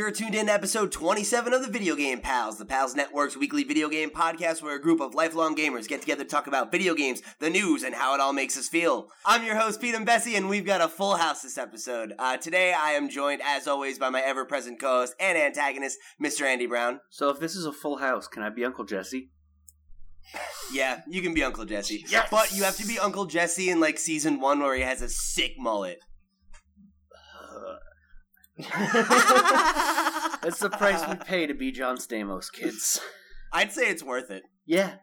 You're tuned in to episode 27 of the Video Game Pals, the Pals Network's weekly video game podcast where a group of lifelong gamers get together to talk about video games, the news, and how it all makes us feel. I'm your host, Pete Imbesi, and we've got a full house this episode. Uh, today, I am joined, as always, by my ever present co host and antagonist, Mr. Andy Brown. So, if this is a full house, can I be Uncle Jesse? Yeah, you can be Uncle Jesse. Yes! But you have to be Uncle Jesse in like season one where he has a sick mullet. That's the price we pay to be John Stamos, kids. I'd say it's worth it. Yeah.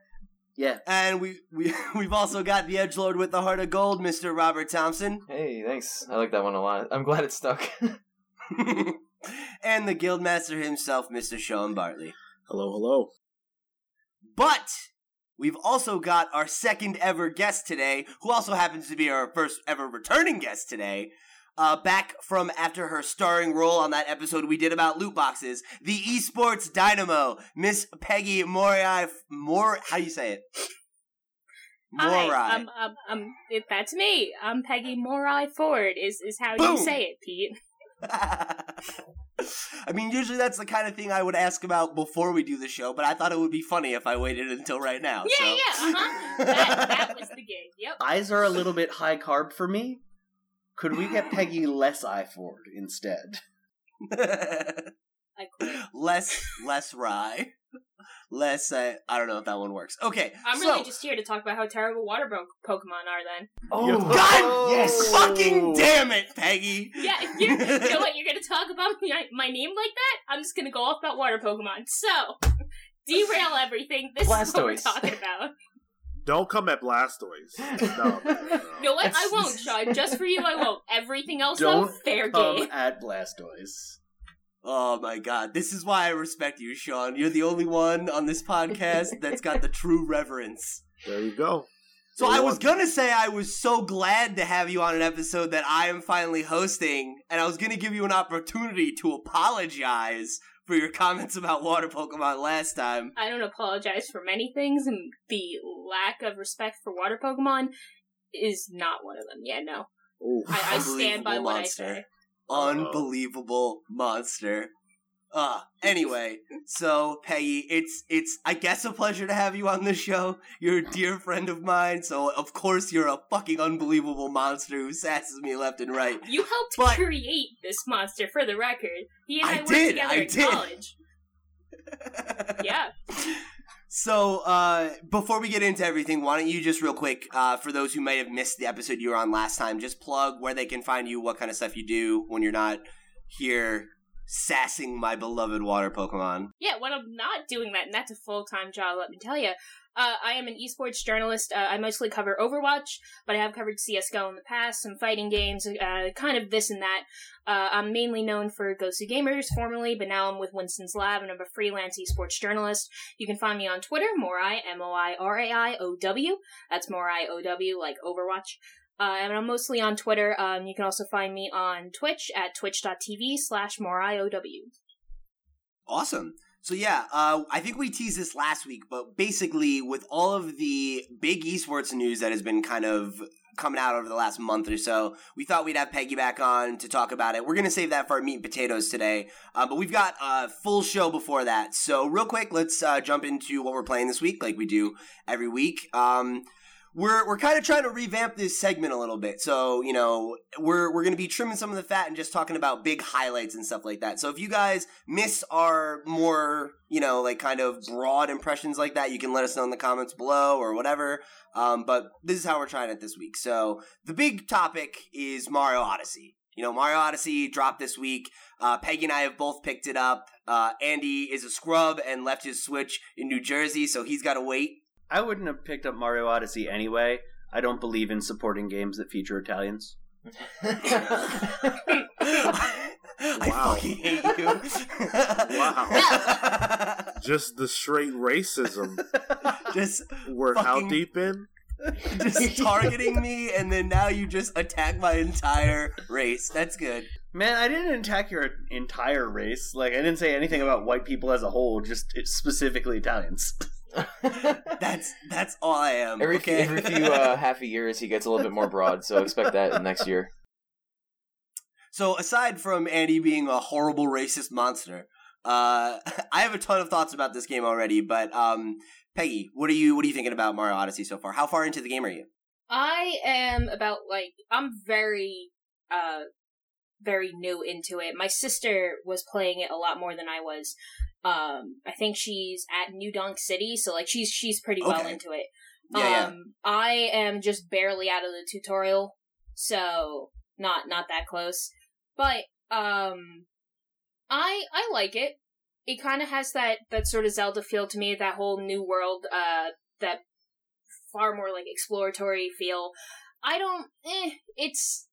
Yeah. And we, we we've also got the edge lord with the heart of gold, Mr. Robert Thompson, Hey, thanks. I like that one a lot. I'm glad it stuck. and the guildmaster himself, Mr. Sean Bartley. Hello, hello. But we've also got our second ever guest today, who also happens to be our first ever returning guest today. Uh, back from after her starring role on that episode we did about loot boxes, the esports dynamo, Miss Peggy Moirai. More, how do you say it? Moirai. Hi, um, um, um, if that's me. I'm Peggy Moirai Forde. Is is how Boom. you say it, Pete? I mean, usually that's the kind of thing I would ask about before we do the show, but I thought it would be funny if I waited until right now. Yeah, so. yeah, uh-huh. That, that was the game. Yep. Eyes are a little bit high carb for me. Could we get Peggy less eye Ford instead? I less, less rye, less. Uh, I don't know if that one works. Okay, I'm so, really just here to talk about how terrible water bo- Pokemon are. Then. Oh, God, yes! fucking damn it, Peggy. Yeah, if you're, you know what? You're gonna talk about my, my name like that? I'm just gonna go off about water Pokemon. So, derail everything. This is what we're talking about. Don't come at Blastoise. No, no, no. You know what? I won't, Sean. Just for you, I won't. Everything else, Don't though, fair Come game. at Blastoise. Oh my god, this is why I respect you, Sean. You're the only one on this podcast that's got the true reverence. There you go. So You're I was gonna say I was so glad to have you on an episode that I am finally hosting, and I was gonna give you an opportunity to apologize for your comments about water Pokemon last time. I don't apologize for many things, and the lack of respect for water Pokemon is not one of them. Yeah, no. Ooh. I, I stand by Unbelievable what monster. I say. Unbelievable monster. Uh, anyway, so Peggy, it's it's I guess a pleasure to have you on the show. You're a dear friend of mine, so of course you're a fucking unbelievable monster who sasses me left and right. You helped But- create this monster, for the record. He and I, I worked did, together I in did. college. Yeah. So, uh, before we get into everything, why don't you just real quick, uh, for those who might have missed the episode you were on last time, just plug where they can find you, what kind of stuff you do when you're not here sassing my beloved water Pokemon. Yeah, when I'm not doing that, and that's a full time job, let me tell you. Uh, I am an esports journalist. Uh, I mostly cover Overwatch, but I have covered CSGO in the past, some fighting games, uh, kind of this and that. Uh, I'm mainly known for GosuGamers formerly, but now I'm with Winston's Lab and I'm a freelance esports journalist. You can find me on Twitter, Moirai, M-O-I-R-A-I-O-W. That's Moirai O-W, like Overwatch. Uh, and I'm mostly on Twitter. Um, you can also find me on Twitch at twitch.tv slash Moirai O-W. Awesome. So yeah, uh, I think we teased this last week, but basically with all of the big esports news that has been kind of coming out over the last month or so, we thought we'd have Peggy back on to talk about it. We're gonna save that for our meat and potatoes today, uh, but we've got a full show before that. So real quick, let's uh, jump into what we're playing this week, like we do every week. Um, we're we're kind of trying to revamp this segment a little bit. So, you know, we're we're going to be trimming some of the fat and just talking about big highlights and stuff like that. So, if you guys miss our more, you know, like kind of broad impressions like that, you can let us know in the comments below or whatever. Um, but this is how we're trying it this week. So, the big topic is Mario Odyssey. You know, Mario Odyssey dropped this week. Uh, Peggy and I have both picked it up. Uh, Andy is a scrub and left his Switch in New Jersey, so he's got to wait. I wouldn't have picked up Mario Odyssey anyway. I don't believe in supporting games that feature Italians. I Wow. fucking hate you. Wow. Just the straight racism. just, We're how Fucking- deep in? just targeting me, and then now you just attack my entire race. That's good. Man, I didn't attack your entire race. Like, I didn't say anything about white people as a whole, just specifically Italians. That's that's all I am. every okay. every few uh, half a years, he gets a little bit more broad. So expect that next year. So aside from Andy being a horrible racist monster, uh, I have a ton of thoughts about this game already. But um, Peggy, what are you what are you thinking about Mario Odyssey so far? How far into the game are you? I am about like I'm very uh very new into it. My sister was playing it a lot more than I was. Um I think she's at New Donk City, so like she's she's pretty well into it. Yeah, um I am just barely out of the tutorial, so not not that close. But um I I like it. It kind of has that that sort of Zelda feel to me, that whole new world uh that far more like exploratory feel. I don't eh, it's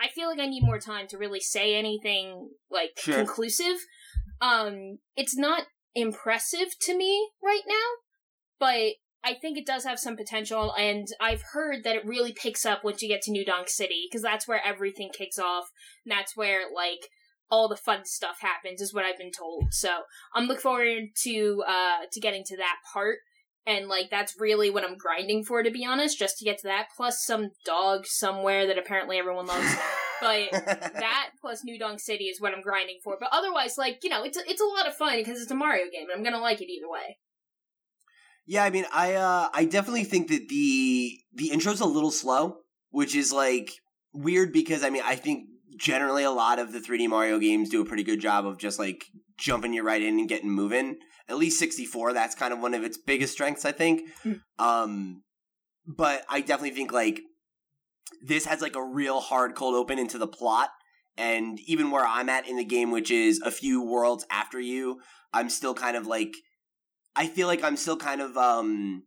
I feel like I need more time to really say anything like Sure. conclusive. Um it's not impressive to me right now, but I think it does have some potential, and I've heard that it really picks up once you get to New Donk City, because that's where everything kicks off, and that's where, like, all the fun stuff happens, is what I've been told. So, I'm looking forward to, uh, to getting to that part, and, like, that's really what I'm grinding for, to be honest, just to get to that, plus some dog somewhere that apparently everyone loves. But that plus New Donk City is what I'm grinding for. But otherwise, like, you know, it's a, it's a lot of fun because it's a Mario game, and I'm gonna like it either way. Yeah, I mean, I uh, I definitely think that the the intro's a little slow, which is like weird because I mean, I think generally a lot of the 3D Mario games do a pretty good job of just like jumping you right in and getting moving. At least 64, that's kind of one of its biggest strengths, I think. Mm. Um, but I definitely think like this has like a real hard cold open into the plot. And even where I'm at in the game, which is a few worlds after you, I'm still kind of like I feel like I'm still kind of um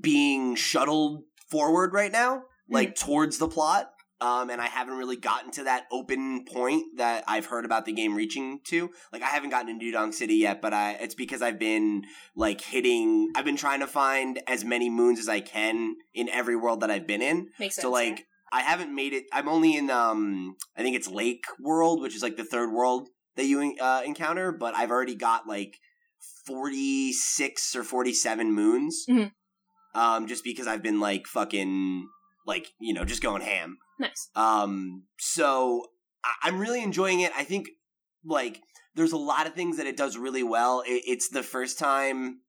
being shuttled forward right now, like towards the plot. Um, and I haven't really gotten to that open point that I've heard about the game reaching to. Like I haven't gotten to New Donk City yet, but I it's because I've been like hitting I've been trying to find as many moons as I can in every world that I've been in. Makes sense. So like I haven't made it. I'm only in um I think it's Lake World, which is like the third world that you uh, encounter. But I've already got like 46 or 47 moons. Mhm. Um, just because I've been like fucking like you know just going ham. nice. Um, so I- I'm really enjoying it. I think like there's a lot of things that it does really well. It- it's the first time,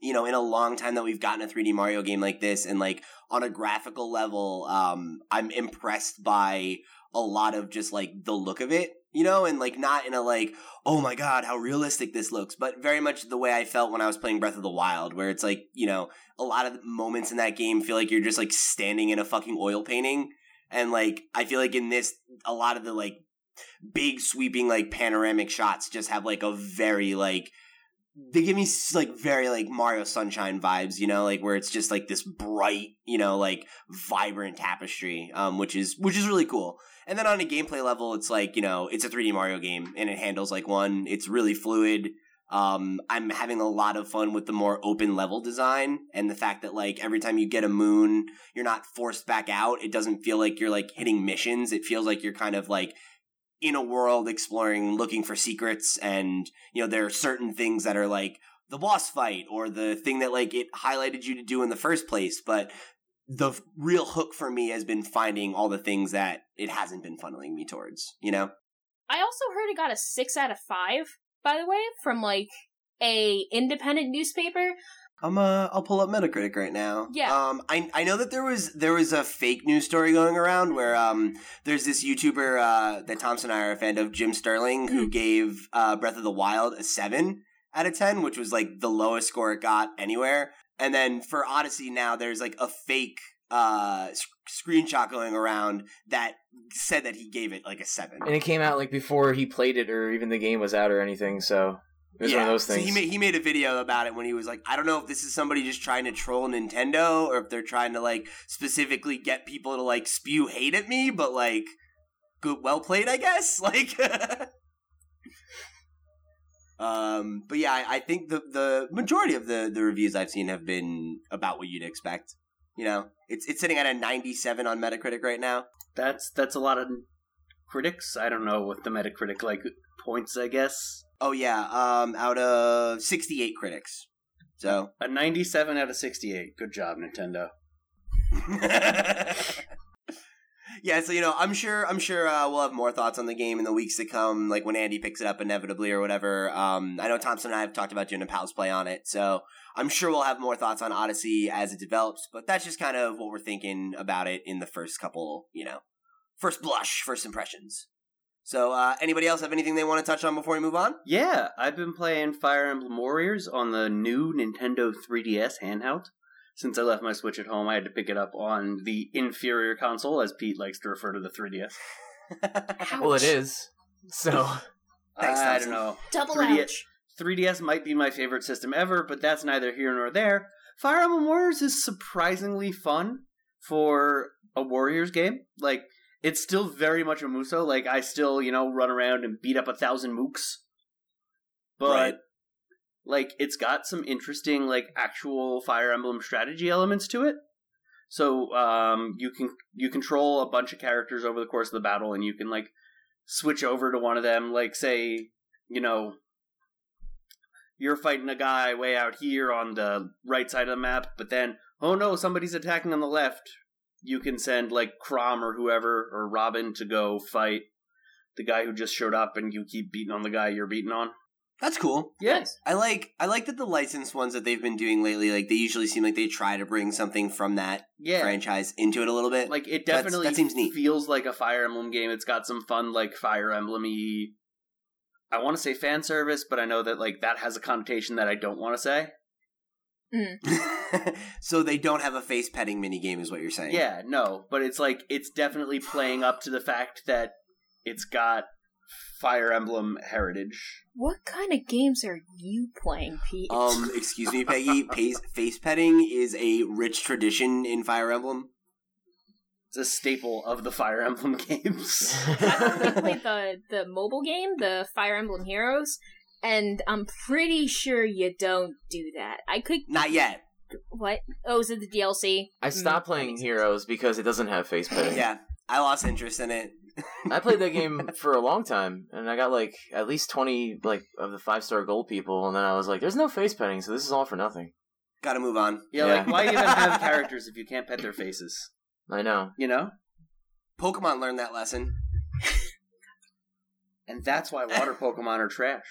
you know, in a long time that we've gotten a 3D Mario game like this, and like on a graphical level, um, I'm impressed by a lot of just like the look of it. You know, and like not in a like, oh my god, how realistic this looks, but very much the way I felt when I was playing Breath of the Wild, where it's like, you know, a lot of moments in that game feel like you're just like standing in a fucking oil painting and like I feel like in this a lot of the like big sweeping like panoramic shots just have like a very like they give me like very like Mario Sunshine vibes, you know, like where it's just like this bright, you know, like vibrant tapestry, um, which is which is really cool. And then on a gameplay level, it's like you know, it's a 3D Mario game and it handles like one. It's really fluid. Um, I'm having a lot of fun with the more open level design and the fact that like every time you get a moon, you're not forced back out. It doesn't feel like you're like hitting missions. It feels like you're kind of like in a world exploring, looking for secrets, and you know there are certain things that are like the boss fight or the thing that like it highlighted you to do in the first place. But the real hook for me has been finding all the things that it hasn't been funneling me towards. You know. I also heard it got a six out of five, by the way, from like a independent newspaper. I'm uh I'll pull up Metacritic right now. Yeah. Um I I know that there was there was a fake news story going around where um there's this YouTuber uh that Thompson and I are a fan of, Jim Sterling, who gave uh Breath of the Wild a seven out of ten, which was like the lowest score it got anywhere. And then for Odyssey now there's like a fake uh sc- screenshot going around that said that he gave it like a seven. And it came out like before he played it or even the game was out or anything. So it was one of those So he made he made a video about it when he was like, I don't know if this is somebody just trying to troll Nintendo or if they're trying to like specifically get people to like spew hate at me, but like good well played, I guess. Like Um but yeah, I, I think the the majority of the the reviews I've seen have been about what you'd expect. You know? It's it's sitting at a ninety seven on Metacritic right now. That's that's a lot of critics. I don't know what the Metacritic like points. I guess Oh yeah, um out of sixty eight critics. So a ninety-seven out of sixty-eight. Good job, Nintendo. yeah, so you know, I'm sure, I'm sure uh, we'll have more thoughts on the game in the weeks to come, like when Andy picks it up inevitably or whatever. Um, I know Thompson and I have talked about doing a pals play on it, so I'm sure we'll have more thoughts on Odyssey as it develops. But that's just kind of what we're thinking about it in the first couple, you know, first blush, first impressions. So, uh, anybody else have anything they want to touch on before we move on? Yeah, I've been playing Fire Emblem Warriors on the new Nintendo 3DS handheld. Since I left my Switch at home, I had to pick it up on the inferior console, as Pete likes to refer to the 3DS. well, it is. So Thanks, I don't know. Double 3DS, ouch. 3DS might be my favorite system ever, but that's neither here nor there. Fire Emblem Warriors is surprisingly fun for a Warriors game. Like, it's still very much a Musou. Like, I still, you know, run around and beat up a thousand mooks. But, Right. like, it's got some interesting, like, actual Fire Emblem strategy elements to it. So, um, you can, you control a bunch of characters over the course of the battle, and you can, like, switch over to one of them. Like, say, you know, you're fighting a guy way out here on the right side of the map, but then, oh no, somebody's attacking on the left. You can send like Chrom or whoever or Robin to go fight the guy who just showed up, and you keep beating on the guy you're beating on. That's cool. Yes, I like I like that the licensed ones that they've been doing lately, like they usually seem like they try to bring something from that yeah. franchise into it a little bit. Like it That's- definitely that seems neat. feels like a Fire Emblem game. It's got some fun like Fire Emblem-y. I want to say fan service, but I know that like that has a connotation that I don't want to say. so they don't have a face petting mini game, is what you're saying? Yeah, no, but it's like it's definitely playing up to the fact that it's got Fire Emblem heritage. What kind of games are you playing, Pete? Um, excuse me, Peggy. Face, face petting is a rich tradition in Fire Emblem. It's a staple of the Fire Emblem games. I've only played the the mobile game, the Fire Emblem Heroes, and I'm pretty sure you don't do that. I could Not yet. what? Oh, is it the DLC? I stopped Mm, playing Heroes because it doesn't have face petting. Yeah, I lost interest in it. I played that game for a long time, and I got like at least twenty like of the five star gold people, and then I was like, "There's no face petting, so this is all for nothing." Got to move on. yeah, Yeah. like why even have characters if you can't pet their faces? I know. You know? Pokemon learned that lesson. And that's why water Pokemon are trash.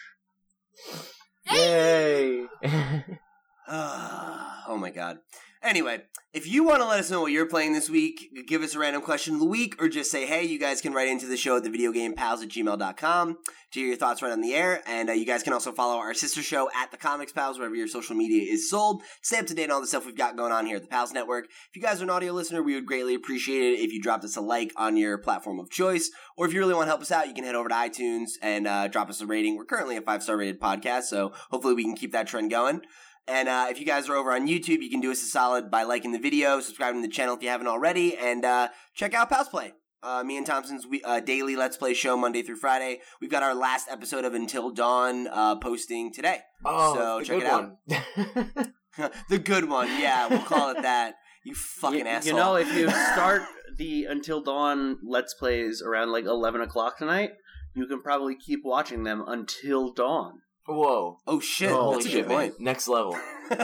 Yay! Ah, oh my god. Anyway, if you want to let us know what you're playing this week, give us a random question of the week, or just say, hey, you guys can write into the show at the videogamepals at gmail.com to hear your thoughts right on the air. And uh, you guys can also follow our sister show at the Comics Pals, wherever your social media is sold. Stay up to date on all the stuff we've got going on here at the Pals Network. If you guys are an audio listener, we would greatly appreciate it if you dropped us a like on your platform of choice. Or if you really want to help us out, you can head over to iTunes and uh, drop us a rating. We're currently a five star rated podcast, so hopefully we can keep that trend going. And uh, if you guys are over on YouTube, you can do us a solid by liking the video, subscribing to the channel if you haven't already, and uh, check out Pals Play. Uh, me and Thompson's we, uh, daily Let's Play show Monday through Friday. We've got our last episode of Until Dawn uh, posting today. oh, So, the check good it out. one. the good one, yeah, we'll call it that. You fucking you, asshole. you know, if you start the Until Dawn Let's Plays around like 11 o'clock tonight, you can probably keep watching them until dawn. Whoa! oh shit, Oh, a Holy good shit, man. point. Next level.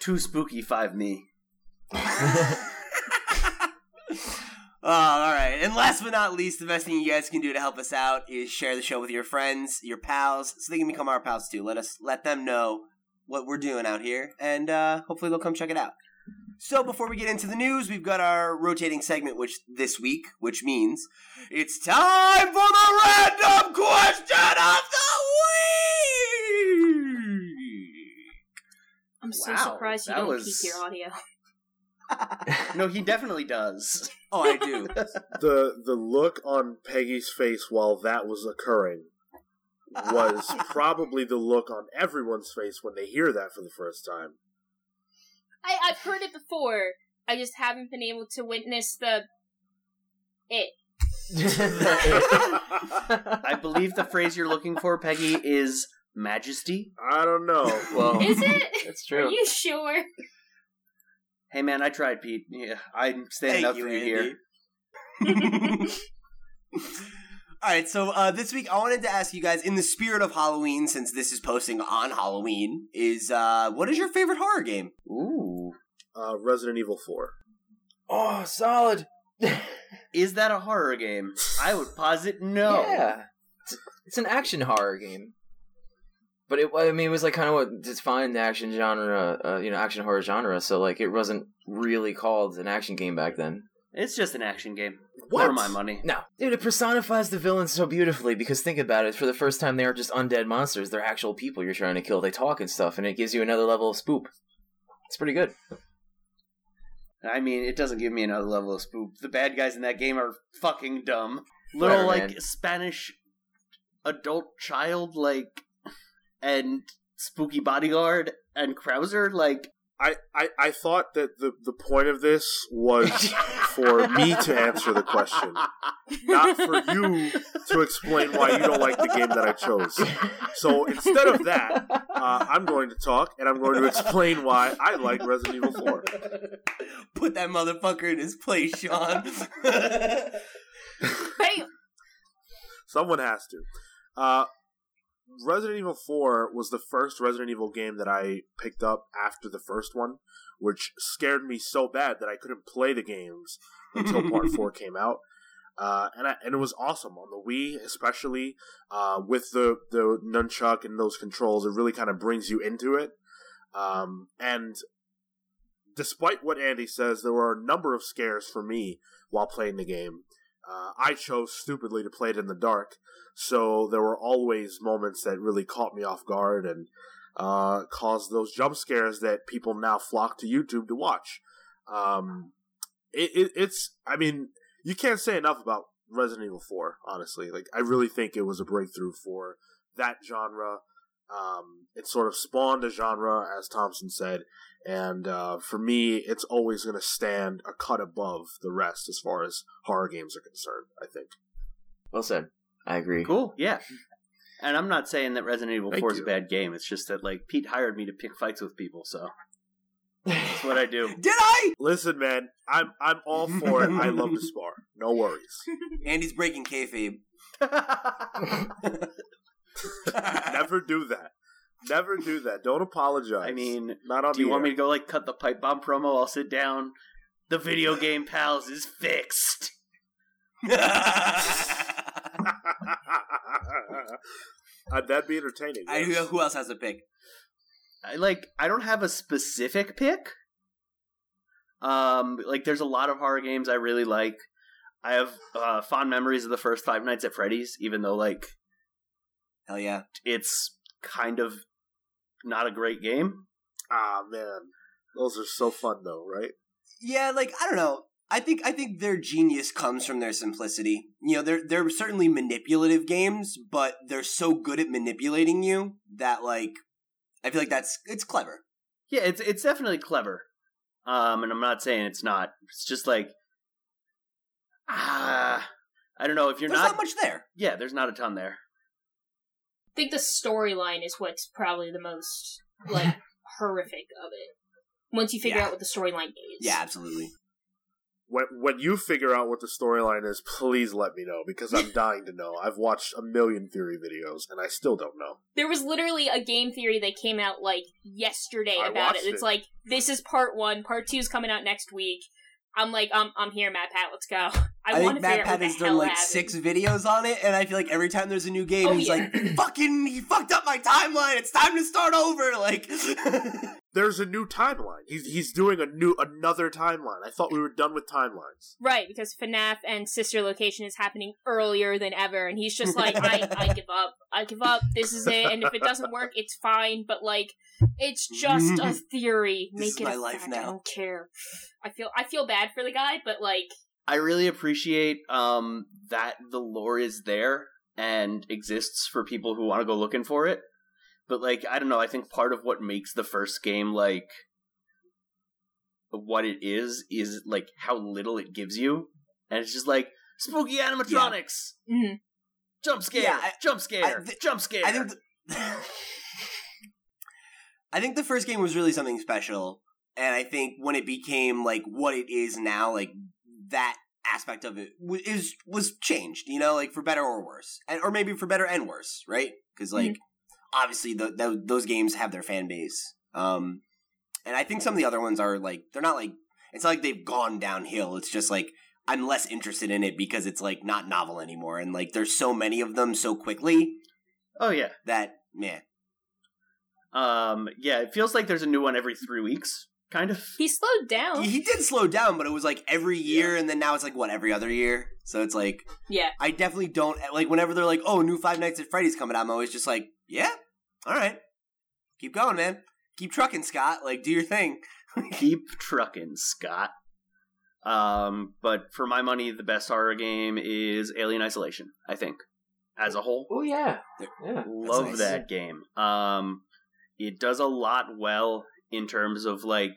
Too spooky, five me. Oh, all right. And last but not least, the best thing you guys can do to help us out is share the show with your friends, your pals, so they can become our pals too. Let us let them know what we're doing out here, and uh, hopefully they'll come check it out. So before we get into the news, we've got our rotating segment, which this week, which means it's time for the random question of the week. I'm so Wow, surprised you don't was- keep your audio. No, he definitely does. Oh, I do. the the look on Peggy's face while that was occurring was probably the look on everyone's face when they hear that for the first time. I, I've heard it before. I just haven't been able to witness the it. I believe the phrase you're looking for, Peggy, is majesty. I don't know. well, Is it? It's true. Are you sure? Hey man, I tried, Pete. Yeah, I'm standing Thank up you, for you here. Andy. All right, so uh, this week I wanted to ask you guys, in the spirit of Halloween, since this is posting on Halloween, is uh, what is your favorite horror game? Ooh. Uh, Resident Evil Four. Oh, solid. Is that a horror game? I would posit no. Yeah, it's, it's an action horror game. But it, I mean, it was like kind of what defined the action genre, uh, you know, action horror genre. So like, it wasn't really called an action game back then. It's just an action game. What? For my money. No, dude, it personifies the villains so beautifully because think about it. For the first time, they aren't just undead monsters; they're actual people you're trying to kill. They talk and stuff, and it gives you another level of spoop. It's pretty good. I mean, it doesn't give me another level of spook. The bad guys in that game are fucking dumb. Little Whatever, like man. Spanish adult child like and spooky bodyguard and Krauser like I, I, I thought that the, the point of this was for me to answer the question, not for you to explain why you don't like the game that I chose. So instead of that, uh, I'm going to talk and I'm going to explain why I like Resident Evil 4. Put that motherfucker in his place, Sean. Bam! Someone has to. Uh, Resident Evil 4 was the first Resident Evil game that I picked up after the first one, which scared me so bad that I couldn't play the games until part 4 came out. Uh, and I, and it was awesome on the Wii, especially uh, with the the nunchuck and those controls. It really kind of brings you into it. Um, and despite what Andy says, there were a number of scares for me while playing the game. Uh, I chose stupidly to play it in the dark, so there were always moments that really caught me off guard and uh, caused those jump scares that people now flock to YouTube to watch. Um, it, it, it's, I mean, you can't say enough about Resident Evil 4, honestly. Like, I really think it was a breakthrough for that genre. Um, it sort of spawned a genre, as Thompson said, and uh, for me, it's always going to stand a cut above the rest as far as horror games are concerned. I think. Well said. I agree. cool, yeah. And I'm not saying that Resident Evil Thank 4 is a bad game. It's just that like Pete hired me to pick fights with people, so that's what I do. Did I? Listen, man, I'm I'm all for it. I love to spar. No worries. Andy's breaking kayfabe. Never do that. Never do that. Don't apologize. I mean, not on do you the want me to go like cut the pipe bomb promo? I'll sit down. The video game pals is fixed. Uh, that'd be entertaining. I, yes. who else has a pick? I like I don't have a specific pick. Um like there's a lot of horror games I really like. I have uh, fond memories of the first Five Nights at Freddy's even though like Hell yeah. it's kind of not a great game. Ah man, those are so fun though, right? Yeah, like I don't know. I think I think their genius comes from their simplicity. You know, they're they're certainly manipulative games, but they're so good at manipulating you that like I feel like that's it's clever. Yeah, it's it's definitely clever. Um and I'm not saying it's not. It's just like ah I don't know if you're There's not, not much there. Yeah, there's not a ton there. I think the storyline is what's probably the most like horrific of it. Once you figure Yeah. out what the storyline is. Yeah, absolutely. When when you figure out what the storyline is, please let me know because I'm dying to know. I've watched a million theory videos and I still don't know. There was literally a game theory that came out like yesterday I about it. It's it. like this is part one, part two is coming out next week. I'm like, I'm I'm here, MatPat. Let's go. I, I, want think MatPat has done like happened. six videos on it, and I feel like every time there's a new game, Oh, he's yeah. like, "Fucking, he fucked up my timeline. It's time to start over." Like, There's a new timeline. He's he's doing a new another timeline. I thought we were done with timelines. Right, because FNAF and Sister Location is happening earlier than ever, and he's just like, I, I give up. I give up. This is it, and if it doesn't work, it's fine, but like, it's just a theory. This Make is it my a life fact. I don't care. I feel I feel bad for the guy, but like, I really appreciate um, that the lore is there and exists for people who want to go looking for it. But like, I don't know. I think part of what makes the first game like what it is is like how little it gives you, and it's just like spooky animatronics, mhm. jump scare, Yeah, I- jump scare, I thi- jump scare. I think. The, I think the first game was really something special, and I think when it became like what it is now, like that aspect of it w- is was changed. You know, like for better or worse, and or maybe for better and worse, right? Because like obviously the, the, those games have their fan base, um, and I think some of the other ones are like they're not like It's not like they've gone downhill. It's just like I'm less interested in it because it's like not novel anymore, and like there's so many of them so quickly Oh yeah. that man. Um yeah, it feels like there's a new one every 3 weeks, kind of. He slowed down. He did slow down, but it was like every year, and then now it's like what every other year. So it's like yeah. I definitely don't like whenever they're like, "Oh, new Five Nights at Freddy's coming out." I'm always just like, "Yeah, all right, keep going, man, keep trucking, Scott. Like, do your thing." Keep trucking, Scott. Um but for my money the best horror game is Alien Isolation, I think. As a whole. Oh yeah, yeah. Love nice. that game. Um, it does a lot well in terms of like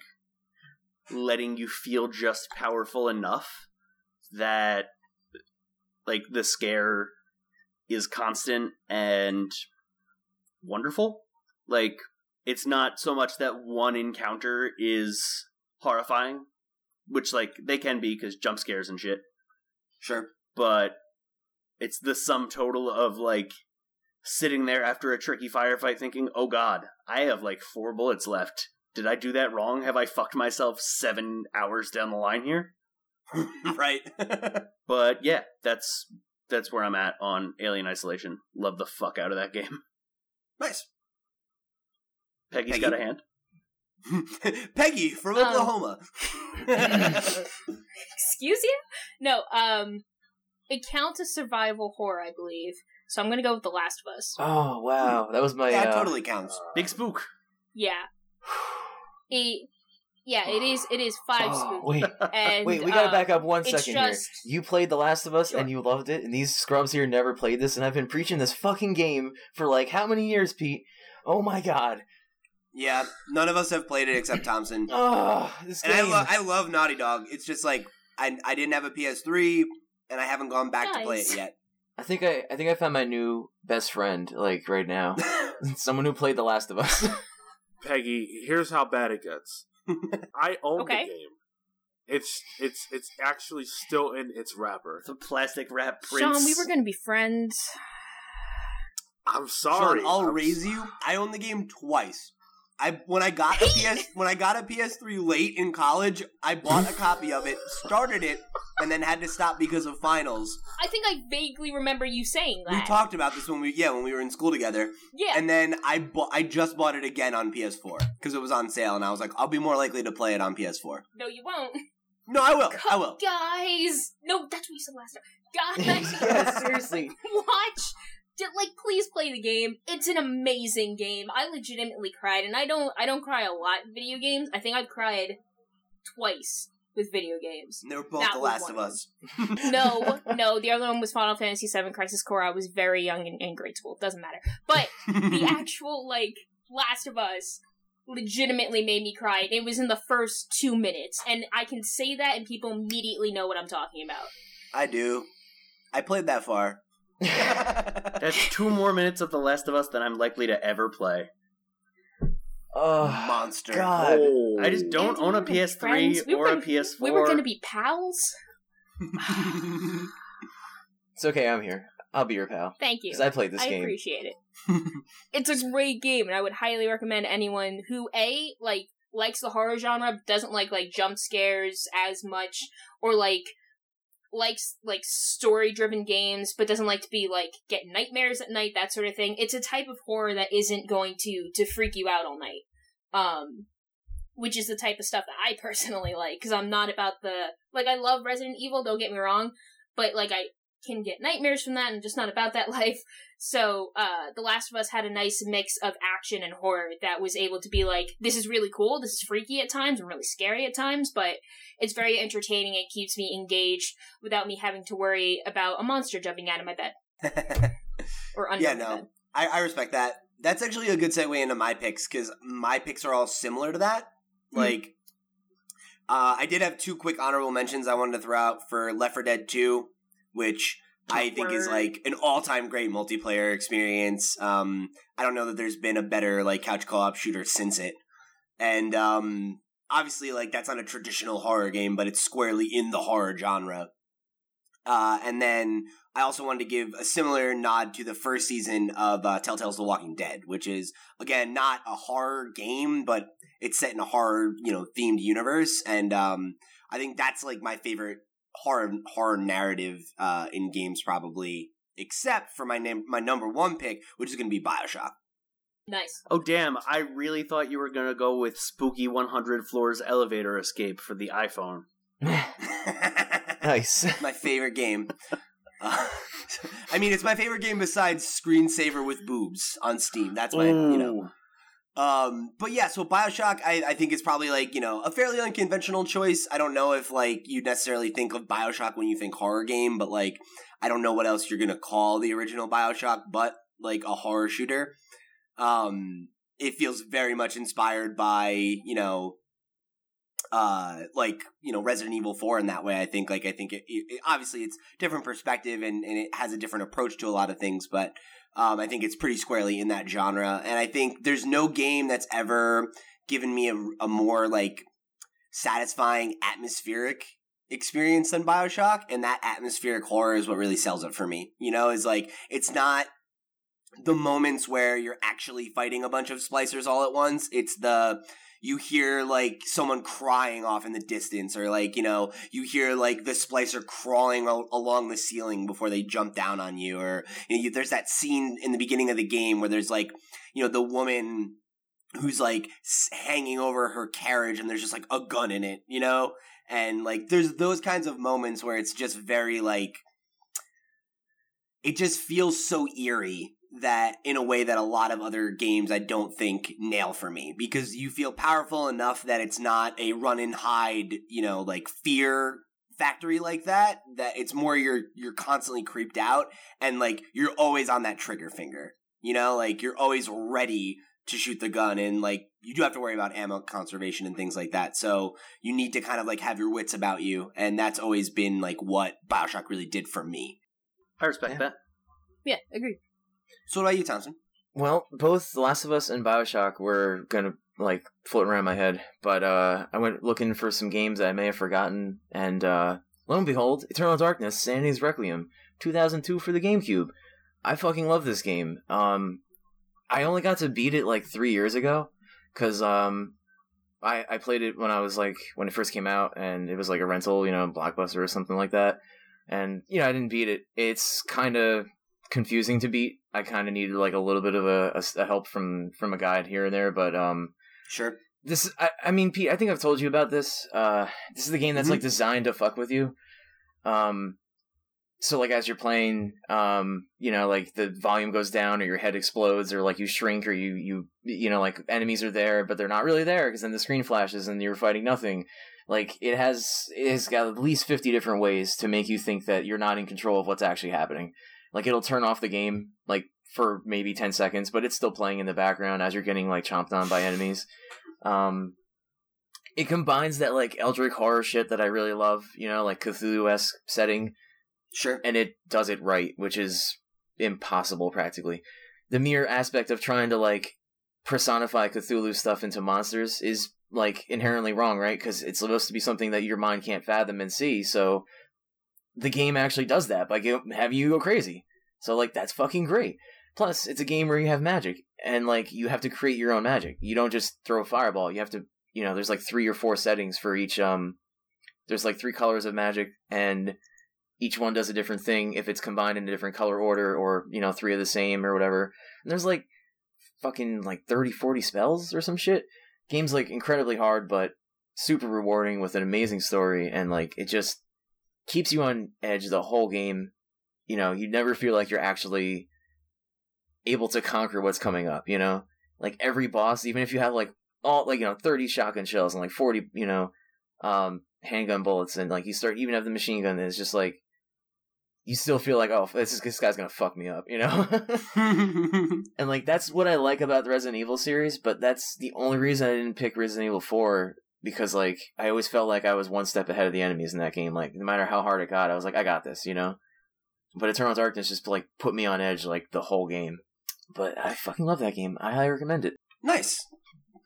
letting you feel just powerful enough that like the scare is constant and wonderful. Like it's not so much that one encounter is horrifying, which like they can be because jump scares and shit Sure. but it's the sum total of like sitting there after a tricky firefight thinking, oh god, I have like four bullets left. Did I do that wrong? Have I fucked myself seven hours down the line here? right. But yeah, that's that's where I'm at on Alien Isolation. Love the fuck out of that game. Nice. Peggy's Peggy? got a hand. Peggy from Um, Oklahoma. Excuse you? No, um, it counts as survival horror, I believe. So I'm gonna go with The Last of Us. Oh wow, that was my. yeah, it uh, totally counts. Big spook. Yeah. It, yeah, it is. It is five Oh, spooky. wait, And, wait, we gotta uh, back up one it's just- here. You played The Last of Us Sure. and you loved it, and these scrubs here never played this, and I've been preaching this fucking game for like how many years, Pete? Oh my god. Yeah, none of us have played it except Thompson. Oh, this And I, game. lo- I love Naughty Dog. It's just like I I didn't have a PS3, and I haven't gone back to play it yet. I think I, I think I found my new best friend like right now. Someone who played The Last of Us. Peggy, here's how bad it gets. I own Okay. the game. It's it's it's actually still in its wrapper. The plastic wrap prince. Sean, we were gonna be friends. I'm sorry. Sean, I'll I'm raise s- you. I own the game twice. I when I got a PS when I got a PS3 late in college, I bought a copy of it, started it, and then had to stop because of finals. I think I vaguely remember you saying We talked about this when we yeah when we were in school together, yeah. and then I bought I just bought it again on PS4 because it was on sale, and I was like, I'll be more likely to play it on PS4. no, you won't. No, I will. I will. Guys, no, that's what you said last time. Guys, yeah, seriously. watch. Like, please play the game. It's an amazing game. I legitimately cried, and I don't. I don't cry a lot in video games. I think I've cried twice with video games. They were both That The Last of of Us. No, no, the other one was Final Fantasy VII Crisis Core. I was very young in, in grade school. Doesn't matter. But the actual like Last of Us legitimately made me cry. It was in the first two minutes, and I can say that, and people immediately know what I'm talking about. I do. I played that far. That's two more minutes of The Last of Us than I'm likely to ever play. Oh, Monster. God. Oh. I just don't own a PS3 friends. We or a were- PS4. We were gonna be pals. It's okay, I'm here. I'll be your pal. Thank you. Because I played this I game. appreciate it. it's a great game, and I would highly recommend anyone who a like likes the horror genre, doesn't like like jump scares as much, or like likes like story driven games, but doesn't like to be like get nightmares at night, that sort of thing. It's a type of horror that isn't going to to freak you out all night. Um, which is the type of stuff that I personally like because I'm not about the like I love Resident Evil. Don't get me wrong, but like I can get nightmares from that and just not about that life. So, uh, The Last of Us had a nice mix of action and horror that was able to be like, this is really cool, this is freaky at times and really scary at times, but it's very entertaining. It keeps me engaged without me having to worry about a monster jumping out of my bed or under Yeah, no. I, I respect that. That's actually a good segue into my picks because my picks are all similar to that. Hmm. Like, uh, I did have two quick honorable mentions I wanted to throw out for Left 4 Dead 2, which I think is like an all-time great multiplayer experience. Um, I don't know that there's been a better like couch co-op shooter since it, and um, obviously like that's not a traditional horror game, but it's squarely in the horror genre. Uh, and then I also wanted to give a similar nod to the first season of uh, Telltale's The Walking Dead, which is again not a horror game, but it's set in a horror you know themed universe, and um, I think that's like my favorite horror horror narrative uh, in games probably, except for my name my number one pick, which is going to be Bioshock. Nice. Oh damn! I really thought you were gonna go with spooky 100 floors elevator escape for the iPhone. nice. my favorite game. Uh, I mean, it's my favorite game besides Screensaver with boobs on Steam. That's my, you know. Um, but yeah, so Bioshock, I, I think is probably like you know a fairly unconventional choice. I don't know if like you necessarily think of Bioshock when you think horror game, but like I don't know what else you're gonna call the original Bioshock, but like a horror shooter. Um, it feels very much inspired by you know uh like you know resident evil 4 in that way i think like i think it, it, obviously it's different perspective and, and it has a different approach to a lot of things but um i think it's pretty squarely in that genre. And i think there's no game that's ever given me a, a more like satisfying atmospheric experience than bioshock and that atmospheric horror is what really sells it for me you know is like it's not the moments where you're actually fighting a bunch of splicers all at once. It's the you hear like someone crying off in the distance or like you know you hear like the splicer crawling al- along the ceiling before they jump down on you or you know, you, there's that scene in the beginning of the game where there's like you know the woman who's like hanging over her carriage and there's just like a gun in it you know? And like there's those kinds of moments where it's just very like it just feels so eerie that in a way that a lot of other games I don't think nail for me because you feel powerful enough that it's not a run and hide, you know, like fear factory like that that it's more you're you're constantly creeped out and like you're always on that trigger finger. You know, like you're always ready to shoot the gun and like you do have to worry about ammo conservation and things like that. So you need to kind of like have your wits about you and that's always been like what BioShock really did for me. I respect Yeah. that. Yeah, agree. So what about you, Thompson? Well, both The Last of Us and Bioshock were gonna like float around my head, but uh, I went looking for some games that I may have forgotten, and uh, lo and behold, Eternal Darkness: Sanity's Requiem, 2002 for the GameCube. I fucking love this game. Um, I only got to beat it like three years ago, cause um, I I played it when I was like when it first came out, and it was like a rental, you know, blockbuster or something like that. And you know, I didn't beat it. It's kind of confusing to beat. I kind of needed like a little bit of a, a, a help from from a guide here and there, but um, Sure. this I, I mean, Pete, I think I've told you about this. Uh, this is the game that's Mhm. like designed to fuck with you. Um, so like as you're playing, um, you know, like the volume goes down or your head explodes or like you shrink or you you you know like enemies are there but they're not really there because then the screen flashes and you're fighting nothing. Like it has it has got at least fifty different ways to make you think that you're not in control of what's actually happening. Like it'll turn off the game like for maybe 10 seconds, but it's still playing in the background as you're getting like chomped on by enemies. Um it combines that like Eldritch horror shit that I really love, you know, like Cthulhu-esque setting, Sure. and it does it right, which is impossible practically. The mere aspect of trying to like personify Cthulhu stuff into monsters is like inherently wrong, right? Because it's supposed to be something that your mind can't fathom and see. So the game actually does that by having you go crazy. So like that's fucking great. Plus, it's a game where you have magic and like you have to create your own magic. You don't just throw a fireball. You have to, you know, there's like three or four settings for each. Um, there's like three colors of magic, and each one does a different thing if it's combined in a different color order, or you know, three of the same or whatever. And there's like fucking like 30, 40 spells or some shit. Game's like incredibly hard, but super rewarding with an amazing story, and like it just keeps you on edge the whole game. You know, you never feel like you're actually able to conquer what's coming up, you know? Like every boss, even if you have like all like, you know, thirty shotgun shells and like forty, you know, um handgun bullets and like you start even have the machine gun and it's just like you still feel like, oh this is this guy's gonna fuck me up, you know? and like that's what I like about the Resident Evil series, but that's the only reason I didn't pick Resident Evil 4 because like I always felt like I was one step ahead of the enemies in that game. Like no matter how hard it got, I was like, I got this, you know? But Eternal Darkness just like put me on edge like the whole game. But I fucking love that game. I highly recommend it. Nice.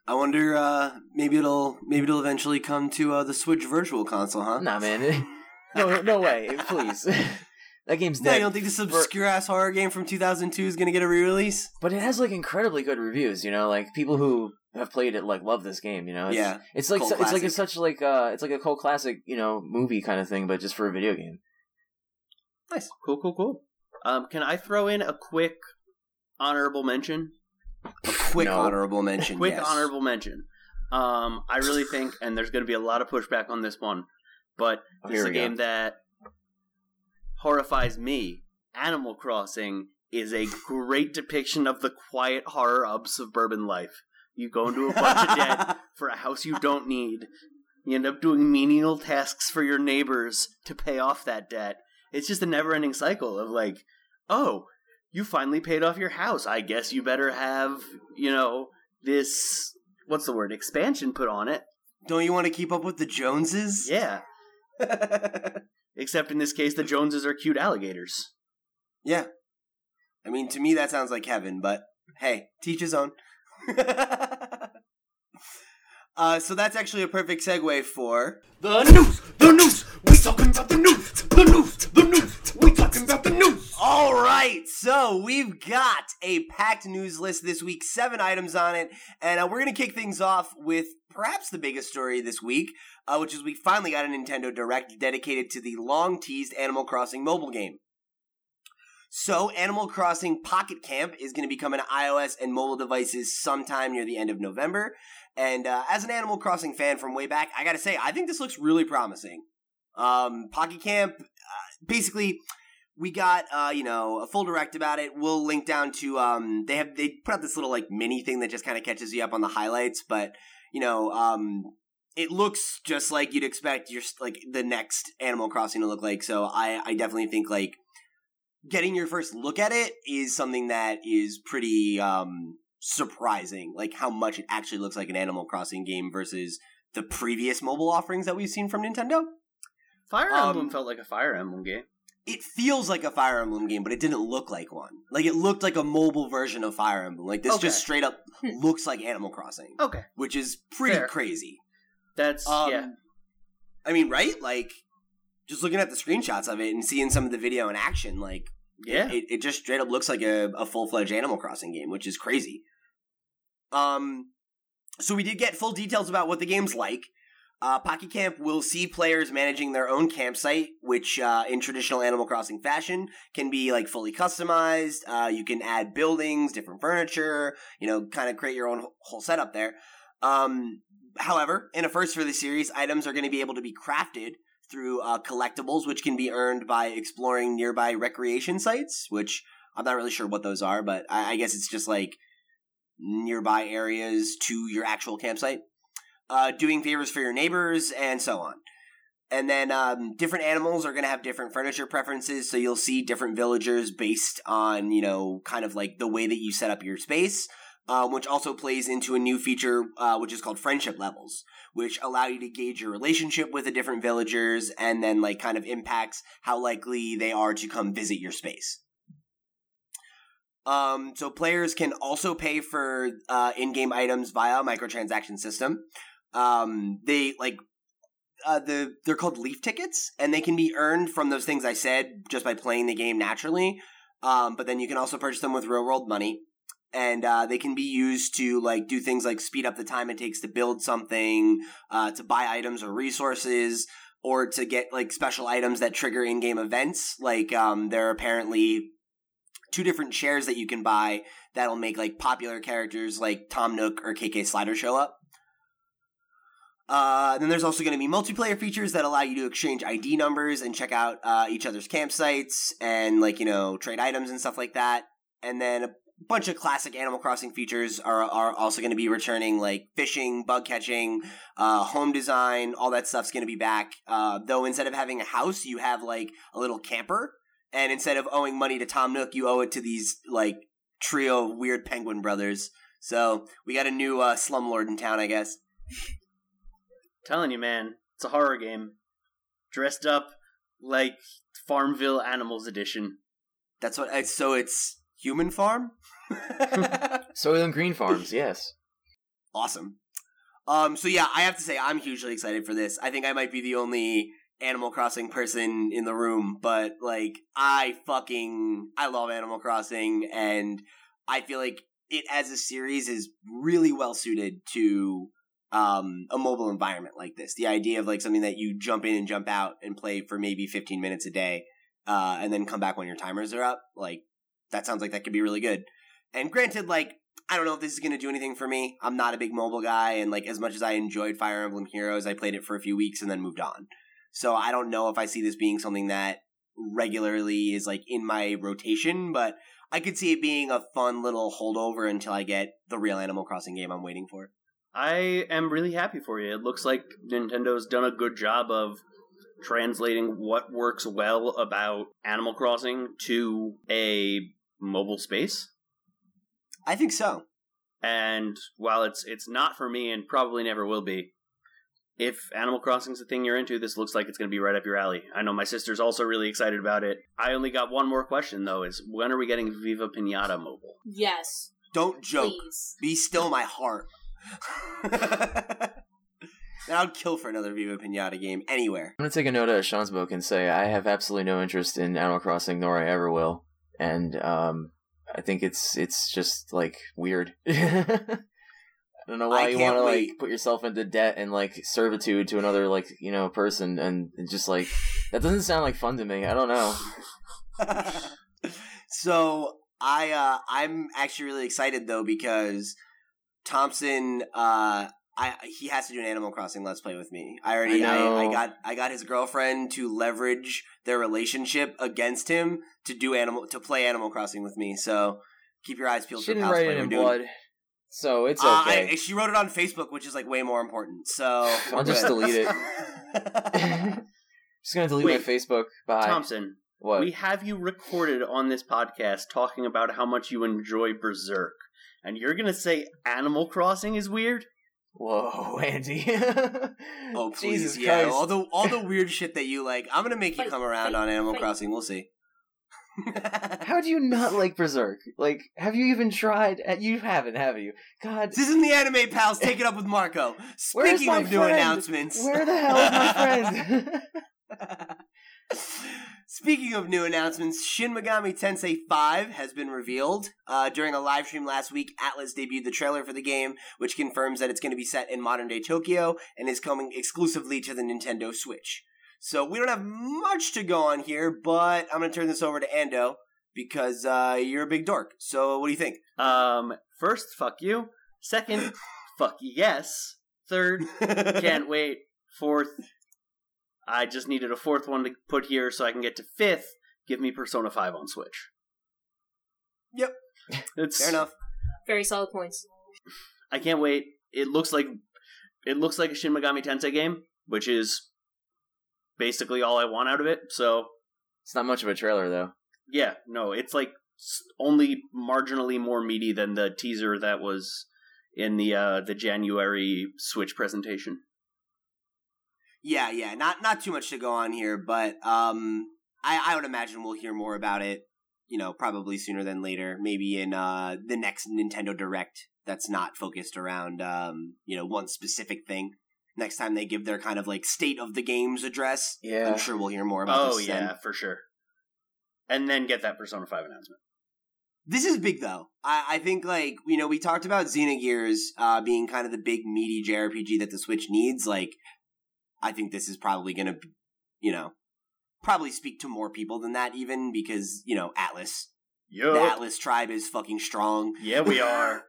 I wonder. uh Maybe it'll maybe it'll eventually come to uh, the Switch Virtual Console, huh? Nah, man. no, no way, please. that game's No, dead. you don't think this obscure ass horror game from 2002 is gonna get a re-release? but it has like incredibly good reviews. You know, like people who have played it like love this game. You know, it's, Yeah, it's like cult su- it's like classic. it's such like uh it's like a cult classic. You know, movie kind of thing, but just for a video game. Nice. Cool, cool, cool. Um, can I throw in a quick honorable mention? A quick No. honorable mention. quick yes. honorable mention. Um, I really think, and there's going to be a lot of pushback on this one, but Oh, this here is a we go. game that horrifies me. Animal Crossing is a great depiction of the quiet horror of suburban life. You go into a bunch of debt for a house you don't need. You end up doing menial tasks for your neighbors to pay off that debt. It's just a never ending cycle of like, oh, you finally paid off your house. I guess you better have, you know, this what's the word? Expansion put on it. Don't you want to keep up with the Joneses? Yeah. Except in this case the Joneses are cute alligators. Yeah. I mean, to me, that sounds like heaven, but hey, teach his own. uh, so that's actually a perfect segue for. The news, the news, we talking about the news, the news, the news, we talking about the news. All right, so we've got a packed news list this week, seven items on it, and uh, we're going to kick things off with perhaps the biggest story this week, uh, which is we finally got a Nintendo Direct dedicated to the long teased Animal Crossing mobile game. So, Animal Crossing Pocket Camp is going to be coming to iOS and mobile devices sometime near the end of November. And uh, as an Animal Crossing fan from way back, I got to say, I think this looks really promising. Um, Pocket Camp, uh, basically, we got uh, you know a full direct about it. We'll link down to um, they have they put out this little like mini thing that just kind of catches you up on the highlights, but you know um, it looks just like you'd expect your like the next Animal Crossing to look like. So I I definitely think like getting your first look at it is something that is pretty um surprising like how much it actually looks like an animal crossing game versus the previous mobile offerings that we've seen from nintendo Fire Um, Emblem felt like a Fire Emblem game. it feels like a fire emblem game but it didn't look like one like it looked like a mobile version of fire emblem like this just straight up looks like animal crossing Okay. which is pretty Fair. crazy That's um, yeah. i mean right like just looking at the screenshots of it and seeing some of the video in action like Yeah. it, it just straight up looks like a, a full fledged Animal Crossing game, which is crazy. Um, so we did get full details about what the game's like. Uh, Pocket Camp will see players managing their own campsite, which, uh, in traditional Animal Crossing fashion, can be like fully customized. Uh, you can add buildings, different furniture, you know, kind of create your own whole setup there. Um, however, in a first for the series, items are going to be able to be crafted through uh, collectibles, which can be earned by exploring nearby recreation sites, which I'm not really sure what those are, but I, I guess it's just like nearby areas to your actual campsite. Uh, doing favors for your neighbors, and so on. And then um, different animals are going to have different furniture preferences, so you'll see different villagers based on, you know, kind of like the way that you set up your space, um, which also plays into a new feature, uh, which is called friendship levels which allow you to gauge your relationship with the different villagers and then like kind of impacts how likely they are to come visit your space. Um, so players can also pay for uh, in-game items via microtransaction system. Um, they like uh, the they're called leaf tickets, and they can be earned from those things I said just by playing the game naturally. Um, but then you can also purchase them with real world money and uh, they can be used to like do things like speed up the time it takes to build something, uh, to buy items or resources, or to get like special items that trigger in-game events. Like um, there are apparently two different shares that you can buy that'll make like popular characters like Tom Nook or KK Slider show up. Uh, then there's also going to be multiplayer features that allow you to exchange ID numbers and check out uh, each other's campsites and like you know trade items and stuff like that. And then bunch of classic Animal Crossing features are are also going to be returning, like fishing, bug catching, uh, home design. All that stuff's going to be back. Uh, though instead of having a house, you have like a little camper, and instead of owing money to Tom Nook, you owe it to these like trio of weird penguin brothers. So we got a new uh, slumlord in town, I guess. Telling you, man, it's a horror game. Dressed up like Farmville Animals Edition. That's what. So it's human farm. Soylent Green Farms, yes. awesome. Um, so yeah, I have to say I'm hugely excited for this. I think I might be the only Animal Crossing person in the room, but like I fucking I love Animal Crossing and I feel like it as a series is really well suited to um a mobile environment like this. The idea of like something that you jump in and jump out and play for maybe 15 minutes a day uh and then come back when your timers are up, like that sounds like that could be really good. And granted like I don't know if this is going to do anything for me. I'm not a big mobile guy and like as much as I enjoyed Fire Emblem Heroes, I played it for a few weeks and then moved on. So I don't know if I see this being something that regularly is like in my rotation, but I could see it being a fun little holdover until I get the real Animal Crossing game I'm waiting for. I am really happy for you. It looks like Nintendo's done a good job of translating what works well about Animal Crossing to a mobile space. I think so. And while it's it's not for me and probably never will be, if Animal Crossing's the thing you're into, this looks like it's going to be right up your alley. I know my sister's also really excited about it. I only got one more question though: is when are we getting Viva Pinata mobile? Yes, Don't joke. please. Be still my heart. and I'd kill for another Viva Pinata game anywhere. I'm gonna take a note out of Sean's book and say I have absolutely no interest in Animal Crossing, nor I ever will, and um, I think it's it's just like weird. I don't know why I you want to like put yourself into debt and like servitude to another like you know person, and it just like that doesn't sound like fun to me. I don't know. so I uh I'm actually really excited though because Thompson uh I he has to do an Animal Crossing Let's Play with me. I already I I, know. I, got I got his girlfriend to leverage their relationship against him to do animal to play Animal Crossing with me. So keep your eyes peeled She for didn't write it in doing- blood, so it's Uh, okay. I, she wrote it on Facebook, which is like way more important. So I'll just delete it. just gonna delete Wait, my Facebook. Bye. Thompson, what? we have you recorded on this podcast talking about how much you enjoy Berserk, and you're gonna say Animal Crossing is weird? Whoa, Andy. Oh please, Jesus yeah! Christ. All the all the weird shit that you like. I'm gonna make you come around on Animal. Crossing. We'll see. How do you not like Berserk? Like, have you even tried? Uh, You haven't, have you? God, This isn't the anime pals. Take it up with Marco. Speaking my of new announcements, where the hell is my friend? Speaking of new announcements, Shin Megami Tensei 5 has been revealed. Uh, during a live stream last week, Atlus debuted the trailer for the game, which confirms that it's going to be set in modern day Tokyo and is coming exclusively to the Nintendo Switch. So we don't have much to go on here, but I'm going to turn this over to Ando because uh, you're a big dork. So what do you think? Um, first, fuck you. Second, fuck yes. Third, can't wait. Fourth, I just needed a fourth one to put here so I can get to fifth. Give me Persona 5 on Switch. Yep. It's Fair enough. Very solid points. I can't wait. It looks like it looks like a Shin Megami Tensei game, which is basically all I want out of it. So it's not much of a trailer, though. yeah, no, it's like only marginally more meaty than the teaser that was in the uh the January Switch presentation. Yeah, yeah, not not too much to go on here, but um, I I would imagine we'll hear more about it. You know, probably sooner than later. Maybe in uh the next Nintendo Direct. That's not focused around um you know one specific thing. Next time they give their kind of like state of the games address, Yeah. I'm sure we'll hear more about. Oh this yeah, then. for sure. And then get that Persona 5 announcement. This is big though. I, I think like you know we talked about Xenogears uh, being kind of the big meaty JRPG that the Switch needs. Like, I think this is probably going to, you know, probably speak to more people than that even because you know Atlus, Yo. the Atlus tribe is fucking strong. Yeah, we are.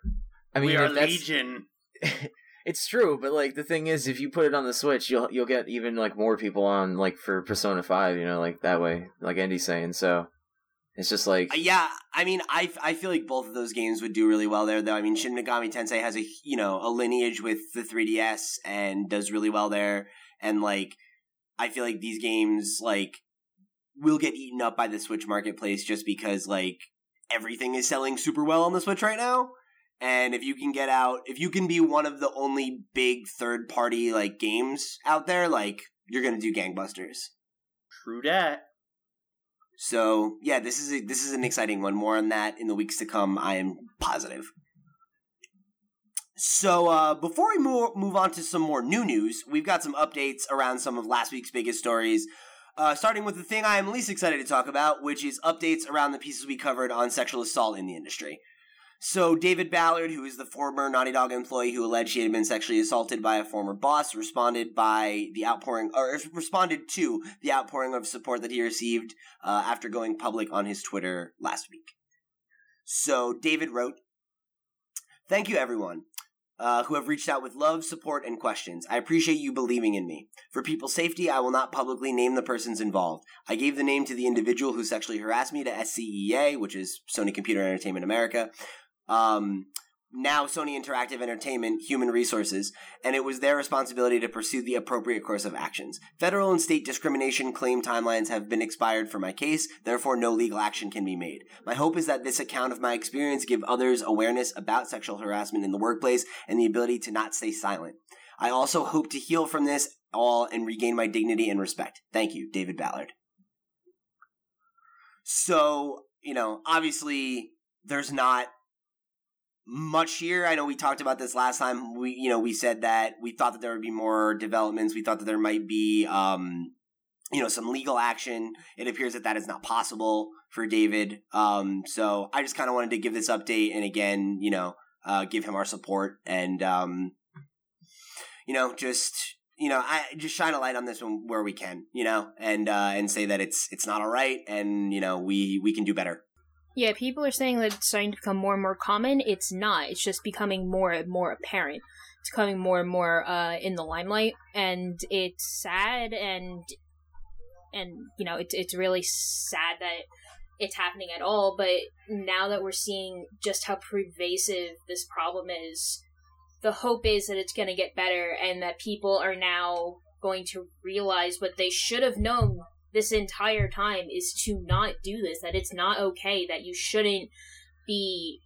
I mean, we are if Legion. it's true, but like the thing is, if you put it on the Switch, you'll you'll get even like more people on like for Persona Five, you know, like that way, like Andy's saying. So it's just like Uh, yeah, I mean, I I feel like both of those games would do really well there. Though I mean, Shin Megami Tensei has a you know a lineage with the 3DS and does really well there. And like, I feel like these games like will get eaten up by the Switch marketplace just because like everything is selling super well on the Switch right now. And if you can get out, if you can be one of the only big third party like games out there, like you're gonna do gangbusters. True dat. So yeah, this is a, this is an exciting one. More on that in the weeks to come. I am positive. So uh, before we move move on to some more new news, we've got some updates around some of last week's biggest stories. Uh, starting with the thing I am least excited to talk about, which is updates around the pieces we covered on sexual assault in the industry. So David Ballard, who is the former Naughty Dog employee who alleged he had been sexually assaulted by a former boss, responded by the outpouring, or responded to the outpouring of support that he received uh, after going public on his Twitter last week. So David wrote, "Thank you, everyone." Uh, who have reached out with love, support, and questions. I appreciate you believing in me. For people's safety, I will not publicly name the persons involved. I gave the name to the individual who sexually harassed me to SCEA, which is Sony Computer Entertainment America, um, now Sony Interactive Entertainment Human Resources, and it was their responsibility to pursue the appropriate course of actions. Federal and state discrimination claim timelines have been expired for my case, therefore no legal action can be made. My hope is that this account of my experience give others awareness about sexual harassment in the workplace and the ability to not stay silent. I also hope to heal from this all and regain my dignity and respect. Thank you, David Ballard. So, you know, obviously there's not much here. I know we talked about this last time. We, you know, we said that we thought that there would be more developments. We thought that there might be, um, you know, some legal action. It appears that that is not possible for David. Um, so I just kind of wanted to give this update and again, you know, uh, give him our support and, um, you know, just you know, I just shine a light on this one where we can, you know, and uh, and say that it's it's not all right, and you know, we we can do better. Yeah, people are saying that it's starting to become more and more common. It's not. It's just becoming more and more apparent. It's becoming more and more uh, in the limelight, and it's sad and and you know it's it's really sad that it's happening at all. But now that we're seeing just how pervasive this problem is, the hope is that it's going to get better and that people are now going to realize what they should have known this entire time is to not do this that it's not okay that you shouldn't be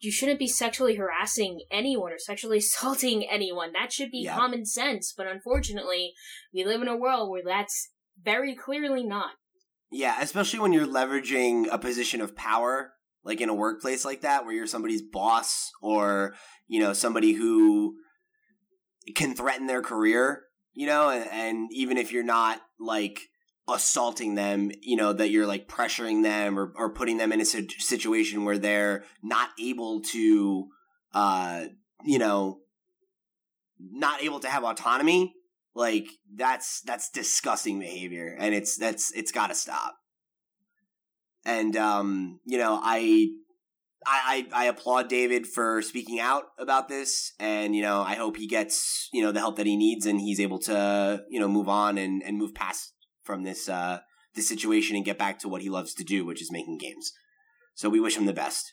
you shouldn't be sexually harassing anyone or sexually assaulting anyone. That should be common sense but unfortunately we live in a world where that's very clearly not. Yeah, especially when you're leveraging a position of power, like in a workplace like that, where you're somebody's boss or, you know, somebody who can threaten their career, you know, and, and even if you're not like assaulting them, you know, that you're like pressuring them or, or putting them in a situation where they're not able to, uh, you know, not able to have autonomy like that's that's disgusting behavior and it's that's it's got to stop. And um you know I, I i i applaud david for speaking out about this and you know i hope he gets you know the help that he needs and he's able to you know move on and and move past from this uh this situation and get back to what he loves to do which is making games so we wish him the best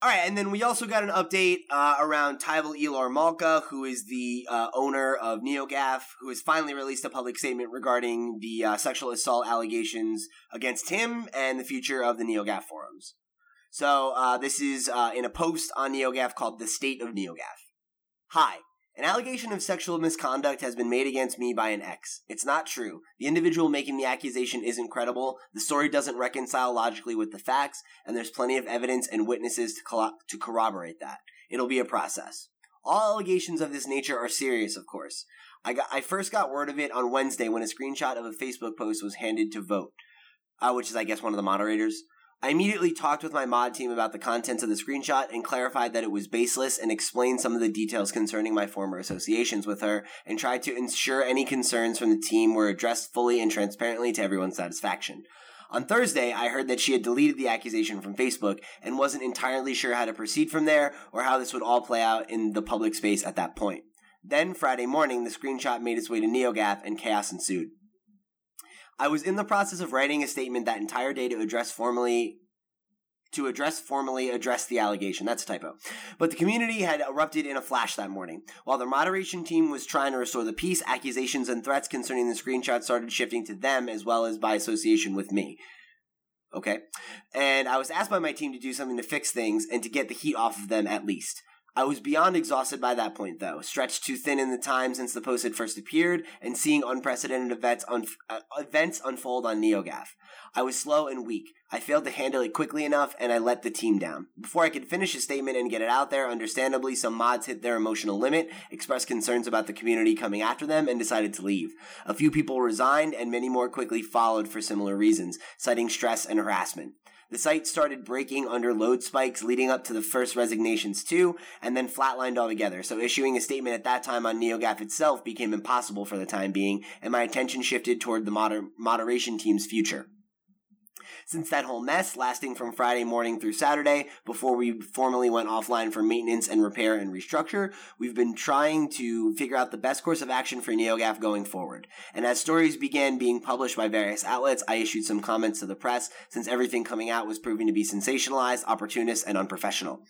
all right, and then we also got an update uh, around Tyvel Elor Malka, who is the uh, owner of NeoGaf, who has finally released a public statement regarding the uh, sexual assault allegations against him and the future of the NeoGaf forums. So uh, this is uh, in a post on NeoGaf called "The State of NeoGaf." Hi. An allegation of sexual misconduct has been made against me by an ex. It's not true. The individual making the accusation isn't credible. The story doesn't reconcile logically with the facts, and there's plenty of evidence and witnesses to, to corroborate that. It'll be a process. All allegations of this nature are serious, of course. I got I first got word of it on Wednesday when a screenshot of a Facebook post was handed to vote, uh, which is I guess one of the moderators. I immediately talked with my mod team about the contents of the screenshot and clarified that it was baseless and explained some of the details concerning my former associations with her and tried to ensure any concerns from the team were addressed fully and transparently to everyone's satisfaction. On Thursday, I heard that she had deleted the accusation from Facebook and wasn't entirely sure how to proceed from there or how this would all play out in the public space at that point. Then, Friday morning, the screenshot made its way to NeoGaf and chaos ensued. I was in the process of writing a statement that entire day to address formally to address formally address the allegation. That's a typo. But the community had erupted in a flash that morning. While the moderation team was trying to restore the peace, accusations and threats concerning the screenshot started shifting to them as well as by association with me. Okay. And I was asked by my team to do something to fix things and to get the heat off of them at least. I was beyond exhausted by that point, though, stretched too thin in the time since the post had first appeared, and seeing unprecedented events, un- uh, events unfold on NeoGaf. I was slow and weak. I failed to handle it quickly enough, and I let the team down. Before I could finish a statement and get it out there, understandably, some mods hit their emotional limit, expressed concerns about the community coming after them, and decided to leave. A few people resigned, and many more quickly followed for similar reasons, citing stress and harassment. The site started breaking under load spikes leading up to the first resignations too, and then flatlined altogether. So issuing a statement at that time on NeoGaf itself became impossible for the time being, and my attention shifted toward the moder- moderation team's future. Since that whole mess, lasting from Friday morning through Saturday, before we formally went offline for maintenance and repair and restructure, we've been trying to figure out the best course of action for NeoGaf going forward. And as stories began being published by various outlets, I issued some comments to the press since everything coming out was proving to be sensationalized, opportunist, and unprofessional.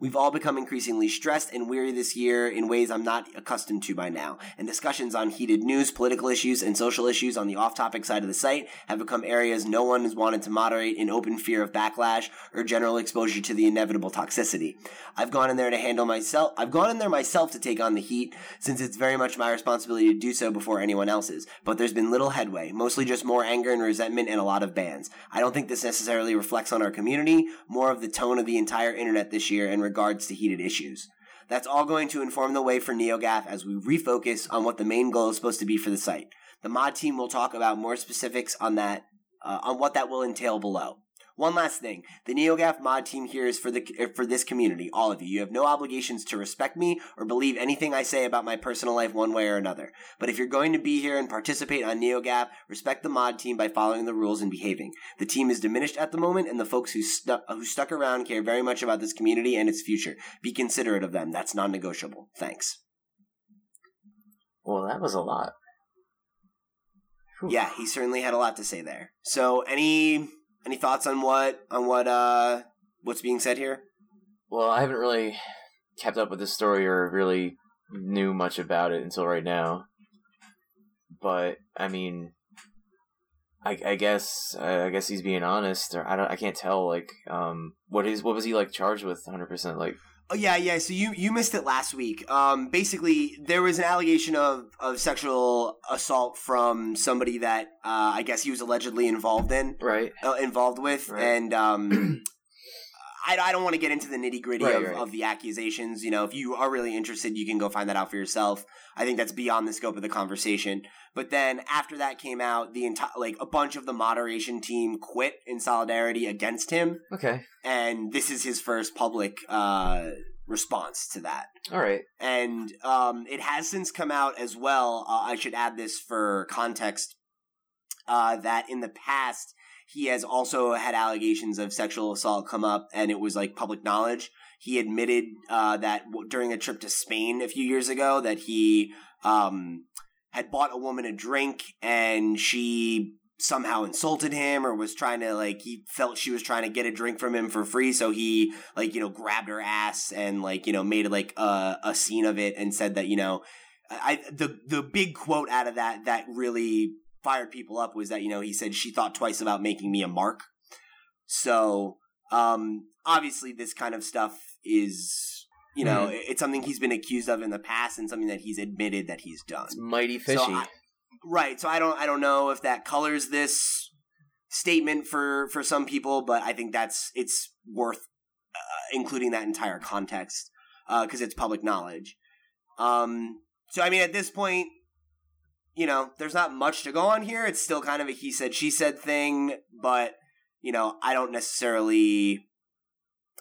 We've all become increasingly stressed and weary this year in ways I'm not accustomed to by now, and discussions on heated news, political issues, and social issues on the off topic side of the site have become areas no one has wanted to moderate in open fear of backlash or general exposure to the inevitable toxicity. I've gone in there to handle myself, I've gone in there myself to take on the heat, since it's very much my responsibility to do so before anyone else's, but there's been little headway, mostly just more anger and resentment and a lot of bans. I don't think this necessarily reflects on our community, more of the tone of the entire internet this year in regards to heated issues. That's all going to inform the way for NeoGaf as we refocus on what the main goal is supposed to be for the site. The mod team will talk about more specifics on that, uh, on what that will entail below. One last thing, the NeoGaf mod team here is for the uh, for this community, all of you. You have no obligations to respect me or believe anything I say about my personal life one way or another. But if you're going to be here and participate on NeoGaf, respect the mod team by following the rules and behaving. The team is diminished at the moment, and the folks who stuck who stuck around care very much about this community and its future. Be considerate of them. That's non-negotiable. Thanks. Well, that was a lot. Whew. Yeah, he certainly had a lot to say there. So, any any thoughts on what on what uh what's being said here? Well, I haven't really kept up with this story or really knew much about it until right now. But I mean, I, I guess I guess he's being honest, or I don't I can't tell. Like, um, what is what was he like charged with? Hundred percent. Like, Oh yeah, yeah. So you you missed it last week. Um, basically, there was an allegation of of sexual assault from somebody that uh, I guess he was allegedly involved in, right? uh, involved with, Right. and um, I, I don't want to get into the nitty gritty Right, of, right. of the accusations. You know, if you are really interested, you can go find that out for yourself. I think that's beyond the scope of the conversation. But then after that came out, the entire like a bunch of the moderation team quit in solidarity against him, Okay. and this is his first public uh, response to that All right. and um, it has since come out as well. Uh, I should add this for context uh, that in the past he has also had allegations of sexual assault come up, and it was like public knowledge. He admitted uh, that w- during a trip to Spain a few years ago that he um, had bought a woman a drink and she somehow insulted him or was trying to like he felt she was trying to get a drink from him for free so he like you know grabbed her ass and like you know made like a, a scene of it and said that you know I the the big quote out of that that really fired people up was that you know he said she thought twice about making me a mark so um obviously this kind of stuff is you know it's something he's been accused of in the past and something that he's admitted that he's done It's mighty fishy. so I- right. So I don't I don't know if that colors this statement for for some people, but I think that's it's worth uh, including that entire context because it's public knowledge. Um. So I mean, at this point, you know, there's not much to go on here. It's still kind of a he said she said thing, but you know, I don't necessarily.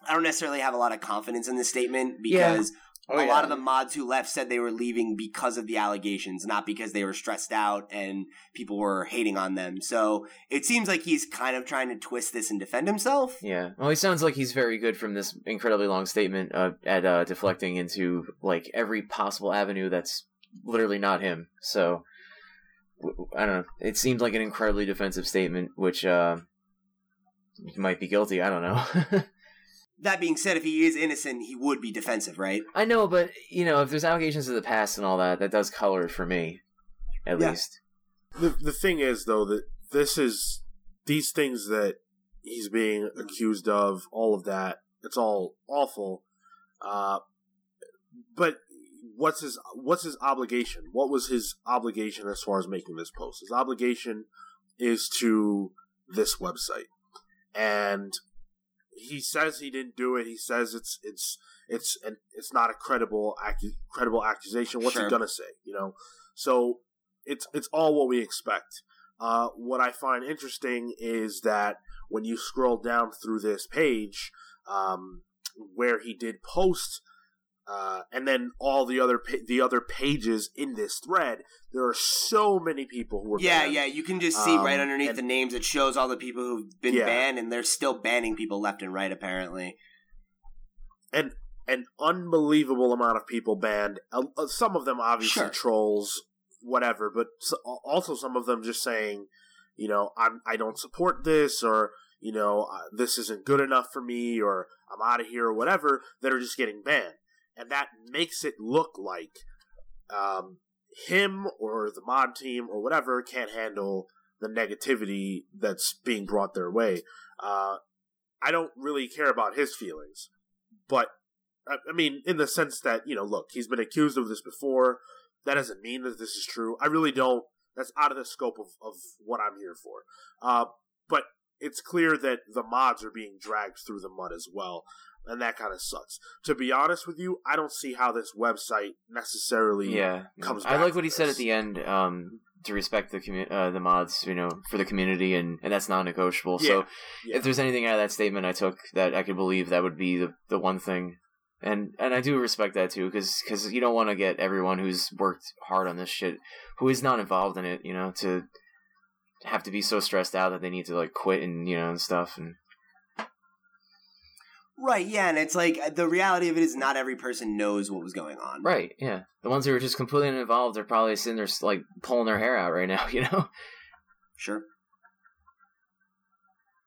I don't necessarily have a lot of confidence in this statement Yeah. because Oh, a yeah. lot of the mods who left said they were leaving because of the allegations, not because they were stressed out and people were hating on them. So it seems like he's kind of trying to twist this and defend himself. Yeah. Well, he sounds like he's very good from this incredibly long statement uh, at uh, deflecting into like every possible avenue that's literally not him. So w- w- I don't know. It seemed like an incredibly defensive statement, which uh, might be guilty. I don't know. That being said, if he is innocent, he would be defensive, right? I know, but you know, if there's allegations of the past and all that, that does color it for me, at Yeah. least. The the thing is though that this is these things that he's being accused of, all of that, it's all awful. Uh but what's his what's his obligation? What was his obligation as far as making this post? His obligation is to this website, and he says he didn't do it. He says it's it's it's an, it's not a credible accu- credible accusation. What's Sure. he gonna say? You know, so it's it's all what we expect. Uh, what I find interesting is that when you scroll down through this page, um, where he did post, uh, and then all the other pa- the other pages in this thread, there are so many people who were Yeah, banned. yeah, you can just see right Um, underneath and- the names. It shows all the people who've been Yeah. banned, and they're still banning people left and right. Apparently, and an unbelievable amount of people banned. Uh, uh, some of them obviously Sure. trolls, whatever, but so, also some of them just saying, you know, I'm I don't support this, or you know, uh, this isn't good enough for me, or I'm out of here, or whatever. That are just getting banned, and that makes it look like um, him or the mod team or whatever can't handle the negativity that's being brought their way. Uh, I don't really care about his feelings, but I mean, in the sense that you know, look, he's been accused of this before. That doesn't mean that this is true. I really don't. That's out of the scope of, of what I'm here for. Uh, but it's clear that the mods are being dragged through the mud as well, and that kind of sucks. To be honest with you, I don't see how this website necessarily. Yeah, comes I like what he said at the end. Um, to respect the commu- uh, the mods, you know, for the community, and, and that's non-negotiable. So, Yeah, yeah. if there's anything out of that statement I took that I could believe, that would be the the one thing. And and I do respect that too, because because you don't want to get everyone who's worked hard on this shit, who is not involved in it, you know, to have to be so stressed out that they need to like quit and you know and stuff. And right? Yeah, and it's like the reality of it is not every person knows what was going on. right, yeah, the ones who are just completely uninvolved, they're probably sitting there like pulling their hair out right now, you know. Sure.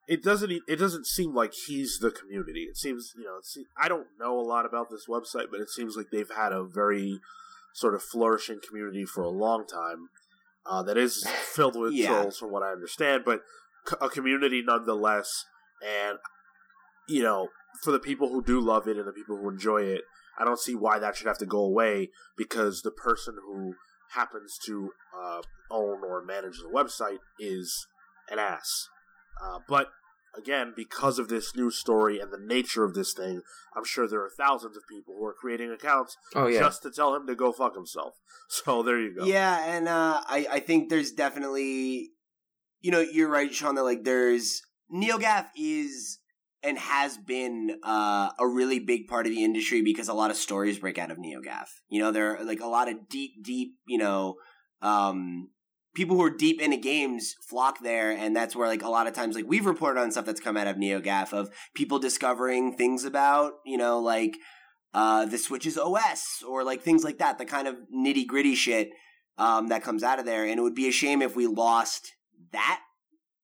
it doesn't e- it doesn't seem like he's the community. It seems you know it se- I don't know a lot about this website, but it seems like they've had a very sort of flourishing community for a long time. Uh, that is filled with Yeah. trolls, from what I understand, but a community nonetheless. And you know, for the people who do love it and the people who enjoy it, I don't see why that should have to go away because the person who happens to uh, own or manage the website is an ass. Uh, but again, because of this news story and the nature of this thing, I'm sure there are thousands of people who are creating accounts Oh yeah, just to tell him to go fuck himself. So there you go. Yeah, and uh, I I think there's definitely, you know, you're right, Sean. That like there's NeoGaf is and has been uh, a really big part of the industry because a lot of stories break out of NeoGaf. You know, there are like a lot of deep, deep, you know, um, people who are deep into games flock there, and that's where like a lot of times like we've reported on stuff that's come out of NeoGaf of people discovering things about you know like uh, the Switch's OS or like things like that, the kind of nitty gritty shit um, that comes out of there. And it would be a shame if we lost that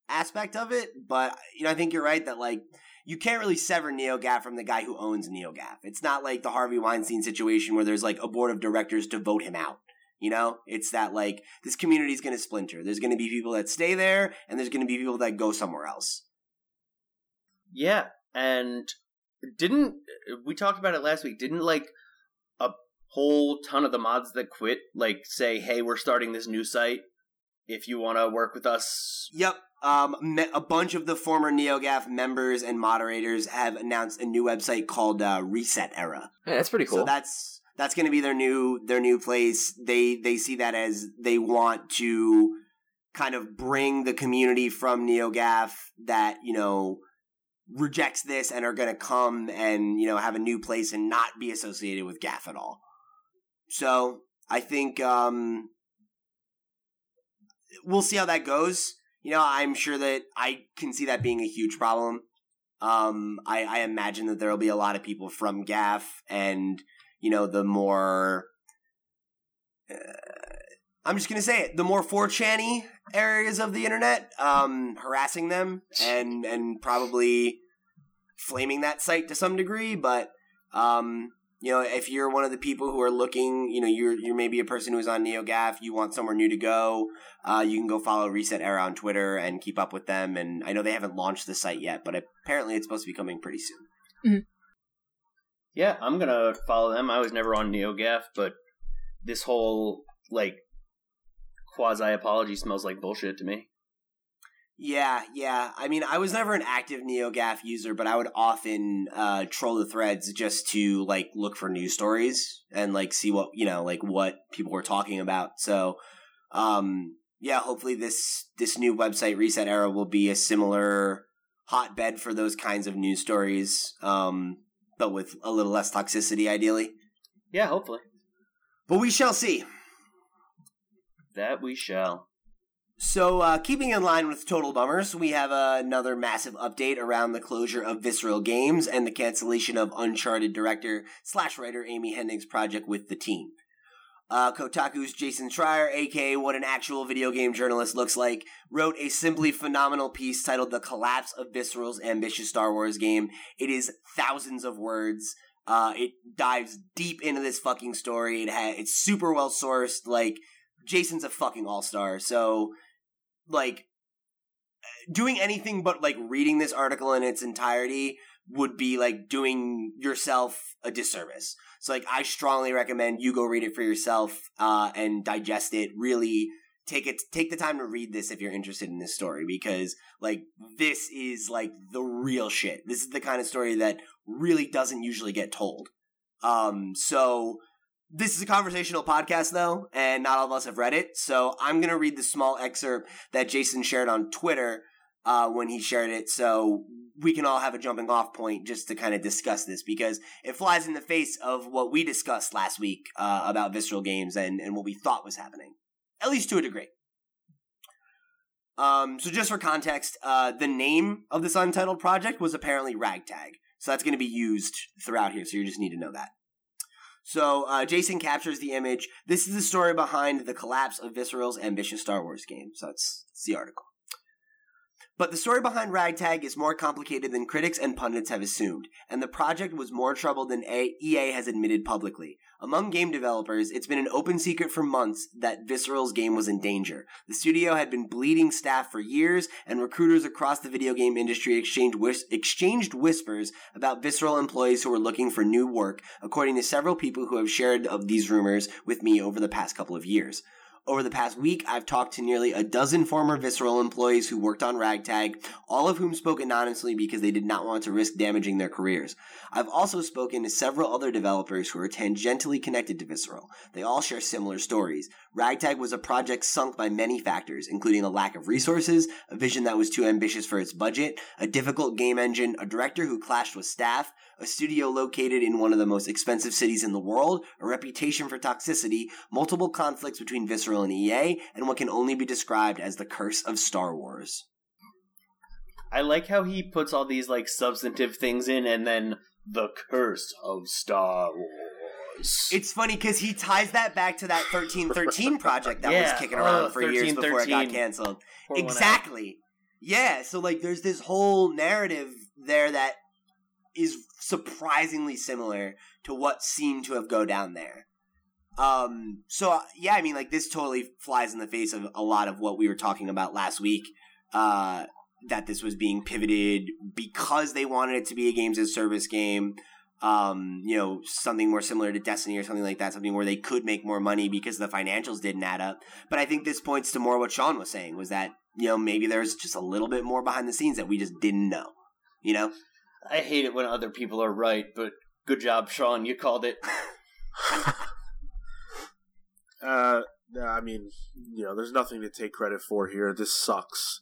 aspect of it. But you know, I think you're right that like you can't really sever NeoGaf from the guy who owns NeoGaf. It's not like the Harvey Weinstein situation where there's like a board of directors to vote him out. You know, it's that like this community is going to splinter. There's going to be people that stay there, and there's going to be people that go somewhere else. Yeah, and didn't we talked about it last week? Didn't like a whole ton of the mods that quit like say, "Hey, we're starting this new site. If you want to work with us." Yep. Um, me- a bunch of the former NeoGaf members and moderators have announced a new website called uh, ResetEra. Yeah, that's pretty cool. So that's that's going to be their new their new place. They they see that as they want to kind of bring the community from NeoGaf that you know rejects this and are going to come and you know have a new place and not be associated with GAF at all. So I think um, we'll see how that goes. You know, I'm sure that I can see that being a huge problem. Um, I, I imagine that there will be a lot of people from GAF and you know the more. Uh, I'm just gonna say it. The more 4chan areas of the internet, um, harassing them and and probably flaming that site to some degree. But um, you know, if you're one of the people who are looking, you know, you're you're maybe a person who's on NeoGaf, you want somewhere new to go, uh, you can go follow ResetEra on Twitter and keep up with them. And I know they haven't launched the site yet, but apparently it's supposed to be coming pretty soon. Yeah, I'm gonna follow them. I was never on NeoGaf, but this whole like quasi apology smells like bullshit to me. Yeah, yeah. I mean, I was never an active NeoGaf user, but I would often uh, troll the threads just to like look for news stories and like see what you know, like what people were talking about. So, um, yeah, hopefully this this new website ResetEra will be a similar hotbed for those kinds of news stories, um, but with a little less toxicity, ideally. Yeah, hopefully. But we shall see. That we shall. So, uh, keeping in line with Total Bummers, we have uh, another massive update around the closure of Visceral Games and the cancellation of Uncharted director slash writer Amy Hennig's project with the team. Uh, Kotaku's Jason Schreier, aka what an actual video game journalist looks like, wrote a simply phenomenal piece titled The Collapse of Visceral's ambitious Star Wars game. It is thousands of words. Uh, it dives deep into this fucking story. It ha- it's super well sourced. Like, Jason's a fucking all star. So, like, doing anything but like reading this article in its entirety would be like doing yourself a disservice. So like I strongly recommend you go read it for yourself uh, and digest it. Really take it take the time to read this if you're interested in this story because like this is like the real shit. This is the kind of story that really doesn't usually get told. Um so this is a conversational podcast though and not all of us have read it. So I'm going to read the small excerpt that Jason shared on Twitter uh, when he shared it. So we can all have a jumping off point just to kind of discuss this because it flies in the face of what we discussed last week uh, about visceral games and, and what we thought was happening, at least to a degree. Um, so just for context, uh, the name of this untitled project was apparently Ragtag. So that's going to be used throughout here. So you just need to know that. So uh, Jason captures the image. This is the story behind the collapse of Visceral's ambitious Star Wars game. So that's, that's the article. But the story behind Ragtag is more complicated than critics and pundits have assumed, and the project was more trouble than EA has admitted publicly. Among game developers, it's been an open secret for months that Visceral's game was in danger. The studio had been bleeding staff for years, and recruiters across the video game industry exchanged, whis- exchanged whispers about Visceral employees who were looking for new work, according to several people who have shared of these rumors with me over the past couple of years. Over the past week, I've talked to nearly a dozen former Visceral employees who worked on Ragtag, all of whom spoke anonymously because they did not want to risk damaging their careers. I've also spoken to several other developers who are tangentially connected to Visceral. They all share similar stories. Ragtag was a project sunk by many factors, including a lack of resources, a vision that was too ambitious for its budget, a difficult game engine, a director who clashed with staff, a studio located in one of the most expensive cities in the world, a reputation for toxicity, multiple conflicts between Visceral and EA, and what can only be described as the curse of Star Wars. I like how he puts all these like substantive things in and then the curse of Star Wars. It's funny because he ties that back to that 1313 project that Yeah. was kicking around Oh, for years before it got canceled. Pour one out. Exactly. Yeah, so like there's this whole narrative there that is surprisingly similar to what seemed to have go down there. Um so yeah, I mean like this totally flies in the face of a lot of what we were talking about last week. Uh that this was being pivoted because they wanted it to be a games as service game. Um, you know, something more similar to Destiny or something like that, something where they could make more money because the financials didn't add up. But I think this points to more what Sean was saying was that, you know, maybe there's just a little bit more behind the scenes that we just didn't know. You know? I hate it when other people are right, but good job, Sean. You called it. Uh, I mean, you know, there's nothing to take credit for here. This sucks.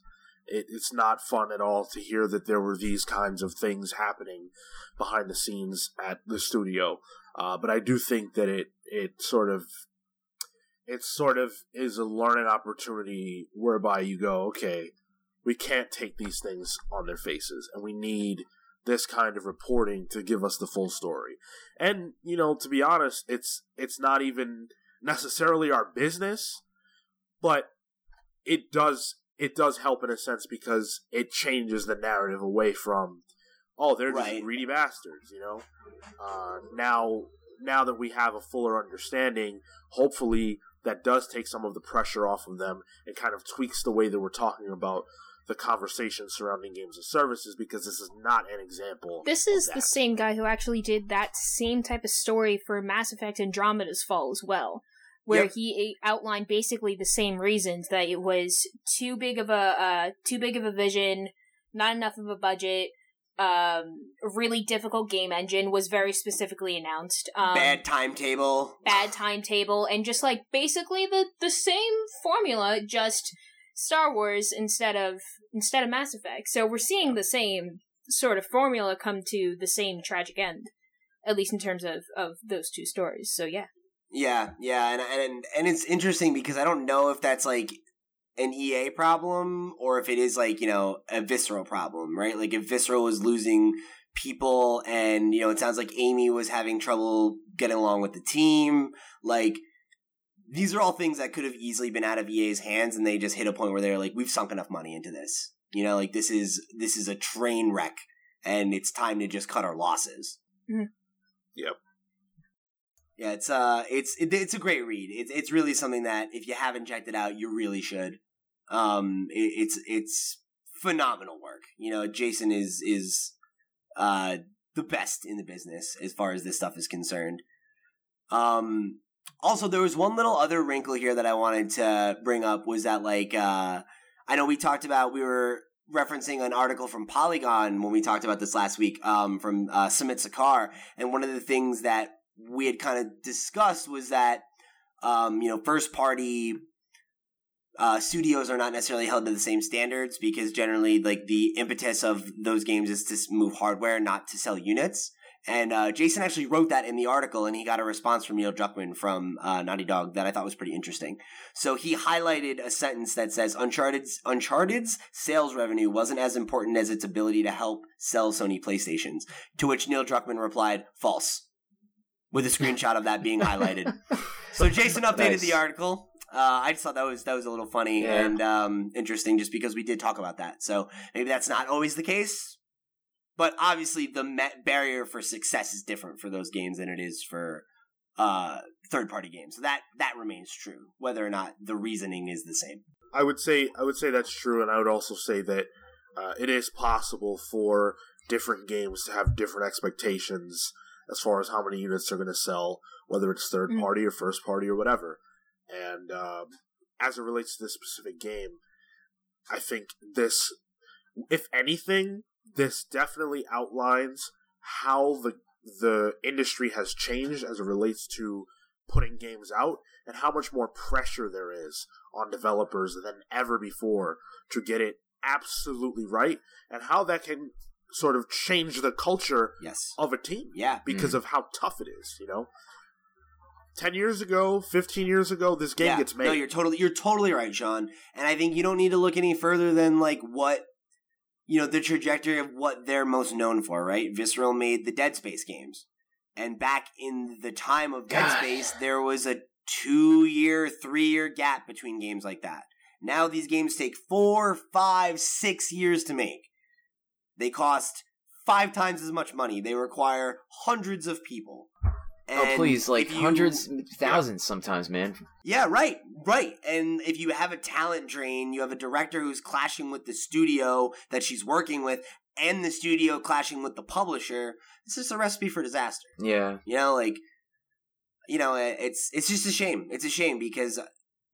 It, it's not fun at all to hear that there were these kinds of things happening behind the scenes at the studio. Uh, but I do think that it it sort of it sort of is a learning opportunity whereby you go, okay, we can't take these things on their faces, and we need this kind of reporting to give us the full story. And you know, to be honest, it's it's not even necessarily our business, but it does it does help in a sense because it changes the narrative away from oh they're just Right. greedy bastards, you know. Uh, now now that we have a fuller understanding, hopefully that does take some of the pressure off of them and kind of tweaks the way that we're talking about the conversation surrounding games and services because this is not an example. This is of the same guy who actually did that same type of story for Mass Effect Andromeda's Fall as well, where Yep. he outlined basically the same reasons that it was too big of a uh, too big of a vision, not enough of a budget, um, really difficult game engine was very specifically announced. Um, Bad timetable. bad timetable and just like basically the the same formula just Star Wars instead of instead of Mass Effect. So we're seeing the same sort of formula come to the same tragic end at least in terms of of those two stories. So yeah. Yeah, yeah, and and and it's interesting because I don't know if that's like an EA problem or if it is like you know a visceral problem, right? Like if visceral was losing people, and you know it sounds like Amy was having trouble getting along with the team. Like these are all things that could have easily been out of EA's hands, and they just hit a point where they're like, we've sunk enough money into this. You know, like this is this is a train wreck, and it's time to just cut our losses. Mm-hmm. Yeah, it's uh, it's it, it's a great read. It's it's really something that if you haven't checked it out, you really should. Um, it, it's it's phenomenal work. You know, Jason is is uh the best in the business as far as this stuff is concerned. Um, also there was one little other wrinkle here that I wanted to bring up was that like uh, I know we talked about we were referencing an article from Polygon when we talked about this last week um, from uh, Sakar, and one of the things that we had kind of discussed was that um, you know first party uh, studios are not necessarily held to the same standards because generally like the impetus of those games is to move hardware not to sell units. And uh, jason actually wrote that in the article and he got a response from neil druckmann from uh, naughty dog that i thought was pretty interesting. So he highlighted a sentence that says uncharted's uncharted's sales revenue wasn't as important as its ability to help sell sony playstations to which neil druckmann replied false with a screenshot of that being highlighted. So Jason updated Nice. the article. Uh, I just thought that was that was a little funny Yeah. and um, interesting, just because we did talk about that. So maybe that's not always the case, but obviously the met barrier for success is different for those games than it is for uh, third party games. So that that remains true, whether or not the reasoning is the same. I would say I would say that's true, and I would also say that uh, it is possible for different games to have different expectations as far as how many units they're going to sell, whether it's third Mm. party or first party or whatever. And um, as it relates to this specific game, I think this, if anything, this definitely outlines how the the industry has changed as it relates to putting games out and how much more pressure there is on developers than ever before to get it absolutely right and how that can sort of change the culture Yes. of a team Yeah. because mm. of how tough it is, you know? 10 years ago, 15 years ago, this game yeah. gets made. No, you're totally you're totally right, Sean. And I think you don't need to look any further than like what you know the trajectory of what they're most known for, right? Visceral made the Dead Space games, and back in the time of Dead God. Space, there was a two year, three year gap between games like that. Now these games take four, five, six years to make. They cost five times as much money. They require hundreds of people. oh, please, like you- hundreds, thousands sometimes, man. yeah, right, right. And if you have a talent drain, you have a director who's clashing with the studio that she's working with, and the studio clashing with the publisher. It's just a recipe for disaster. Yeah. You know, like, you know, it's it's just a shame. It's a shame because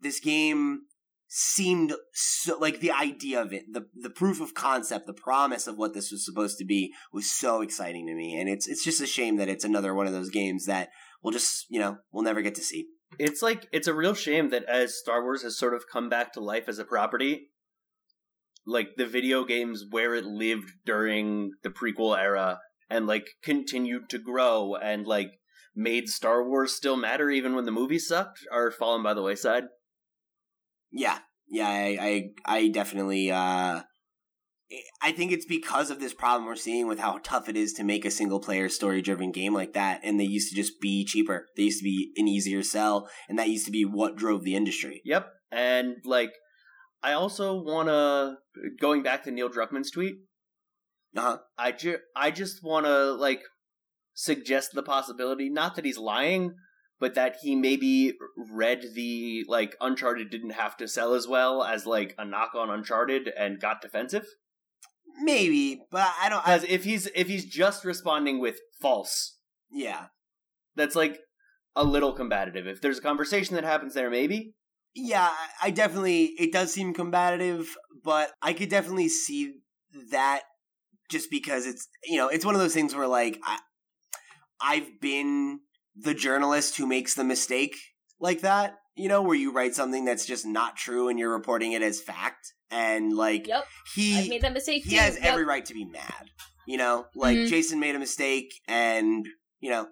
this game seemed so like the idea of it, the the proof of concept, the promise of what this was supposed to be was so exciting to me, and it's it's just a shame that it's another one of those games that we'll just you know we'll never get to see. It's like it's a real shame that as Star Wars has sort of come back to life as a property, like the video games where it lived during the prequel era and like continued to grow and like made Star Wars still matter even when the movies sucked are fallen by the wayside. Yeah, yeah, I, I, I definitely. Uh, I think it's because of this problem we're seeing with how tough it is to make a single player story driven game like that, and they used to just be cheaper. They used to be an easier sell, and that used to be what drove the industry. Yep. And like I also want to going back to Neil Druckmann's tweet, Uh huh. I ju- I just want to like suggest the possibility not that he's lying, but that he maybe read the like Uncharted didn't have to sell as well as like a knock on Uncharted and got defensive. Maybe, but I don't. Because if he's if he's just responding with false, yeah, that's like a little combative. If there's a conversation that happens there, maybe. yeah. I- I definitely. It does seem combative, but I could definitely see that just because it's you know it's one of those things where like I, I've been the journalist who makes the mistake like that. You know, where you write something that's just not true and you're reporting it as fact, and like Yep, he I've made that mistake he too. has Yep. every right to be mad. You know, like Mhm. Jason made a mistake, and you know,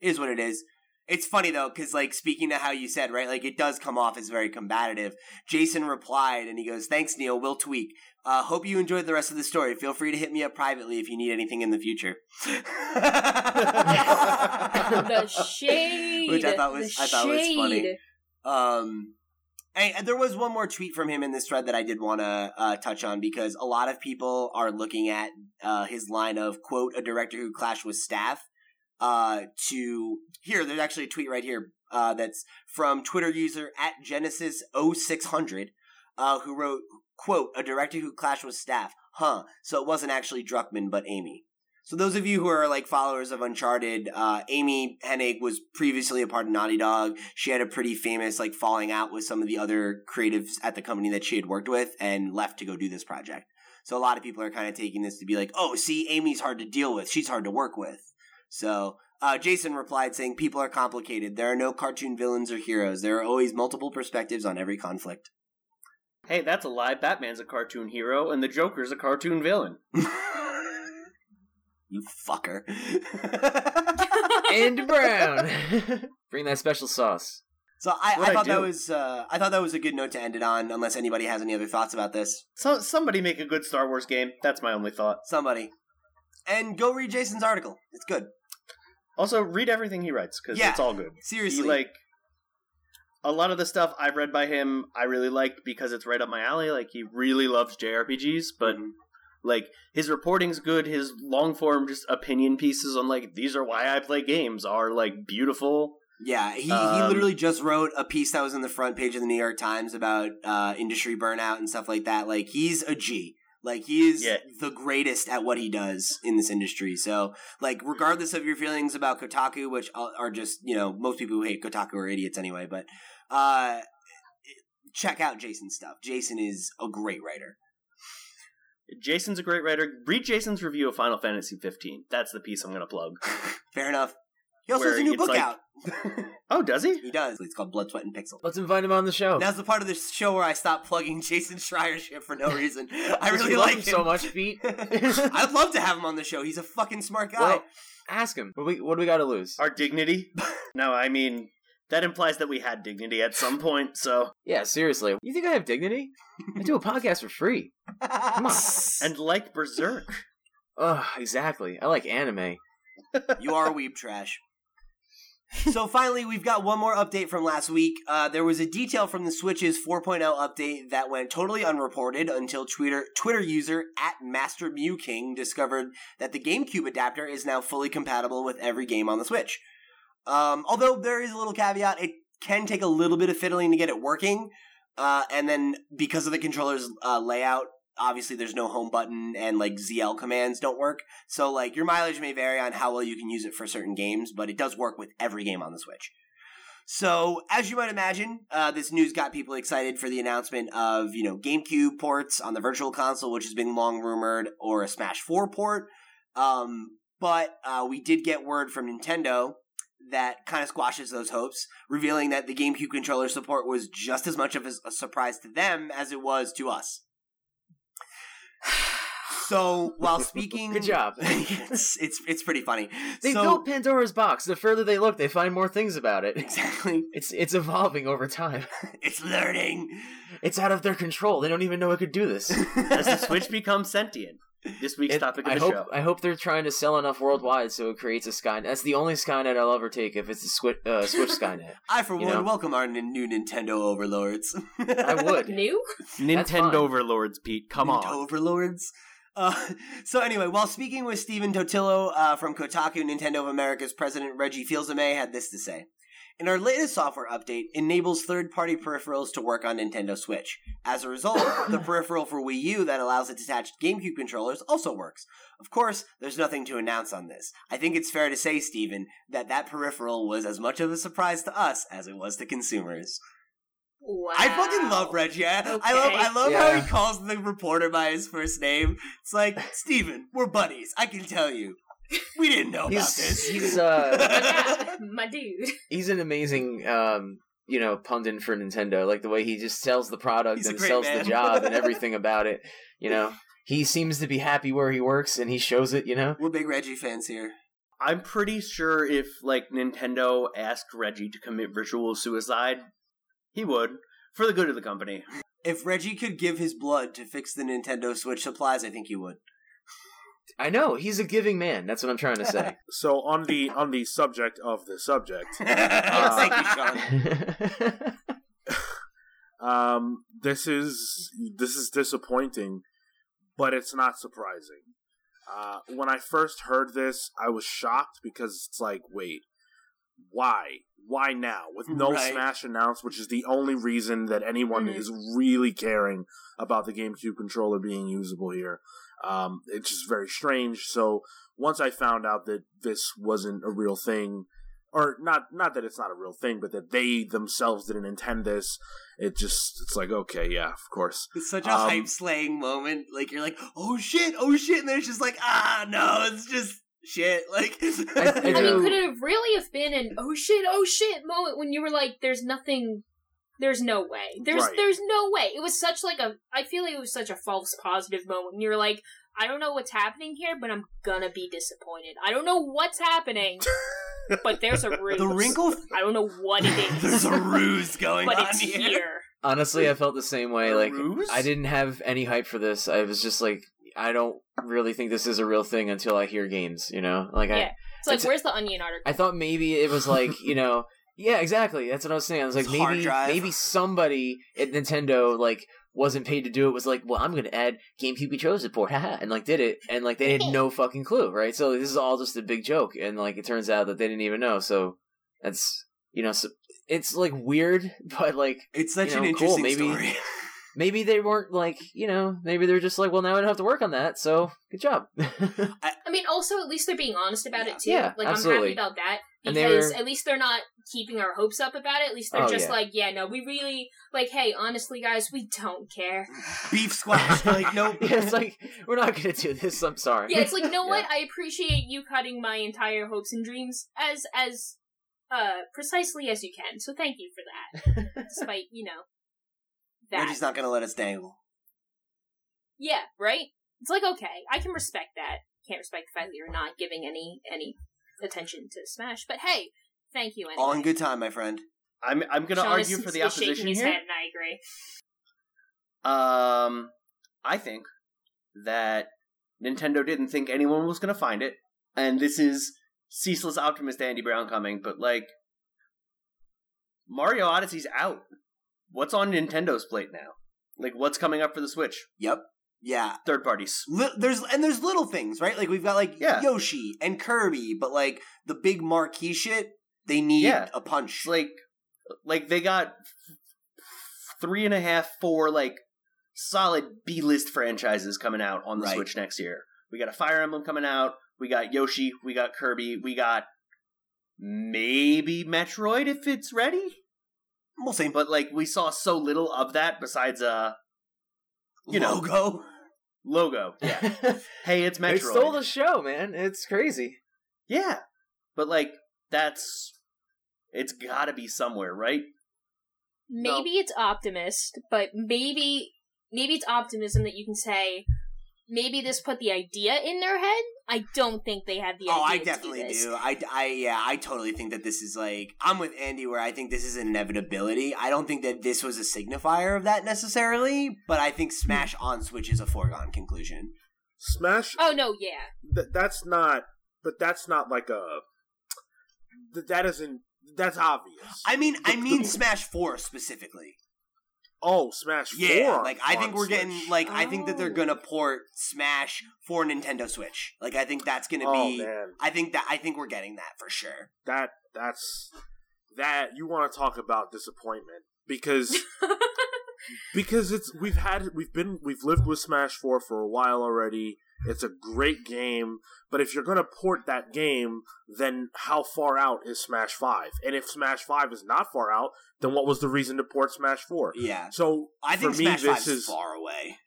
is what it is. It's funny though, because like speaking to how you said, right, like it does come off as very combative. Jason replied, and he goes, "Thanks, Neil. We'll tweak. Uh, hope you enjoyed the rest of the story. Feel free to hit me up privately if you need anything in the future." the shade, Which I thought was- the I thought was funny. shade. Um, and, there was one more tweet from him in this thread that I did want to uh, touch on because a lot of people are looking at uh, his line of quote a director who clashed with staff. Uh, to here, there's actually a tweet right here uh, that's from Twitter user at Genesis 0600 uh, who wrote quote a director who clashed with staff. Huh? So it wasn't actually Druckmann but Amy. So those of you who are like followers of Uncharted, uh, Amy Hennig was previously a part of Naughty Dog. She had a pretty famous like falling out with some of the other creatives at the company that she had worked with and left to go do this project. So a lot of people are kind of taking this to be like, oh, see, Amy's hard to deal with. She's hard to work with. So uh, Jason replied saying, people are complicated. There are no cartoon villains or heroes. There are always multiple perspectives on every conflict. Hey, that's a lie. Batman's a cartoon hero, and the Joker's a cartoon villain. you fucker. and brown. Bring that special sauce. So I, What'd I I thought that was uh, I thought that was a good note to end it on. Unless anybody has any other thoughts about this, So somebody make a good Star Wars game. That's my only thought. somebody, and go read Jason's article. It's good. Also, read everything he writes because Yeah. it's all good. Seriously, He like a lot of the stuff I've read by him. I really liked because it's right up my alley. Like he really loves JRPGs, but Mhm. Like his reporting's good. His long form just opinion pieces on like these are why I play games are like beautiful. yeah, he he Um, literally just wrote a piece that was in the front page of the New York Times about uh, industry burnout and stuff like that. Like he's a G. Like he is Yeah. the greatest at what he does in this industry. So, like, regardless of your feelings about Kotaku, which are are just you know most people who hate Kotaku are idiots anyway, but uh, check out Jason's stuff. Jason is a great writer. Jason's a great writer. Read Jason's review of Final Fantasy 15. That's the piece I'm gonna plug. Fair enough. He also has a new book like- out. Oh, does he? he does. It's called Blood, Sweat, and Pixel. Let's invite him on the show. That's the part of the show where I stop plugging Jason Schreier shit for no reason. I really love like him him so much, Pete. I'd love to have him on the show. He's a fucking smart guy. Well, ask him. What do we, what do we got to lose? Our dignity? no, I mean that implies that we had dignity at some point. So Yeah, seriously. You think I have dignity? I do a podcast for free. Come on. and like Berserk. Ugh, exactly. I like anime. you are weeb trash. so finally, we've got one more update from last week. Uh, there was a detail from the Switch's 4.0 update that went totally unreported until Twitter Twitter user at Master Mew King discovered that the GameCube adapter is now fully compatible with every game on the Switch. Um, although there is a little caveat, it can take a little bit of fiddling to get it working. Uh, and then because of the controller's uh, layout, obviously there's no home button and like ZL commands don't work. So like your mileage may vary on how well you can use it for certain games, but it does work with every game on the Switch. So as you might imagine, uh, this news got people excited for the announcement of you know GameCube ports on the Virtual Console, which has been long rumored, or a Smash Four port. Um, but uh, we did get word from Nintendo that kind of squashes those hopes, revealing that the GameCube controller support was just as much of a, a surprise to them as it was to us. So while speaking, Good job. it's it's it's pretty funny. They so, built Pandora's box. The further they look, they find more things about it. exactly. It's it's evolving over time. It's learning. It's out of their control. They don't even know it could do this. As the Switch becomes sentient. This week's It- topic of I the hope show. I hope they're trying to sell enough worldwide so it creates a Skynet. That's the only Skynet I'll ever take if it's a Switch, uh, Switch Skynet. I, for You one, know? welcome our n- new Nintendo overlords. I would. New? Nintendo overlords, Pete. Come Nintendo on. overlords. Uh, so anyway, while speaking with Stephen Totilo uh, from Kotaku, Nintendo of America's president Reggie Fils-Aimé had this to say. In our latest software update enables third-party peripherals to work on Nintendo Switch. As a result, the peripheral for Wii U that allows its attached GameCube controllers also works. Of course, there's nothing to announce on this. I think it's fair to say, Stephen, that that peripheral was as much of a surprise to us as it was to consumers. Wow. I fucking love Reggie. I, I love I love how he calls the reporter by his first name. It's like, Stephen, we're buddies. I can tell you. We didn't know about this. he's uh my dude. he's an amazing um you know pundit for Nintendo. Like the way he just sells the product He's and sells man. the job and everything about it. You know, he seems to be happy where he works and he shows it. You know, We're big Reggie fans here. I'm pretty sure if like Nintendo asked Reggie to commit virtual suicide, he would for the good of the company. If Reggie could give his blood to fix the Nintendo Switch supplies, I think he would. I know he's a giving man. That's what I'm trying to say. So on the on the subject of the subject, Thank you, Sean. um, this is this is disappointing, but it's not surprising. Uh, when I first heard this, I was shocked because it's like, wait, why? Why now? With no Right. Smash announced, which is the only reason that anyone Mhm. is really caring about the GameCube controller being usable here. Um, it's just very strange. So once I found out that this wasn't a real thing, or not, not that it's not a real thing, but that they themselves didn't intend this, it just, it's like, okay, yeah, of course. It's such a Um, hype slaying moment. Like you're like, oh shit, oh shit, and then it's just like, ah, no, it's just shit. Like, I I mean, could it really have been an oh shit, oh shit moment when you were like, "There's nothing, there's no way, there's Right. there's no way." It was such like a, I feel like it was such a false positive moment. You're like, I don't know what's happening here, but I'm gonna be disappointed. I don't know what's happening, but there's a ruse. the wrinkle. I don't know what it is. There's a ruse going but on it's here. here. Honestly, I felt the same way. A Like ruse? I didn't have any hype for this. I was just like, I don't really think this is a real thing until I hear games. You know, like I. Yeah. It's like, It's- where's the onion article? I thought maybe it was like you know yeah exactly that's what I was saying I was like It's hard maybe drive. maybe somebody at Nintendo like wasn't paid to do it was like well I'm gonna add GameCube controller support haha and like did it and like they had no fucking clue right so this is all just a big joke and like it turns out that they didn't even know so that's you know so it's like weird but like It's such You an know, cool, interesting maybe- story. maybe they weren't like you know maybe they're just like well now I don't have to work on that so good job I mean, also at least they're being honest about it too. Yeah, like absolutely. I'm happy about that And they because were- at least they're not keeping our hopes up about it. At least they're Oh, just yeah. like, yeah, no, we really like. Hey, honestly, guys, we don't care. Beef squash. Like nope. yeah, it's like we're not gonna do this I'm sorry Yeah, it's like, you know Yeah. what? I appreciate you cutting my entire hopes and dreams as as uh precisely as you can. So thank you for that. Despite you know that. Reggie's not gonna let us dangle. Yeah, right. It's like okay, I can respect that. Can't respect the fact that you're not giving any any attention to Smash, but hey, thank you anyway. All in good time, my friend. I'm I'm gonna Sean argue is- for the opposition his here. head, and I agree. Um, I think that Nintendo didn't think anyone was going to find it, and this is ceaseless optimist Andy Brown coming. But like, Mario Odyssey's out. What's on Nintendo's plate now? Like, what's coming up for the Switch? Yep. Yeah. Third parties. Li- there's and there's little things, right? Like we've got like Yeah. Yoshi and Kirby, but like the big marquee shit, they need Yeah. a punch. It's like, like they got three and a half, four like solid B list franchises coming out on the Right. Switch next year. We got a Fire Emblem coming out. We got Yoshi. We got Kirby. We got maybe Metroid if it's ready. we'll see. But like we saw so little of that besides a you know. Logo. logo. Yeah. hey, it's they stole the show man it's crazy yeah, but like that's it's got to be somewhere, right? Maybe it's optimist, but maybe maybe it's optimism that you can say maybe this put the idea in their head. I don't think they have the Oh, I definitely to do. This. do. I, I, yeah, I totally think that this is like I'm with Andy where I think this is an inevitability. I don't think that this was a signifier of that necessarily, but I think Smash on Switch is a foregone conclusion. Smash. Oh no, yeah. Th- that's not. But that's not like a. Th- that isn't. That's obvious. I mean, I mean Smash Four specifically. Oh, Smash Yeah, Four. like I think we're getting Switch. like I think that they're gonna port Smash for Nintendo Switch. Like I think that's gonna Oh be. man, I think that I think we're getting that for sure. that that's that you want to talk about disappointment because because it's we've had we've been we've lived with Smash 4 for a while already. It's a great game, but if you're going to port that game, then how far out is Smash 5? And if Smash 5 is not far out, then what was the reason to port Smash 4? Yeah. So I think me, Smash this 5 is is far away.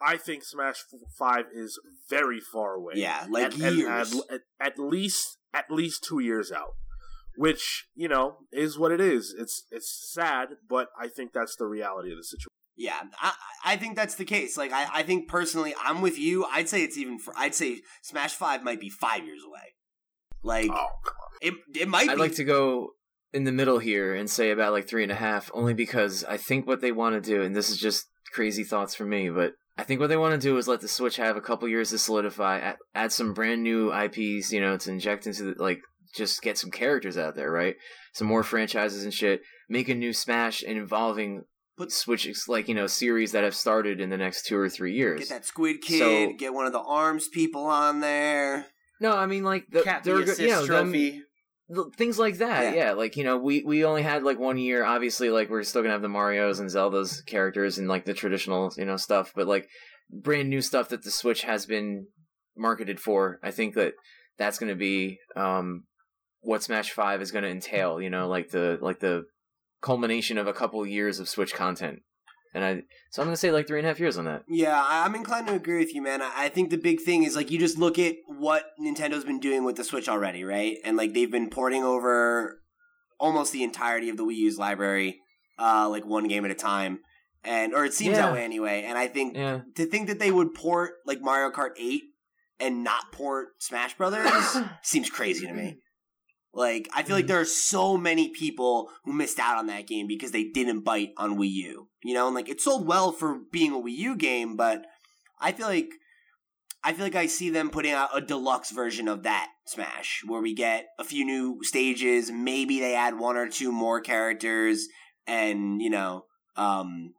I think Smash Five is very far away. Yeah, like at, at- years. At, at, at least at least two years out, which you know is what it is. It's it's sad, but I think that's the reality of the situation. Yeah, I, I think that's the case. Like, I, I think personally, I'm with you. I'd say it's even. For, I'd say Smash Five might be five years away. Like, Oh, it it might I'd be. like to go in the middle here and say about like three and a half, only because I think what they want to do, and this is just crazy thoughts from me, but I think what they want to do is let the Switch have a couple years to solidify, add, add some brand new IPs, you know, to inject into the, like, just get some characters out there, right? Some more franchises and shit. Make a new Smash and involving Put- Switch, like, you know, series that have started in the next two or three years. Get that Squid Kid. So- get one of the Arms people on there. No, I mean, like, the, Cat they're the you know, trophy. L- things like that Yeah. yeah. like you know we we only had like one year obviously like we're still gonna have the marios and zeldas characters and like the traditional you know stuff but like brand new stuff that the switch has been marketed for i think that that's gonna be um what smash 5 is gonna entail you know like the like the culmination of a couple years of switch content and i so i'm gonna say like three and a half years on that Yeah, I'm inclined to agree with you, man. I I think the big thing is like you just look at what Nintendo's been doing with the Switch already, right? And like they've been porting over almost the entirety of the Wii U's library, uh, like one game at a time, and or it seems Yeah. that way anyway. And I think yeah to think that they would port like Mario Kart 8 and not port Smash Brothers seems crazy to me. Like, I feel like there are so many people who missed out on that game because they didn't bite on Wii U. You know, and like it sold well for being a Wii U game, but I feel like I feel like I see them putting out a deluxe version of that Smash where we get a few new stages, maybe they add one or two more characters and, you know, um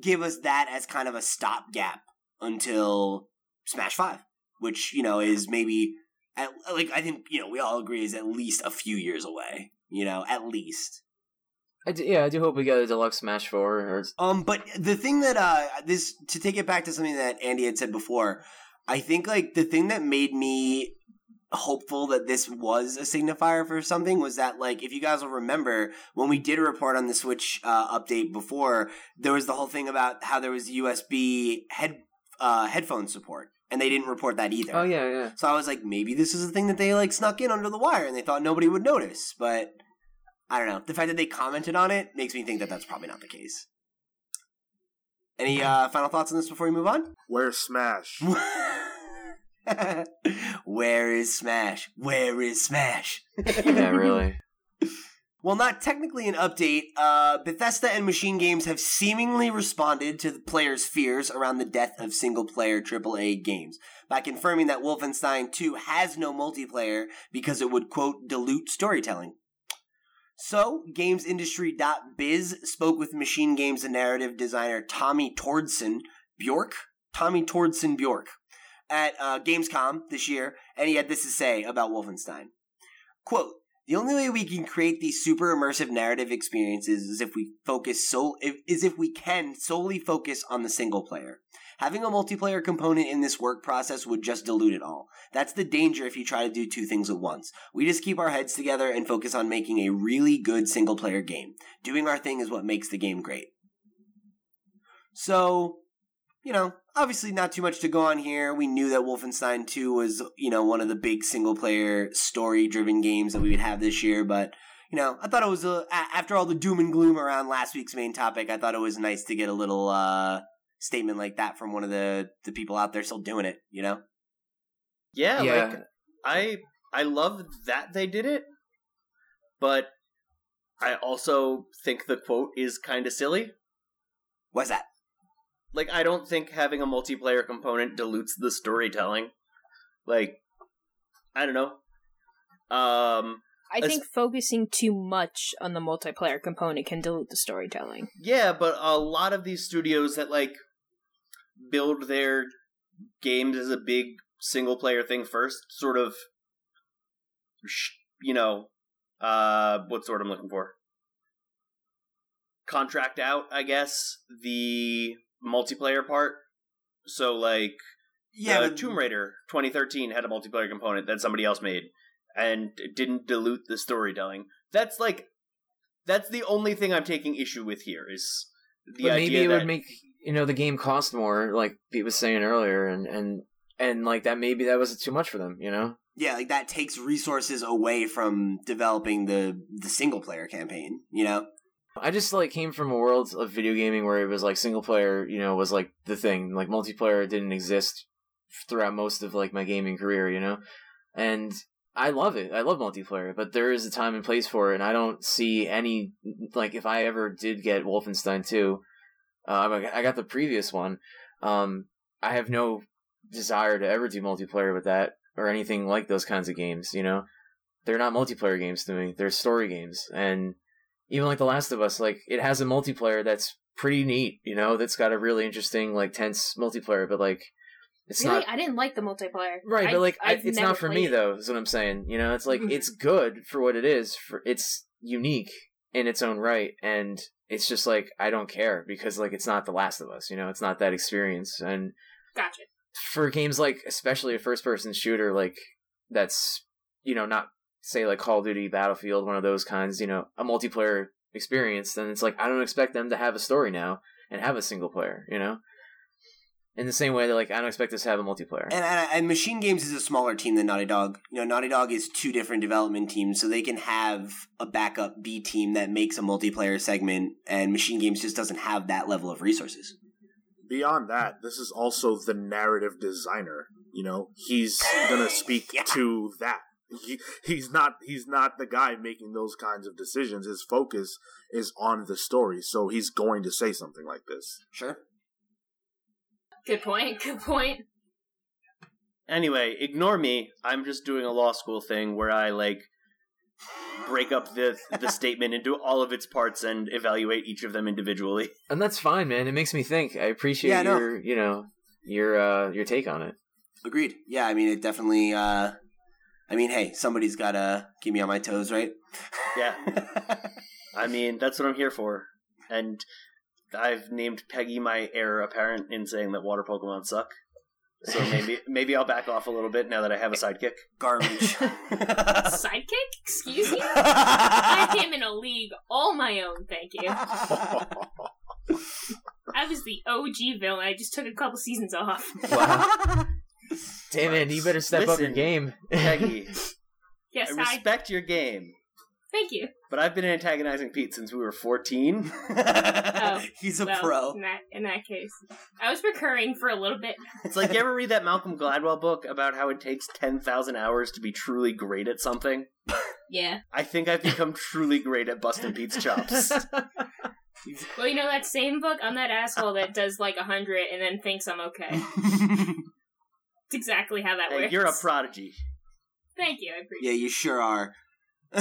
give us that as kind of a stopgap until Smash 5, which, you know, is maybe at, like I think, you know, we all agree is at least a few years away, you know, at least. I do, yeah i do hope we get a deluxe smash 4 or Um, but the thing that uh this to take it back to something that Andy had said before, I think like the thing that made me hopeful that this was a signifier for something was that like if you guys will remember when we did a report on the Switch uh, update before, there was the whole thing about how there was USB head uh, headphone support, and they didn't report that either. oh yeah yeah So I was like, maybe this is a thing that they like snuck in under the wire, and they thought nobody would notice. But I don't know. The fact that they commented on it makes me think that that's probably not the case. Any uh, final thoughts on this before we move on? Where's Smash? Where is Smash? Where is Smash? yeah really Well, not technically an update, uh, Bethesda and MachineGames have seemingly responded to the players' fears around the death of single player AAA games by confirming that Wolfenstein 2 has no multiplayer because it would, quote, dilute storytelling. So, GamesIndustry.biz spoke with MachineGames narrative designer Tommy Tordsson Björk? Tommy Tordsson Björk at uh, Gamescom this year, and he had this to say about Wolfenstein. Quote, the only way we can create these super immersive narrative experiences is if we focus so if, is if we can solely focus on the single player. Having a multiplayer component in this work process would just dilute it all. That's the danger if you try to do two things at once. We just keep our heads together and focus on making a really good single player game. Doing our thing is what makes the game great. So, you know, obviously not too much to go on here. We knew that Wolfenstein 2 was, you know, one of the big single player story driven games that we would have this year, but you know, I thought it was a, a- after all the doom and gloom around last week's main topic, I thought it was nice to get a little uh statement like that from one of the the people out there still doing it, you know? Yeah, Yeah. like I I love that they did it, but I also think the quote is kind of silly. What's that? Like I don't think having a multiplayer component dilutes the storytelling. Like I don't know. Um I As- think focusing too much on the multiplayer component can dilute the storytelling. yeah, but a lot of these studios that like build their games as a big single player thing first sort of you know uh, what's the word I'm looking for? Contract out, I guess, the multiplayer part. So, like, Yeah, the but- Tomb Raider 2013 had a multiplayer component that somebody else made and it didn't dilute the storytelling. That's like, that's the only thing I'm taking issue with here is the but idea maybe it that would make you know the game cost more, like Pete was saying earlier, and and and like that maybe that was too much for them. You know, yeah, like that takes resources away from developing the the single player campaign. You know, I just like came from a world of video gaming where it was like single player, you know, was like the thing. Like multiplayer didn't exist throughout most of like my gaming career, you know, and I love it. I love multiplayer, but there is a time and place for it, and I don't see any like if I ever did get Wolfenstein 2, uh, I got the previous one. Um, I have no desire to ever do multiplayer with that or anything like those kinds of games. You know, they're not multiplayer games to me. They're story games, and even like The Last of Us, like it has a multiplayer that's pretty neat. You know, that's got a really interesting like tense multiplayer, but like it's really, not I didn't like the multiplayer. Right, I- but like I, it's not for me it. though. Is what I'm saying. You know, it's like Mhm. it's good for what it is. For it's unique in its own right, and it's just like I don't care because like it's not The Last of Us. You know, it's not that experience. And Gotcha. for games like especially a first person shooter like that's you know not say like Call of Duty, Battlefield, one of those kinds. You know, a multiplayer experience. Then it's like I don't expect them to have a story now and have a single player. You know. In the same way that like I don't expect us to have a multiplayer. and, and and MachineGames is a smaller team than Naughty Dog. You know, Naughty Dog is two different development teams, so they can have a backup B team that makes a multiplayer segment, and MachineGames just doesn't have that level of resources. Beyond that, this is also the narrative designer. You know, he's gonna speak Yeah. to that. He, he's not he's not the guy making those kinds of decisions. His focus is on the story, so he's going to say something like this. Sure. Good point. Good point. Anyway, ignore me. I'm just doing a law school thing where I like break up the the statement into all of its parts and evaluate each of them individually. And that's fine, man. It makes me think. I appreciate Yeah, I know. your, you know, your uh your take on it. Agreed. Yeah, I mean, it definitely. uh I mean, hey, somebody's got to keep me on my toes, right? Yeah. I mean, that's what I'm here for. And I've named Peggy my heir apparent in saying that water Pokemon suck. So maybe maybe I'll back off a little bit now that I have a sidekick. Garbage. Sidekick? Excuse me? I am in a league all my own, thank you. I was the OG villain. I just took a couple seasons off. Wow. Damn it, you better step up your Listen, game. Peggy, Yes, I I. respect your game, Thank you. but I've been antagonizing Pete since we were 14. He's a Well, pro. In that, in that case, I was recurring for a little bit. It's like you ever read that Malcolm Gladwell book about how it takes 10,000 hours to be truly great at something? Yeah. I think I've become truly great at busting Pete's chops. Well, you know that same book. I'm that asshole that does like a hundred and then thinks I'm okay. It's exactly how that Hey, works. you're a prodigy. Thank you. I appreciate. yeah, you sure are.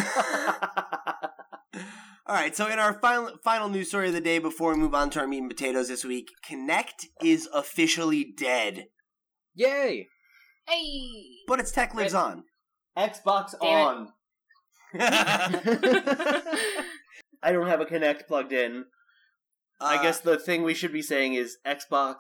All right, so in our final final news story of the day before we move on to our meat and potatoes this week, Kinect is officially dead, Yay! Hey. but its tech lives on. Xbox Damn on. I don't have a Kinect plugged in. I Uh, guess the thing we should be saying is Xbox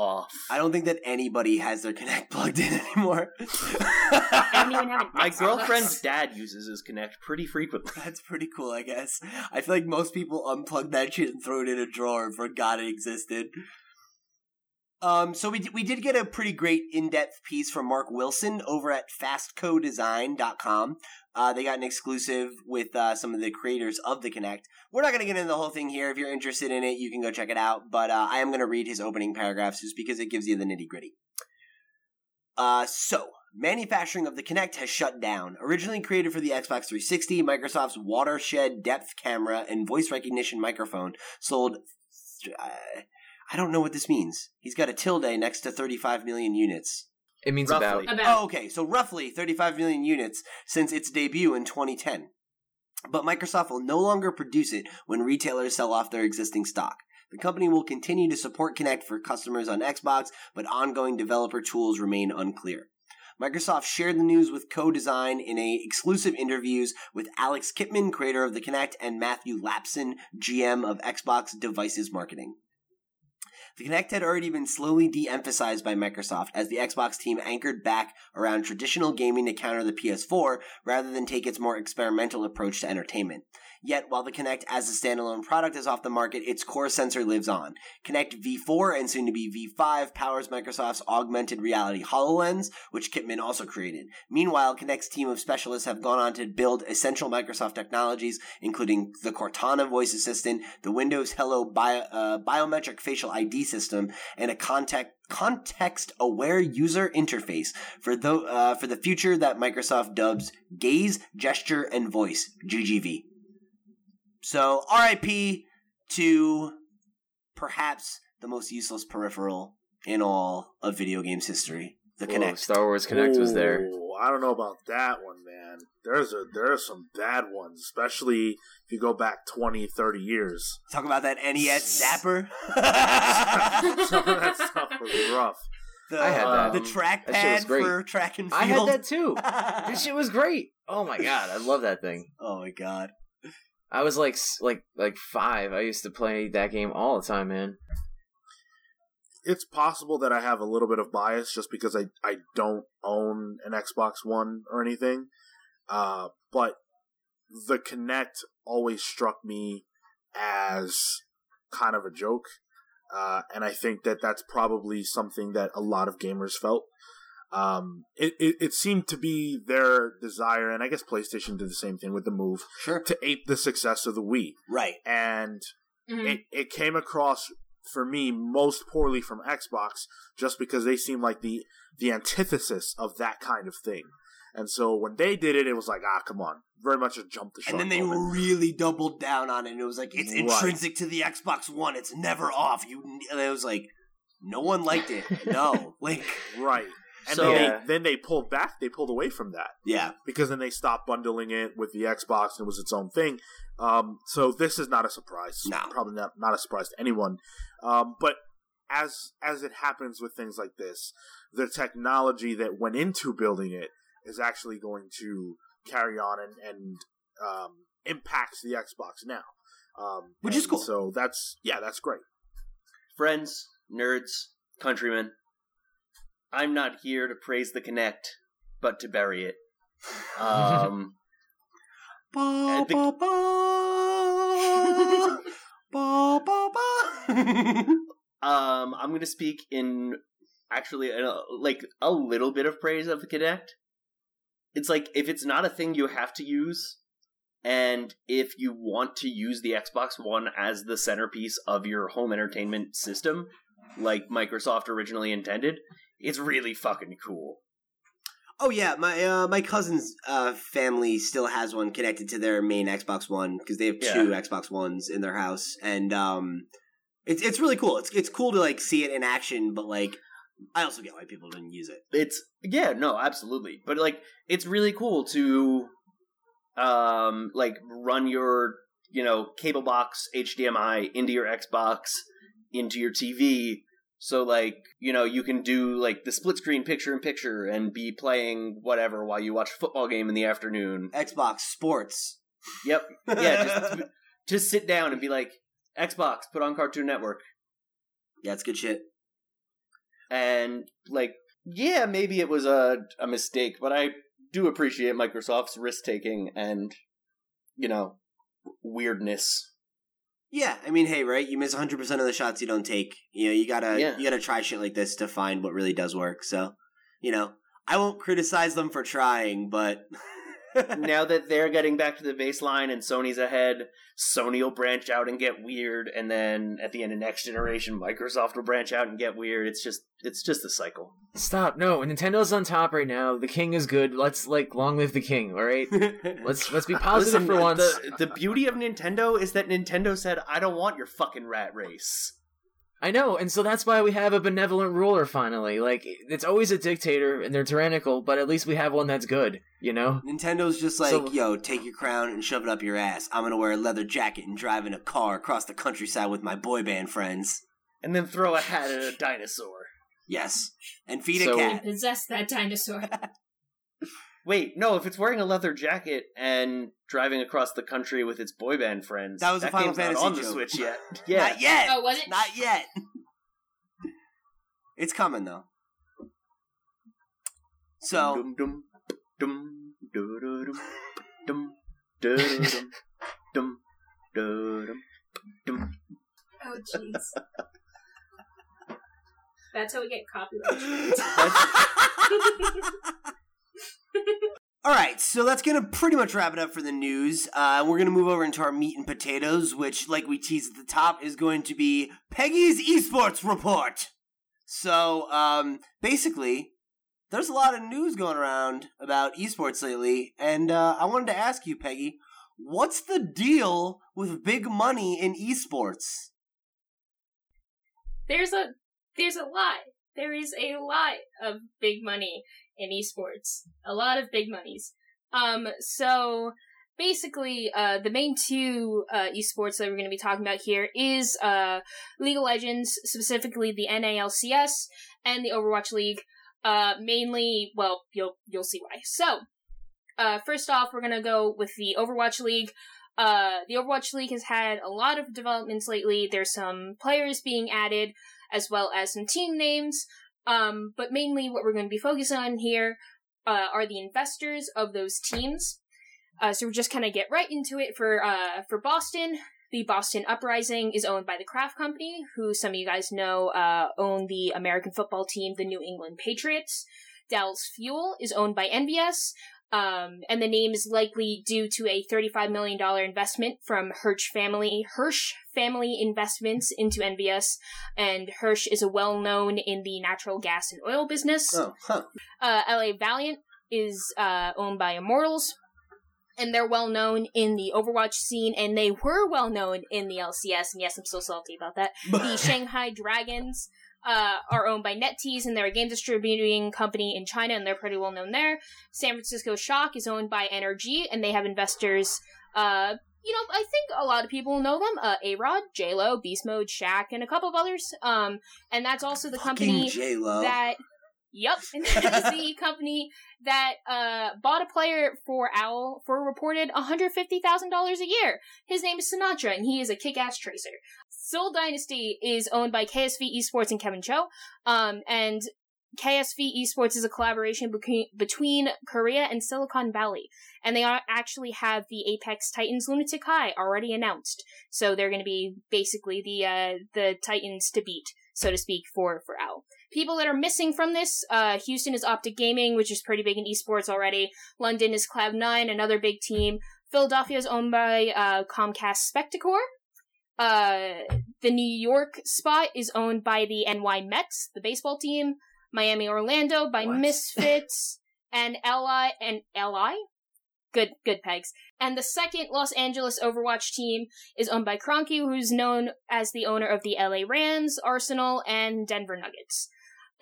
off. I don't think that anybody has their Kinect plugged in anymore. I don't even have an My girlfriend's dad uses his Kinect pretty frequently. That's pretty cool, I guess. I feel like most people unplug that shit and throw it in a drawer and forgot it existed. Um, so we d- we did get a pretty great in-depth piece from Mark Wilson over at fastcodesign.com. Uh, they got an exclusive with uh, some of the creators of the Kinect. We're not going to get into the whole thing here. If you're interested in it, you can go check it out. But uh, I am going to read his opening paragraphs just because it gives you the nitty gritty. Uh, so, manufacturing of the Kinect has shut down. Originally created for the Xbox 360, Microsoft's watershed depth camera and voice recognition microphone sold. Uh, I don't know what this means. He's got a tilde next to 35 million units. It means Roughly. about. About Oh, okay. So roughly 35 million units since its debut in 2010. But Microsoft will no longer produce it when retailers sell off their existing stock. The company will continue to support Kinect for customers on Xbox, but ongoing developer tools remain unclear. Microsoft shared the news with co-design in a exclusive interviews with Alex Kipman, creator of the Kinect, and Matthew Lapsen, GM of Xbox Devices Marketing. The Kinect had already been slowly de emphasized by Microsoft as the Xbox team anchored back around traditional gaming to counter the PS4 rather than take its more experimental approach to entertainment. Yet, while the Kinect as a standalone product is off the market, its core sensor lives on. Kinect V4 and soon to be V5 powers Microsoft's augmented reality HoloLens, which Kipman also created. Meanwhile, Kinect's team of specialists have gone on to build essential Microsoft technologies, including the Cortana voice assistant, the Windows Hello bio, uh, biometric facial ID system, and a contact context aware user interface for the uh, for the future that Microsoft dubs gaze, gesture, and voice (GGV). So, RIP to perhaps the most useless peripheral in all of video games history, the Whoa, Kinect. Star Wars Kinect was there. I don't know about that one, man. There's a there are some bad ones, especially if you go back 20, 30 years. Talk about that NES zapper. some of that stuff was rough. The, I had that. the Um, trackpad that shit was great. for track and field. I had that too. This shit was great. Oh my god, I love that thing. oh my god. I was like like like five. I used to play that game all the time, man. It's possible that I have a little bit of bias just because I, I don't own an Xbox One or anything. Uh, but the Kinect always struck me as kind of a joke. Uh, and I think that that's probably something that a lot of gamers felt. Um, it, it, it seemed to be their desire, and I guess PlayStation did the same thing with the move, Sure. to ape the success of the Wii. Right. And Mhm. it, it came across for me most poorly from Xbox just because they seem like the the antithesis of that kind of thing. And so when they did it, it was like, ah, come on, very much a jump the shark. And then they moment. really doubled down on it, and it was like it's Right. intrinsic to the Xbox One. It's never off. You, and it was like no one liked it. No, like right. And So- then, Yeah. they, then they pulled back. They pulled away from that yeah, because then they stopped bundling it with the Xbox and it was its own thing. Um, so this is not a surprise. No. probably not not a surprise to anyone. Um, but as as it happens with things like this, the technology that went into building it is actually going to carry on and and um, impacts the Xbox now, um, Which is cool. So that's yeah, that's great. Friends, nerds, countrymen, I'm not here to praise the Kinect, but to bury it. Um, Ba, think- ba, ba. Ba, ba, ba. um, I'm going to speak in actually uh, like a little bit of praise of the Kinect. It's like if it's not a thing you have to use, and if you want to use the Xbox One as the centerpiece of your home entertainment system, like Microsoft originally intended, it's really fucking cool. Oh yeah, my uh, my cousin's uh, family still has one connected to their main Xbox One because they have two Xbox Ones in their house, and um, it's it's really cool. It's it's cool to like see it in action, but like I also get why people didn't use it. it's yeah no absolutely but like it's really cool to um like run your you know cable box hdmi into your xbox into your tv so like you know you can do like the split screen picture in picture and be playing whatever while you watch a football game in the afternoon Xbox Sports. yep yeah just just sit down and be like xbox put on cartoon network yeah, it's good shit. and like yeah maybe it was a, a mistake but i do appreciate microsoft's risk taking and you know weirdness Yeah, I mean, hey, right? You miss 100 percent of the shots you don't take. You know, you gotta Yeah. you gotta try shit like this to find what really does work. So, you know, I won't criticize them for trying, but now that they're getting back to the baseline and sony's ahead sony will branch out and get weird and then at the end of next generation microsoft will branch out and get weird it's just it's just a cycle Stop! No, Nintendo's on top right now. The king is good. Let's like long live the king. All right. Let's let's be positive Listen, for uh, once. the, the beauty of nintendo is that nintendo said i don't want your fucking rat race I know, and so that's why we have a benevolent ruler finally. Like it's always a dictator, and they're tyrannical, but at least we have one that's good. You know. Nintendo's just like, So- yo, take your crown and shove it up your ass. I'm gonna wear a leather jacket and drive in a car across the countryside with my boy band friends. and then throw a hat at a dinosaur Yes, and feed So- a And cat. possess that dinosaur. Wait, no, if it's wearing a leather jacket and driving across the country with its boy band friends. That was that a Final Fantasy on joke. the Switch yet. yeah. Not yet. Oh, was it? Not yet. it's coming though. So Oh jeez. That's how we get copyright. All right, so that's gonna pretty much wrap it up for the news. Uh, we're gonna move over into our meat and potatoes, which, like we teased at the top, is going to be Peggy's esports report. So, um, basically, there's a lot of news going around about esports lately, and uh, I wanted to ask you, Peggy, what's the deal with big money in esports? there's a there's a lot. There is a lot of big money in esports. A lot of big monies. Um, so basically, uh, the main two uh, esports that we're going to be talking about here is uh, League of Legends, specifically the NALCS and the Overwatch League. Uh, mainly, well, you'll you'll see why. So, uh, first off, we're gonna go with the Overwatch League. Uh, the Overwatch League has had a lot of developments lately. There's some players being added, as well as some team names. Um, but mainly what we're going to be focusing on here uh, are the investors of those teams. Uh, so we're just kind of get right into it for uh, for Boston. The Boston Uprising is owned by the Kraft Company, who some of you guys know uh, own the American football team, the New England Patriots. Dallas Fuel is owned by NBS, um, and the name is likely due to a $35 million investment from Hersh family, Hersh family investments into NBS. And Hersh is a well-known in the natural gas and oil business. Oh, huh. Uh, LA Valiant is, uh, owned by Immortals. And they're well known in the Overwatch scene, and they were well known in the LCS. And yes, I'm so salty about that. The Shanghai Dragons uh, are owned by NetEase, and they're a game distributing company in China, and they're pretty well known there. San Francisco Shock is owned by NRG, and they have investors. Uh, you know, I think a lot of people know them. Uh, A Rod, J Lo, Beast Mode, Shaq, and a couple of others. Um, and that's also the company J Lo. that. Yep, and the company that uh, bought a player for Owl for a reported one hundred fifty thousand dollars a year. His name is Sinatraa, and he is a kick-ass tracer. Seoul Dynasty is owned by KSV Esports and Kevin Cho, um, and KSV Esports is a collaboration between between Korea and Silicon Valley, and they are actually have the Apex Titans Lunatic-Hai already announced. So they're going to be basically the uh, the Titans to beat, so to speak, for for Owl. People that are missing from this, uh, Houston is Optic Gaming, which is pretty big in esports already. London is Cloud9, another big team. Philadelphia is owned by uh, Comcast Spectacor. Uh, the New York spot is owned by the NY Mets, the baseball team. Miami Orlando by What? Misfits and LI and LI. Good, good pegs. And the second Los Angeles Overwatch team is owned by Kroenke, who's known as the owner of the LA Rams, Arsenal, and Denver Nuggets.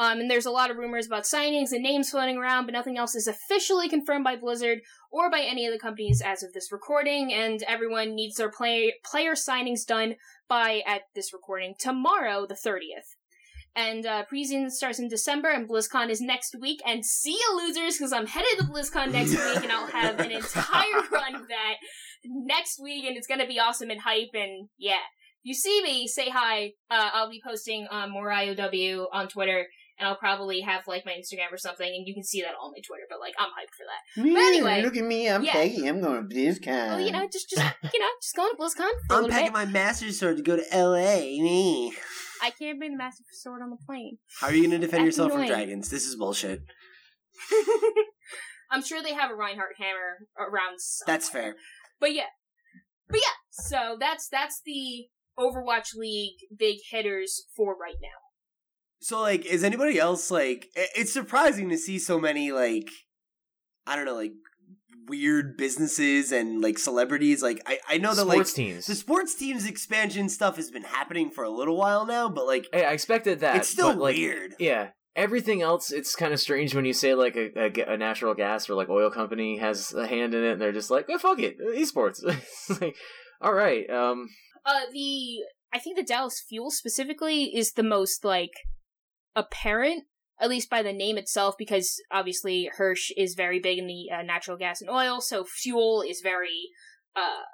Um, and there's a lot of rumors about signings and names floating around, but nothing else is officially confirmed by Blizzard or by any of the companies as of this recording. And everyone needs their play- player signings done by at this recording tomorrow, the 30th. And uh, preseason starts in December, and BlizzCon is next week. And see you, losers, because I'm headed to BlizzCon next week, and I'll have an entire run of that next week, and it's gonna be awesome and hype. And yeah, if you see me, say hi. Uh, I'll be posting um, more IOW on Twitter, and I'll probably have like my Instagram or something, and you can see that on my Twitter. But like, I'm hyped for that. But anyway, look at me. I'm yeah. Peggy. I'm going to BlizzCon. Well, you know, just just you know, just going to BlizzCon I'm packing bit. my master's sword to go to L.A. Me. I can't bring the massive sword on the plane. How are you going to defend That's yourself from dragons? This is bullshit. I'm sure they have a Reinhardt hammer around. Somewhere. That's fair. But yeah, but yeah. So that's that's the Overwatch League big hitters for right now. So, like, is anybody else like? It's surprising to see so many like, I don't know, like weird businesses and like celebrities. Like, I I know that like Sports teams. the sports teams expansion stuff has been happening for a little while now, but like Hey, I expected that. it's still but, like, weird. Yeah. Everything else, it's kind of strange when you say like a, a, a natural gas or like oil company has a hand in it, and they're just like, oh, "Fuck it, esports." Like, all right, um, Uh, the I think the Dallas Fuel specifically is the most like apparent, at least by the name itself, because obviously Hersh is very big in the uh, natural gas and oil, so fuel is very uh,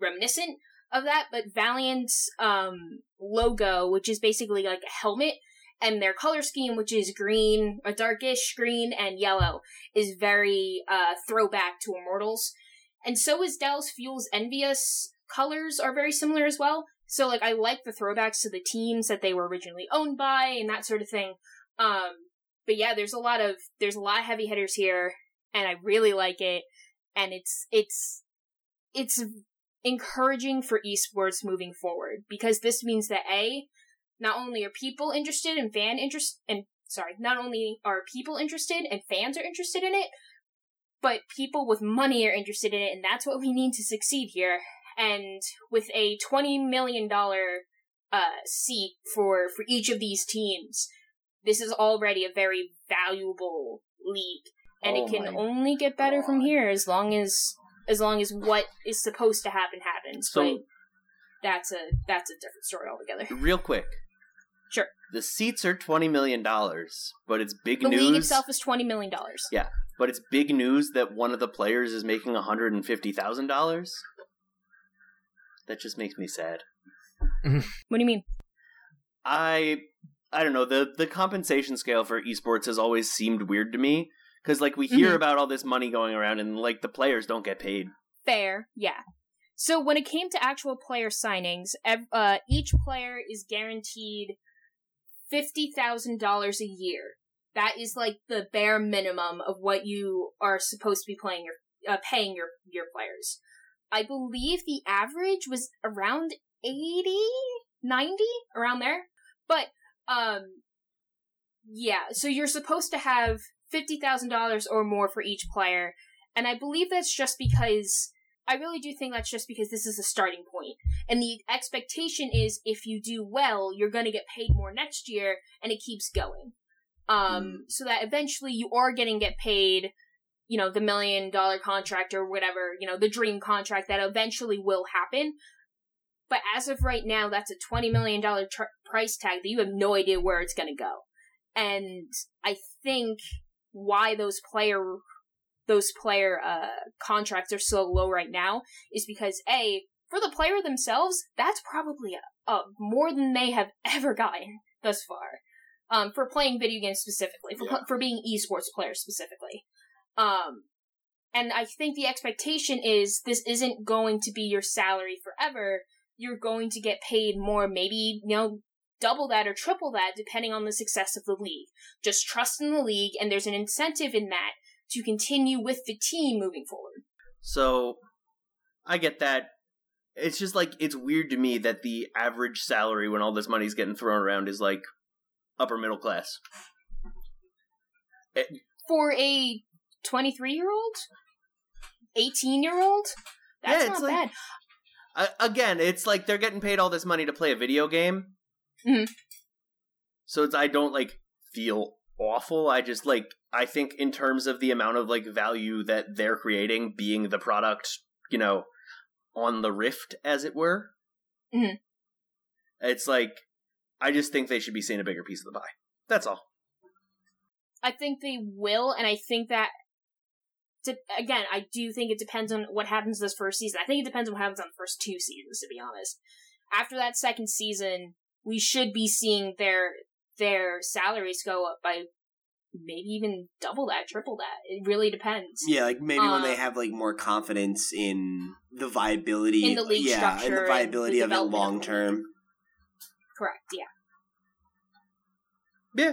reminiscent of that. But Valiant's um, logo, which is basically like a helmet, and their color scheme, which is green, a darkish green and yellow, is very uh, throwback to Immortals. And so is Dallas Fuel's EnVyUs colors are very similar as well. So like I like the throwbacks to the teams that they were originally owned by and that sort of thing. Um but yeah, there's a lot of there's a lot of heavy hitters here and I really like it. And it's it's it's encouraging for esports moving forward because this means that A not only are people interested and fan interest and sorry, not only are people interested and fans are interested in it, but people with money are interested in it and that's what we need to succeed here. And with a twenty million dollar uh, seat for for each of these teams, this is already a very valuable league, and Oh it can only get better from here as long as as long as what is supposed to happen happens. So- but that's a that's a different story altogether. Real quick. Sure. The seats are twenty million dollars, but it's big The news. The league itself is twenty million dollars. Yeah. But it's big news that one of the players is making one hundred and fifty thousand dollars. That just makes me sad. What do you mean? I I don't know the the compensation scale for esports has always seemed weird to me because like we hear Mhm. about all this money going around and like the players don't get paid. Fair, yeah. So when it came to actual player signings, ev- uh, each player is guaranteed fifty thousand dollars a year. That is like the bare minimum of what you are supposed to be playing your uh, paying your your players. I believe the average was around 80, 90, around there. But um, yeah. So you're supposed to have fifty thousand dollars or more for each player, and I believe that's just because I really do think that's just because this is a starting point. And the expectation is if you do well, you're going to get paid more next year, and it keeps going. Um, so that eventually you are getting get paid, you know, the million dollar contract or whatever, you know, the dream contract that eventually will happen. But as of right now, that's a $20 million tr- price tag that you have no idea where it's going to go. And I think why those player those player uh, contracts are so low right now is because a for the player themselves that's probably a, a more than they have ever gotten thus far um, for playing video games specifically for Yeah. for being esports players specifically um, and I think the expectation is this isn't going to be your salary forever you're going to get paid more maybe you know double that or triple that depending on the success of the league just trust in the league and there's an incentive in that to continue with the team moving forward. So I get that. It's just like it's weird to me that the average salary when all this money's getting thrown around is like upper middle class. Eh, For a 23 year old? 18 year old? That's Yeah, not like- bad. I, again, it's like they're getting paid all this money to play a video game. Mhm. So it's I don't like feel awful. I just like I think in terms of the amount of like value that they're creating being the product, you know, on the rift as it were. Mhm. It's like I just think they should be seeing a bigger piece of the pie. That's all. I think they will, and I think that. De- Again, I do think it depends on what happens this first season. I think it depends on what happens on the first two seasons, to be honest. After that second season, we should be seeing their their salaries go up by maybe even double that, triple that. It really depends. Yeah, like maybe when they Um, have like more confidence in the viability In the league yeah, and structure the and viability the of it long term. Correct, yeah. Yeah.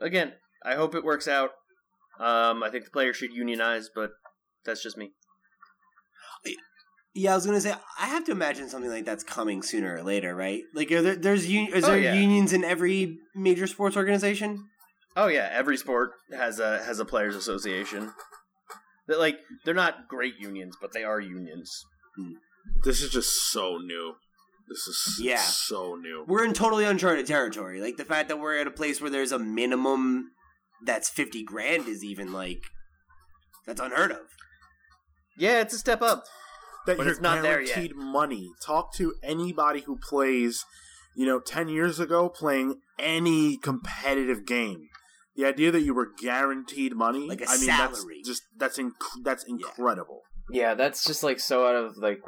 Again, I hope it works out. Um, I think the players should unionize, but that's just me. Yeah, I was gonna say I have to imagine something like that's coming sooner or later, right? Like, are there, there's un- is Oh, there yeah. unions in every major sports organization? Oh yeah, every sport has a has a players association. That like they're not great unions, but they are unions. This is just so new. This is Yeah. so new. We're in totally uncharted territory. Like the fact that we're at a place where there's a minimum that's fifty grand is even like that's unheard of. Yeah, it's a step up. that But you're it's not there yet. guaranteed money. Talk to anybody who plays, You know, 10 years ago, playing any competitive game, the idea that you were guaranteed money, Like a I mean, salary. that's just, that's, inc- that's incredible. Yeah, that's just like so out of like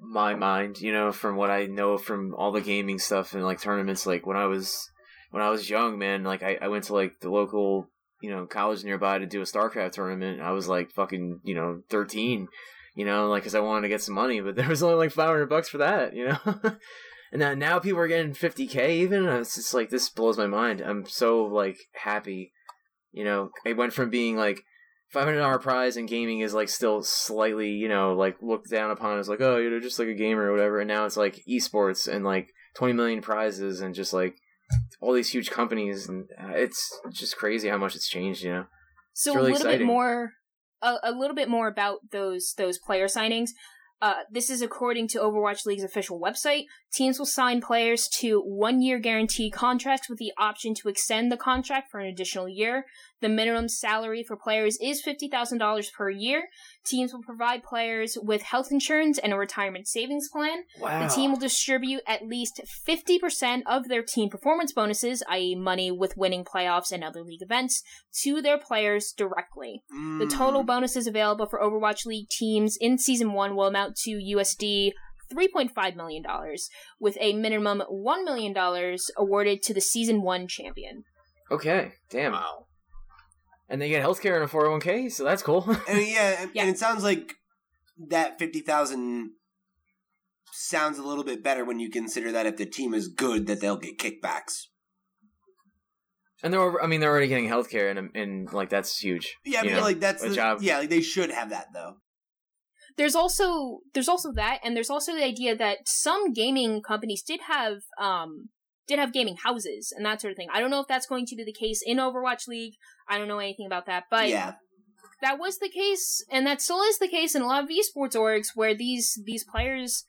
my mind, you know, from what I know from all the gaming stuff and like tournaments. Like when I was when I was young, man, like I, I went to like the local, you know, college nearby to do a StarCraft tournament. I was like fucking, you know, thirteen, you know, like because I wanted to get some money, but there was only like five hundred bucks for that, you know. and now now people are getting fifty k even. It's just like this blows my mind. I'm so like happy, you know. It went from being like five hundred dollar prize in gaming is like still slightly, you know, like looked down upon as like, oh, you're just like a gamer or whatever. And now it's like esports and like twenty million prizes and just like all these huge companies and uh, it's just crazy how much it's changed, you know. So really a little exciting. bit more, a, a little bit more about those those player signings. Uh, this is according to Overwatch League's official website. Teams will sign players to one year guarantee contracts with the option to extend the contract for an additional year. The minimum salary for players is $50,000 per year. Teams will provide players with health insurance and a retirement savings plan. Wow. The team will distribute at least 50% of their team performance bonuses, i.e., money with winning playoffs and other league events, to their players directly. The total Mm. bonuses available for Overwatch League teams in Season 1 will amount to USD $3.5 million, with a minimum $1 million awarded to the Season 1 champion. Okay, damn. Wow. And they get healthcare and a four hundred one k, so that's cool. I mean, yeah, and, Yeah. and it sounds like that fifty thousand sounds a little bit better when you consider that if the team is good, that they'll get kickbacks. and they're, over, I mean, they're already getting healthcare, and and like that's huge. Yeah, I mean, know, like that's the, job. yeah, like they should have that though. There's also there's also that, and there's also the idea that some gaming companies did have um did have gaming houses and that sort of thing. I don't know if that's going to be the case in Overwatch League. I don't know anything about that, but yeah, that was the case, and that still is the case in a lot of esports orgs where these these players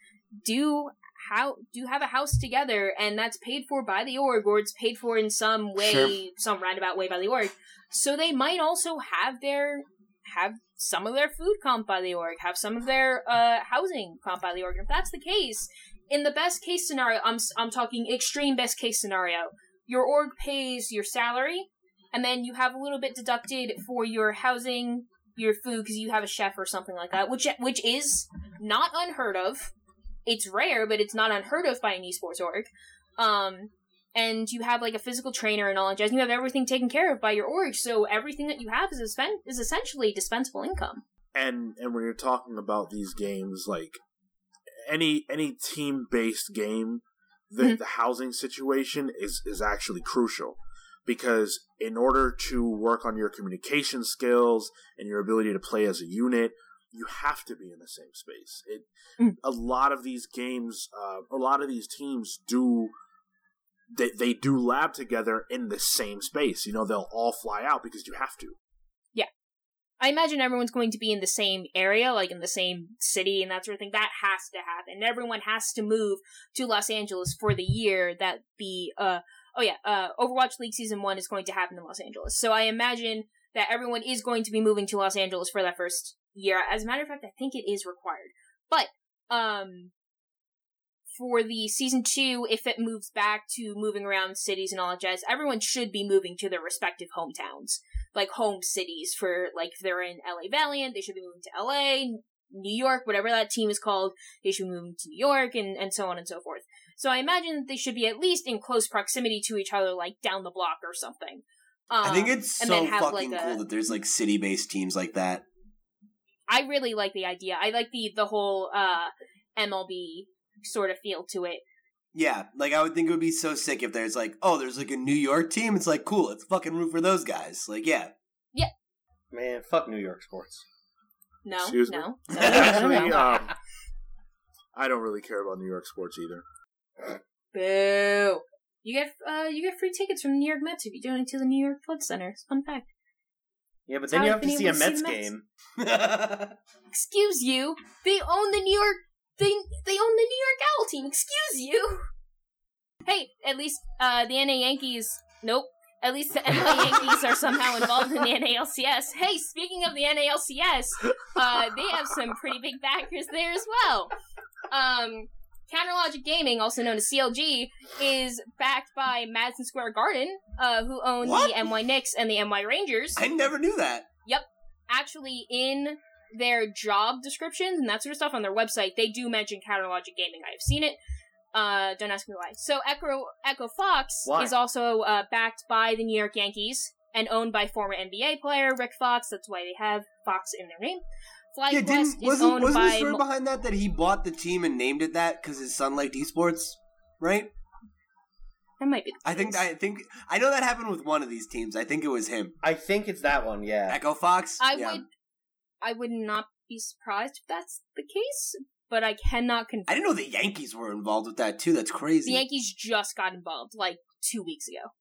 do how do have a house together, and that's paid for by the org, or it's paid for in some way, Sure. some roundabout way by the org. So they might also have their have some of their food comp by the org, have some of their uh, housing comp by the org. If that's the case, in the best case scenario, I'm I'm talking extreme best case scenario. Your org pays your salary, and then you have a little bit deducted for your housing, your food, because you have a chef or something like that, which which is not unheard of. It's rare, but it's not unheard of by an esports org. Um, and you have like a physical trainer and all that jazz. and You have everything taken care of by your org, so everything that you have is dispen- is essentially dispensable income. and and when you're talking about these games like any any team based game the, Mhm. the housing situation is is actually crucial because in order to work on your communication skills and your ability to play as a unit you have to be in the same space it Mm. a lot of these games uh, a lot of these teams do they, they do lab together in the same space you know they'll all fly out because you have to Yeah. I imagine everyone's going to be in the same area, like in the same city and that sort of thing. That has to happen. Everyone has to move to Los Angeles for the year that the uh oh yeah, uh Overwatch League season 1 is going to happen in Los Angeles. So I imagine that everyone is going to be moving to Los Angeles for that first year. As a matter of fact, I think it is required. But um for the season two, if it moves back to moving around cities and all that jazz, everyone should be moving to their respective hometowns like home cities for like if they're in LA Valiant, they should be moving to LA, New York, whatever that team is called, they should be moving to New York and, and so on and so forth. So I imagine that they should be at least in close proximity to each other, like down the block or something. Um, I think it's and so then have, fucking like, a- cool that there's like city based teams like that. I really like the idea. I like the the whole uh MLB sort of feel to it. Yeah, like I would think it would be so sick if there's like, oh, there's like a New York team. It's like cool. Let's fucking root for those guys. Like, yeah, yeah. Man, fuck New York sports. No, Excuse no, no, no, Actually, no, no. um, I don't really care about New York sports either. Boo! You get uh you get free tickets from the New York Mets if you donate to the New York Flood Center. It's a fun fact. Yeah, but then how you I've to see a to see Mets Mets. game. Excuse you. They own the New York. They they own the New York Owl team. Excuse you. Hey, at least uh the NA Yankees. Nope. At least the NA Yankees are somehow involved in the NALCS. Hey, speaking of the NALCS, uh, they have some pretty big backers there as well. Um, Counterlogic Gaming, also known as CLG, is backed by Madison Square Garden, uh, who own What? the NY Knicks and the NY Rangers. I never knew that. Yep. Actually, in their job descriptions and that sort of stuff on their website, they do mention Counterlogic Gaming. I have seen it. Uh, don't ask me why. So Echo Echo Fox Why? is also uh, backed by the New York Yankees and owned by former NBA player Rick Fox. That's why they have Fox in their name. FlyQuest yeah, is didn't wasn't owned wasn't the story behind that that he bought the team and named it that because his son liked esports, right? that might be. The I think. I think I know that happened with one of these teams. I think it was him, I think it's that one. Yeah. Echo Fox. I yeah. would I would not be surprised if that's the case, but I cannot confirm. I didn't know the Yankees were involved with that too. That's crazy. The Yankees just got involved like two weeks ago.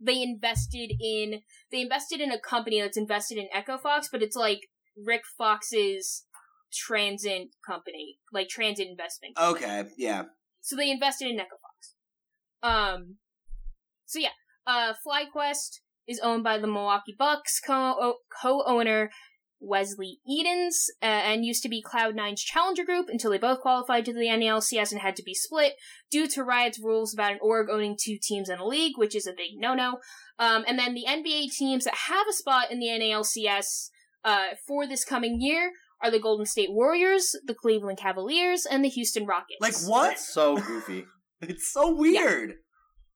They invested in they invested in a company that's invested in Echo Fox, but it's like Rick Fox's transit company, like transit investment. okay, yeah. So they invested in Echo Fox. Um, so yeah, uh, FlyQuest is owned by the Milwaukee Bucks co co-owner Wesley Edens, uh, and used to be Cloud9's Challenger Group until they both qualified to the NALCS and had to be split due to Riot's rules about an org owning two teams in a league, which is a big no-no. Um, and then the NBA teams that have a spot in the NALCS uh, for this coming year are the Golden State Warriors, the Cleveland Cavaliers, and the Houston Rockets. Like what? That's so goofy. It's so weird.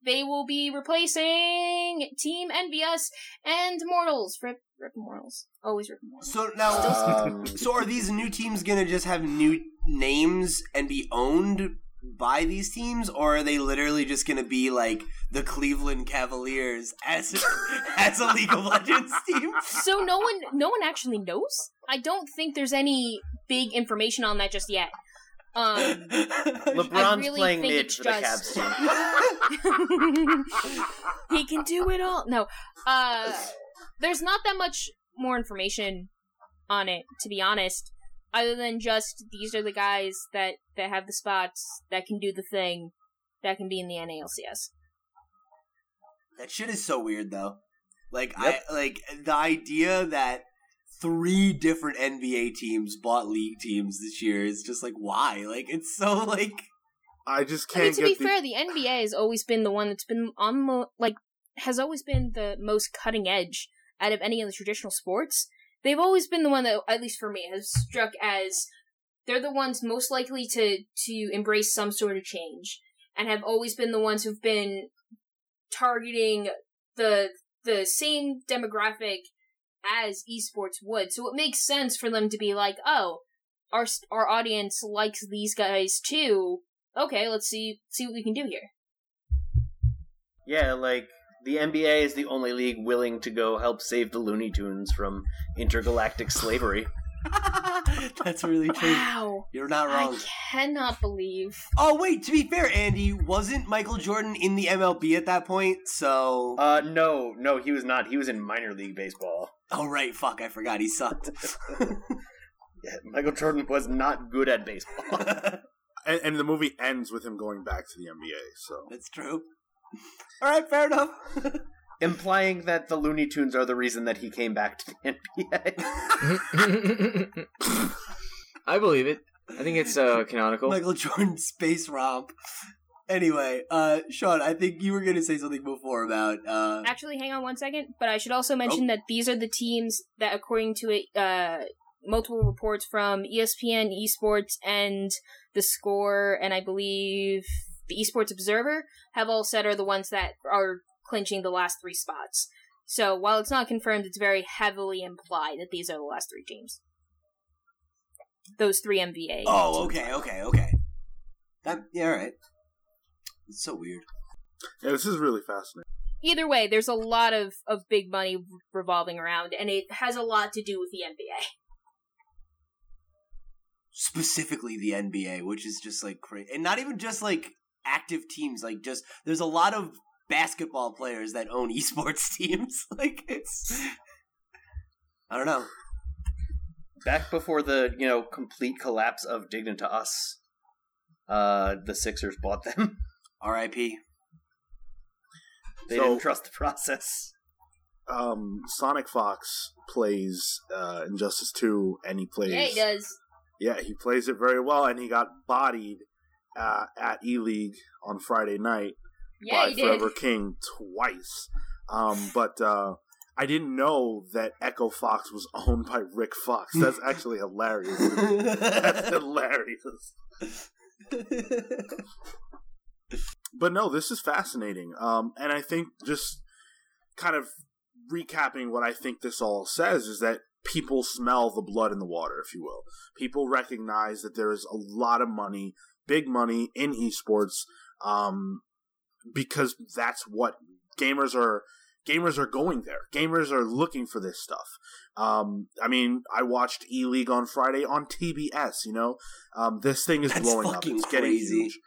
they will be replacing Team NBS and Mortals. Rip, Rip Mortals. Always Rip Mortals. So now, Um, so are these new teams gonna just have new names and be owned by these teams, or are they literally just gonna be like the Cleveland Cavaliers as as a League of Legends team? So no one, no one actually knows. I don't think there's any big information on that just yet. Um, LeBron's really playing think mid it's for the just- Cavs he can do it all. No, uh, there's not that much more information on it, to be honest, other than just these are the guys that that have the spots that can do the thing that can be in the NALCS. That shit is so weird, though. Like Yep. I like the idea that three different NBA teams bought league teams this year is just like why? Like it's so like I just I mean, can't to be get the, fair, the NBA has always been the one that's been on mo- like has always been the most cutting edge out of any of the traditional sports. They've always been the one that, at least for me, has struck as they're the ones most likely to to embrace some sort of change, and have always been the ones who've been targeting the the same demographic as esports would. So it makes sense for them to be like, oh, our our audience likes these guys too okay, let's see see what we can do here. Yeah, like the NBA is the only league willing to go help save the Looney Tunes from intergalactic slavery. that's really true. Wow. You're not wrong. I cannot believe. Oh wait, to be fair, Andy, wasn't Michael Jordan in the MLB at that point? So Uh, no, no, he was not. He was in minor league baseball. Oh right, fuck, I forgot he sucked. Yeah, Michael Jordan was not good at baseball. and, and the movie ends with him going back to the NBA. So That's true. All right, fair enough. Implying that the Looney Tunes are the reason that he came back to the NBA. I believe it. I think it's uh, canonical. Michael Jordan space romp. Anyway, uh, Sean, I think you were going to say something before about uh, Actually, hang on one second. But I should also mention that these are the teams that, according to it, uh, multiple reports from ESPN, Esports, and the Score, and I believe the Esports Observer, have all said are the ones that are clinching the last three spots. So while it's not confirmed, it's very heavily implied that these are the last three teams. Those three NBA. Oh, teams. okay, okay, okay. That yeah, all right. It's so weird. yeah, this is really fascinating. either way, there's a lot of, of big money revolving around, and it has a lot to do with the NBA. Specifically the NBA, which is just like crazy, and not even just like active teams. Like just there's a lot of basketball players that own esports teams. like it's, I don't know. back before the you know complete collapse of Dignitas, uh, the Sixers bought them. R.I.P. They So- didn't trust the process. Um, Sonic Fox plays uh, Injustice Two, and he plays Yeah, he does. Yeah, he plays it very well, and he got bodied uh, at E League on Friday night Yeah, by you did. Forever King twice. Um, but uh, I didn't know that Echo Fox was owned by Rick Fox. That's actually hilarious. That's hilarious. But no, this is fascinating. Um, and I think just kind of recapping what I think this all says is that people smell the blood in the water, if you will. People recognize that there is a lot of money, big money in esports, um, because that's what gamers are. Gamers are going there. Gamers are looking for this stuff. Um, I mean, I watched E League on Friday on TBS. You know, um, this thing is That's blowing up. It's getting crazy. huge.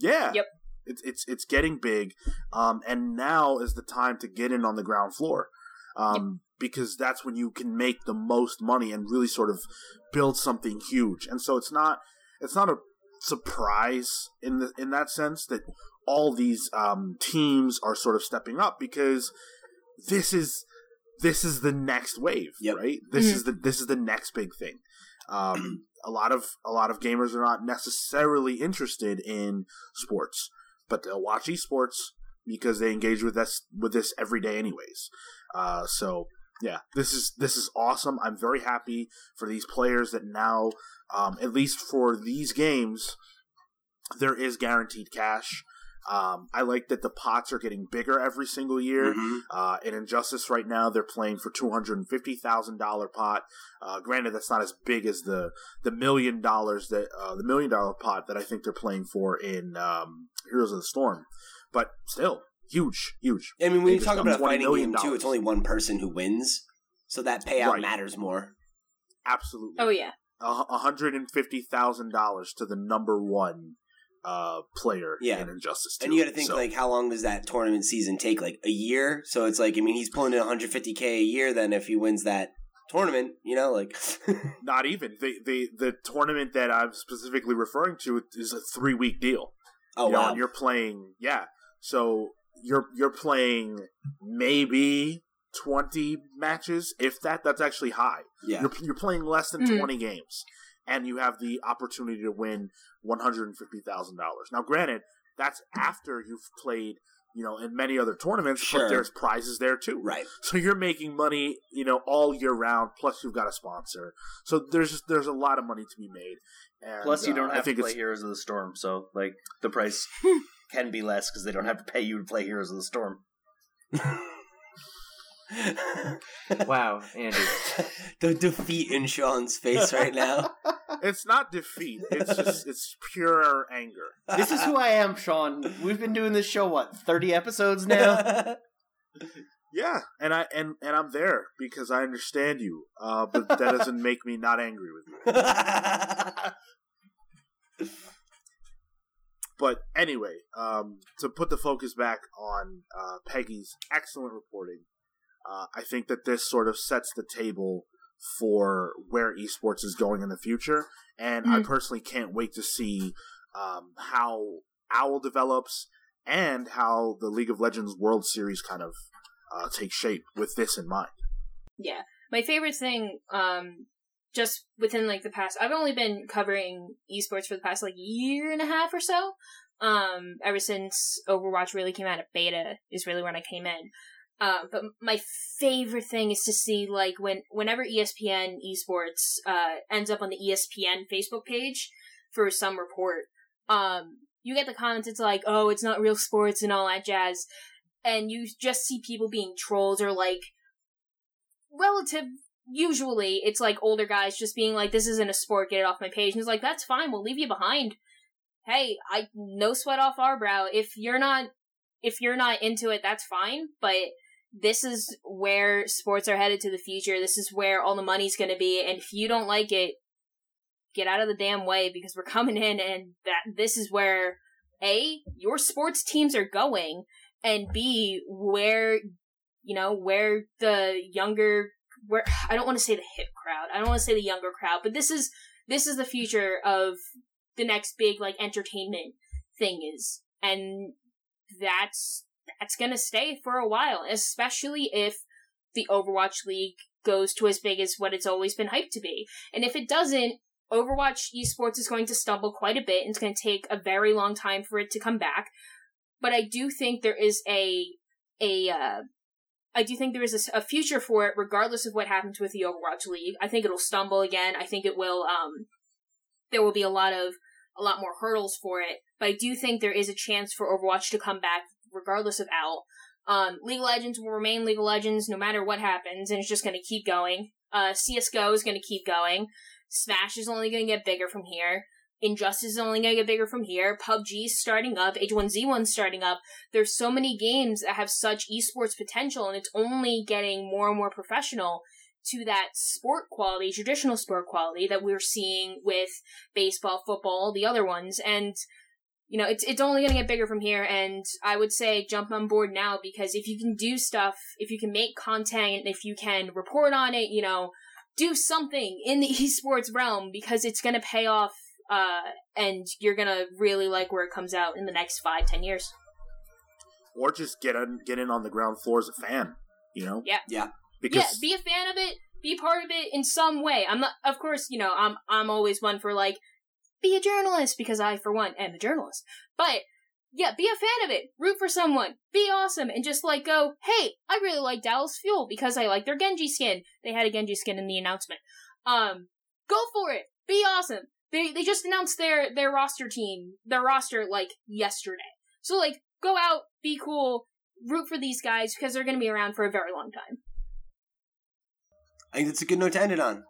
Yeah. Yep. It's it's it's getting big, um, and now is the time to get in on the ground floor, um, because that's when you can make the most money and really sort of build something huge. And so it's not it's not a surprise in the in that sense that all these um, teams are sort of stepping up because this is this is the next wave, Yep. right? This Mhm. is the this is the next big thing. Um, a lot of a lot of gamers are not necessarily interested in sports, but they'll watch esports because they engage with this with this every day, anyways. Uh, so yeah, this is this is awesome. I'm very happy for these players that now, um, at least for these games, there is guaranteed cash. Um, I like that the pots are getting bigger every single year. Mhm. Uh, in Injustice right now, they're playing for two hundred and fifty thousand dollar pot. Uh, granted, that's not as big as the the million dollars that uh, the million dollar pot that I think they're playing for in um, Heroes of the Storm, but still huge, huge. I mean, when you talk about a fighting game too, it's only one person who wins, so that payout Right. matters more. Absolutely, Oh yeah. a hundred and fifty thousand dollars to the number one uh, player Yeah. in Injustice. 2. And you got to think So- like how long does that tournament season take? Like a year. So it's like I mean he's pulling in 150k a year. Then if he wins that tournament, you know, like not even the the the tournament that I'm specifically referring to is a three week deal. oh you know, wow, and you're playing, yeah. So you're you're playing maybe twenty matches, if that. That's actually high. yeah, You're you're playing less than Mhm. twenty games, and you have the opportunity to win one hundred and fifty thousand dollars. Now, granted, that's after you've played, you know, in many other tournaments, Sure. but there's prizes there too. right. So you're making money, you know, all year round. Plus, you've got a sponsor. So there's there's a lot of money to be made. And, Plus, you don't uh, I have to think play Heroes of the Storm, so like the price can be less because they don't have to pay you to play Heroes of the Storm. Wow, Andy. the defeat in Sean's face right now. it's not defeat. It's just it's pure anger. This is who I am, Sean. We've been doing this show what thirty episodes now. Yeah, and I and and I'm there because I understand you. Uh, but that doesn't make me not angry with you. But anyway, um, to put the focus back on uh, Peggy's excellent reporting, uh, I think that this sort of sets the table for where esports is going in the future, and I Mhm. personally can't wait to see um, how Owl develops and how the League of Legends World Series kind of uh, takes shape with this in mind. Yeah. My favorite thing, um, just within like the past, I've only been covering esports for the past like year and a half or so. Um, ever since Overwatch really came out of beta is really when I came in. Uh, but my favorite thing is to see like when whenever ESPN esports uh ends up on the ESPN Facebook page for some report, um, you get the comments. It's like, oh, it's not real sports and all that jazz, and you just see people being trolls or like relative usually it's like older guys just being like this isn't a sport get it off my page. And it's like that's fine we'll leave you behind. Hey i no sweat off our brow. If you're not if you're not into it that's fine but this is where sports are headed to the future. This is where all the money's going to be and if you don't like it get out of the damn way because we're coming in and that this is where a your sports teams are going and b where you know where the younger where I don't want to say the hip crowd. I don't want to say the younger crowd, but this is this is the future of the next big like entertainment thing is. And that's that's going to stay for a while, especially if the Overwatch League goes to as big as what it's always been hyped to be. And if it doesn't, Overwatch esports is going to stumble quite a bit and it's going to take a very long time for it to come back. But I do think there is a a uh, I do think there is a future for it, regardless of what happens with the Overwatch League. I think it'll stumble again. I think it will. Um, there will be a lot of a lot more hurdles for it, but I do think there is a chance for Overwatch to come back, regardless of Owl. Um, League of Legends will remain League of Legends no matter what happens, and it's just going to keep going. Uh, CS:GO is going to keep going. Smash is only going to get bigger from here. Injustice is only going to get bigger from here. PUBG's starting up. H1Z1's starting up. There's so many games that have such esports potential, and it's only getting more and more professional to that sport quality, traditional sport quality that we're seeing with baseball, football, the other ones. And, you know, it's, it's only going to get bigger from here. And I would say jump on board now because if you can do stuff, if you can make content, if you can report on it, you know, do something in the esports realm because it's going to pay off uh, and you're gonna really like where it comes out in the next five, ten years. or just get in, get in on the ground floor as a fan. You know, Yeah. Yeah. because yeah, be a fan of it, be part of it in some way. I'm not, of course, you know, I'm I'm always one for like, be a journalist because I, for one, am a journalist. But yeah, be a fan of it, root for someone, be awesome, and just like go, hey, I really like Dallas Fuel because I like their Genji skin. They had a Genji skin in the announcement. Um, go for it, be awesome. They they just announced their their roster team, their roster like yesterday. So like, go out, be cool, root for these guys because they're going to be around for a very long time. I think that's a good note to end it on.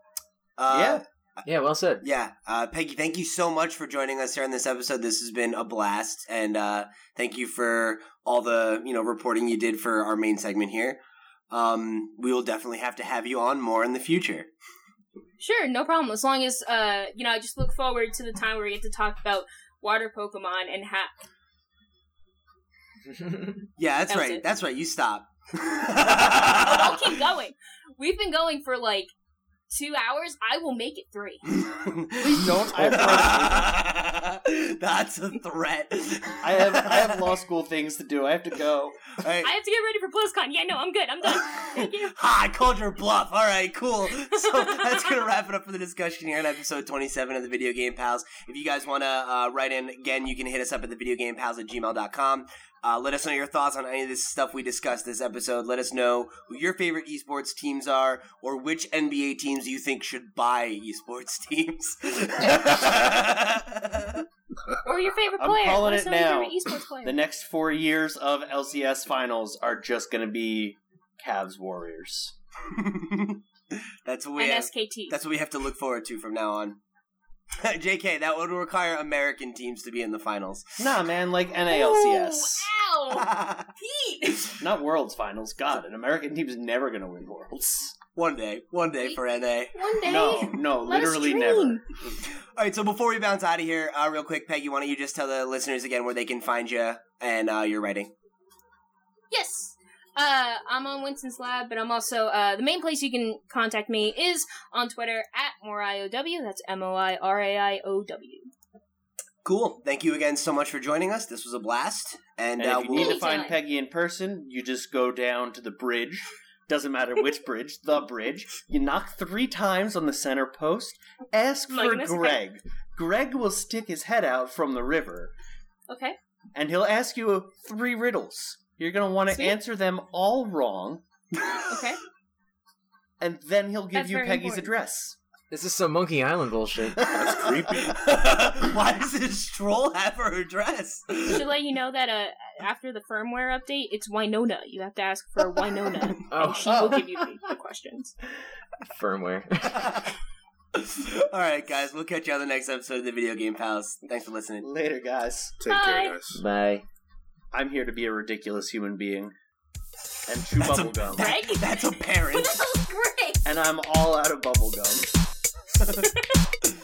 Uh, Yeah. Yeah, well said. Yeah, uh, Peggy, thank you so much for joining us here on this episode. This has been a blast, and uh, thank you for all the you know reporting you did for our main segment here. Um, we will definitely have to have you on more in the future. Sure, no problem. As long as uh, you know, I just look forward to the time where we get to talk about water Pokemon and ha- Yeah, that's That right. That's right. You stop. oh, I'll keep going. We've been going for like two hours. I will make it three. Please don't. I That's a threat. I have I have law school things to do. I have to go. All right. I have to get ready for BlizzCon. Yeah, no, I'm good. I'm done. Thank you. Ha! I called your bluff. All right, cool. So that's gonna wrap it up for the discussion here on episode 27 of the Video Game Pals. If you guys want to uh, write in again, you can hit us up at the Video Game Pals at gmail.com. Uh, let us know your thoughts on any of this stuff we discussed this episode. Let us know who your favorite esports teams are, or which NBA teams you think should buy esports teams. Or your favorite player. I'm calling it now. favorite esports player. The next four years of LCS finals are just going to be Cavs Warriors. that's what we and have. SKT. That's what we have to look forward to from now on. JK, that would require American teams to be in the finals. Nah, man, like NALCS. Ooh, ow, Pete. Not Worlds finals. God, an American team's never going to win Worlds. one day, one day for NA. One day. No, no, Let literally never. All right, so before we bounce out of here, uh, real quick, Peggy, why don't you just tell the listeners again where they can find you and uh, your writing? Yes. Uh, I'm on Winston's Lab, but I'm also uh, the main place you can contact me is on Twitter at moiraiow. That's M O I R A I O W. Cool. Thank you again so much for joining us. This was a blast, and, And uh, if you we'll. need to find Anytime. Peggy in person, you just go down to the bridge. Doesn't matter which bridge, the bridge. You knock three times on the center post. Ask Like for in this Greg. Greg will stick his head out from the river, Okay. and he'll ask you three riddles. You're gonna want to Sweet. answer them all wrong, Okay. and then he'll give That's you very Peggy's important. address. This is some Monkey Island bullshit. That's creepy. Why does this troll have her address? Should let you know that uh, after the firmware update, it's Winona. You have to ask for Winona, Oh. and she will give you the, the questions. Firmware. All right, guys, we'll catch you on the next episode of the Video Game Pals. Thanks for listening. Later, guys. Take Bye. care, guys. Bye. I'm here to be a ridiculous human being and chew That's a, bubblegum. that- Greg? that's a parent. that was great. and I'm all out of bubblegum.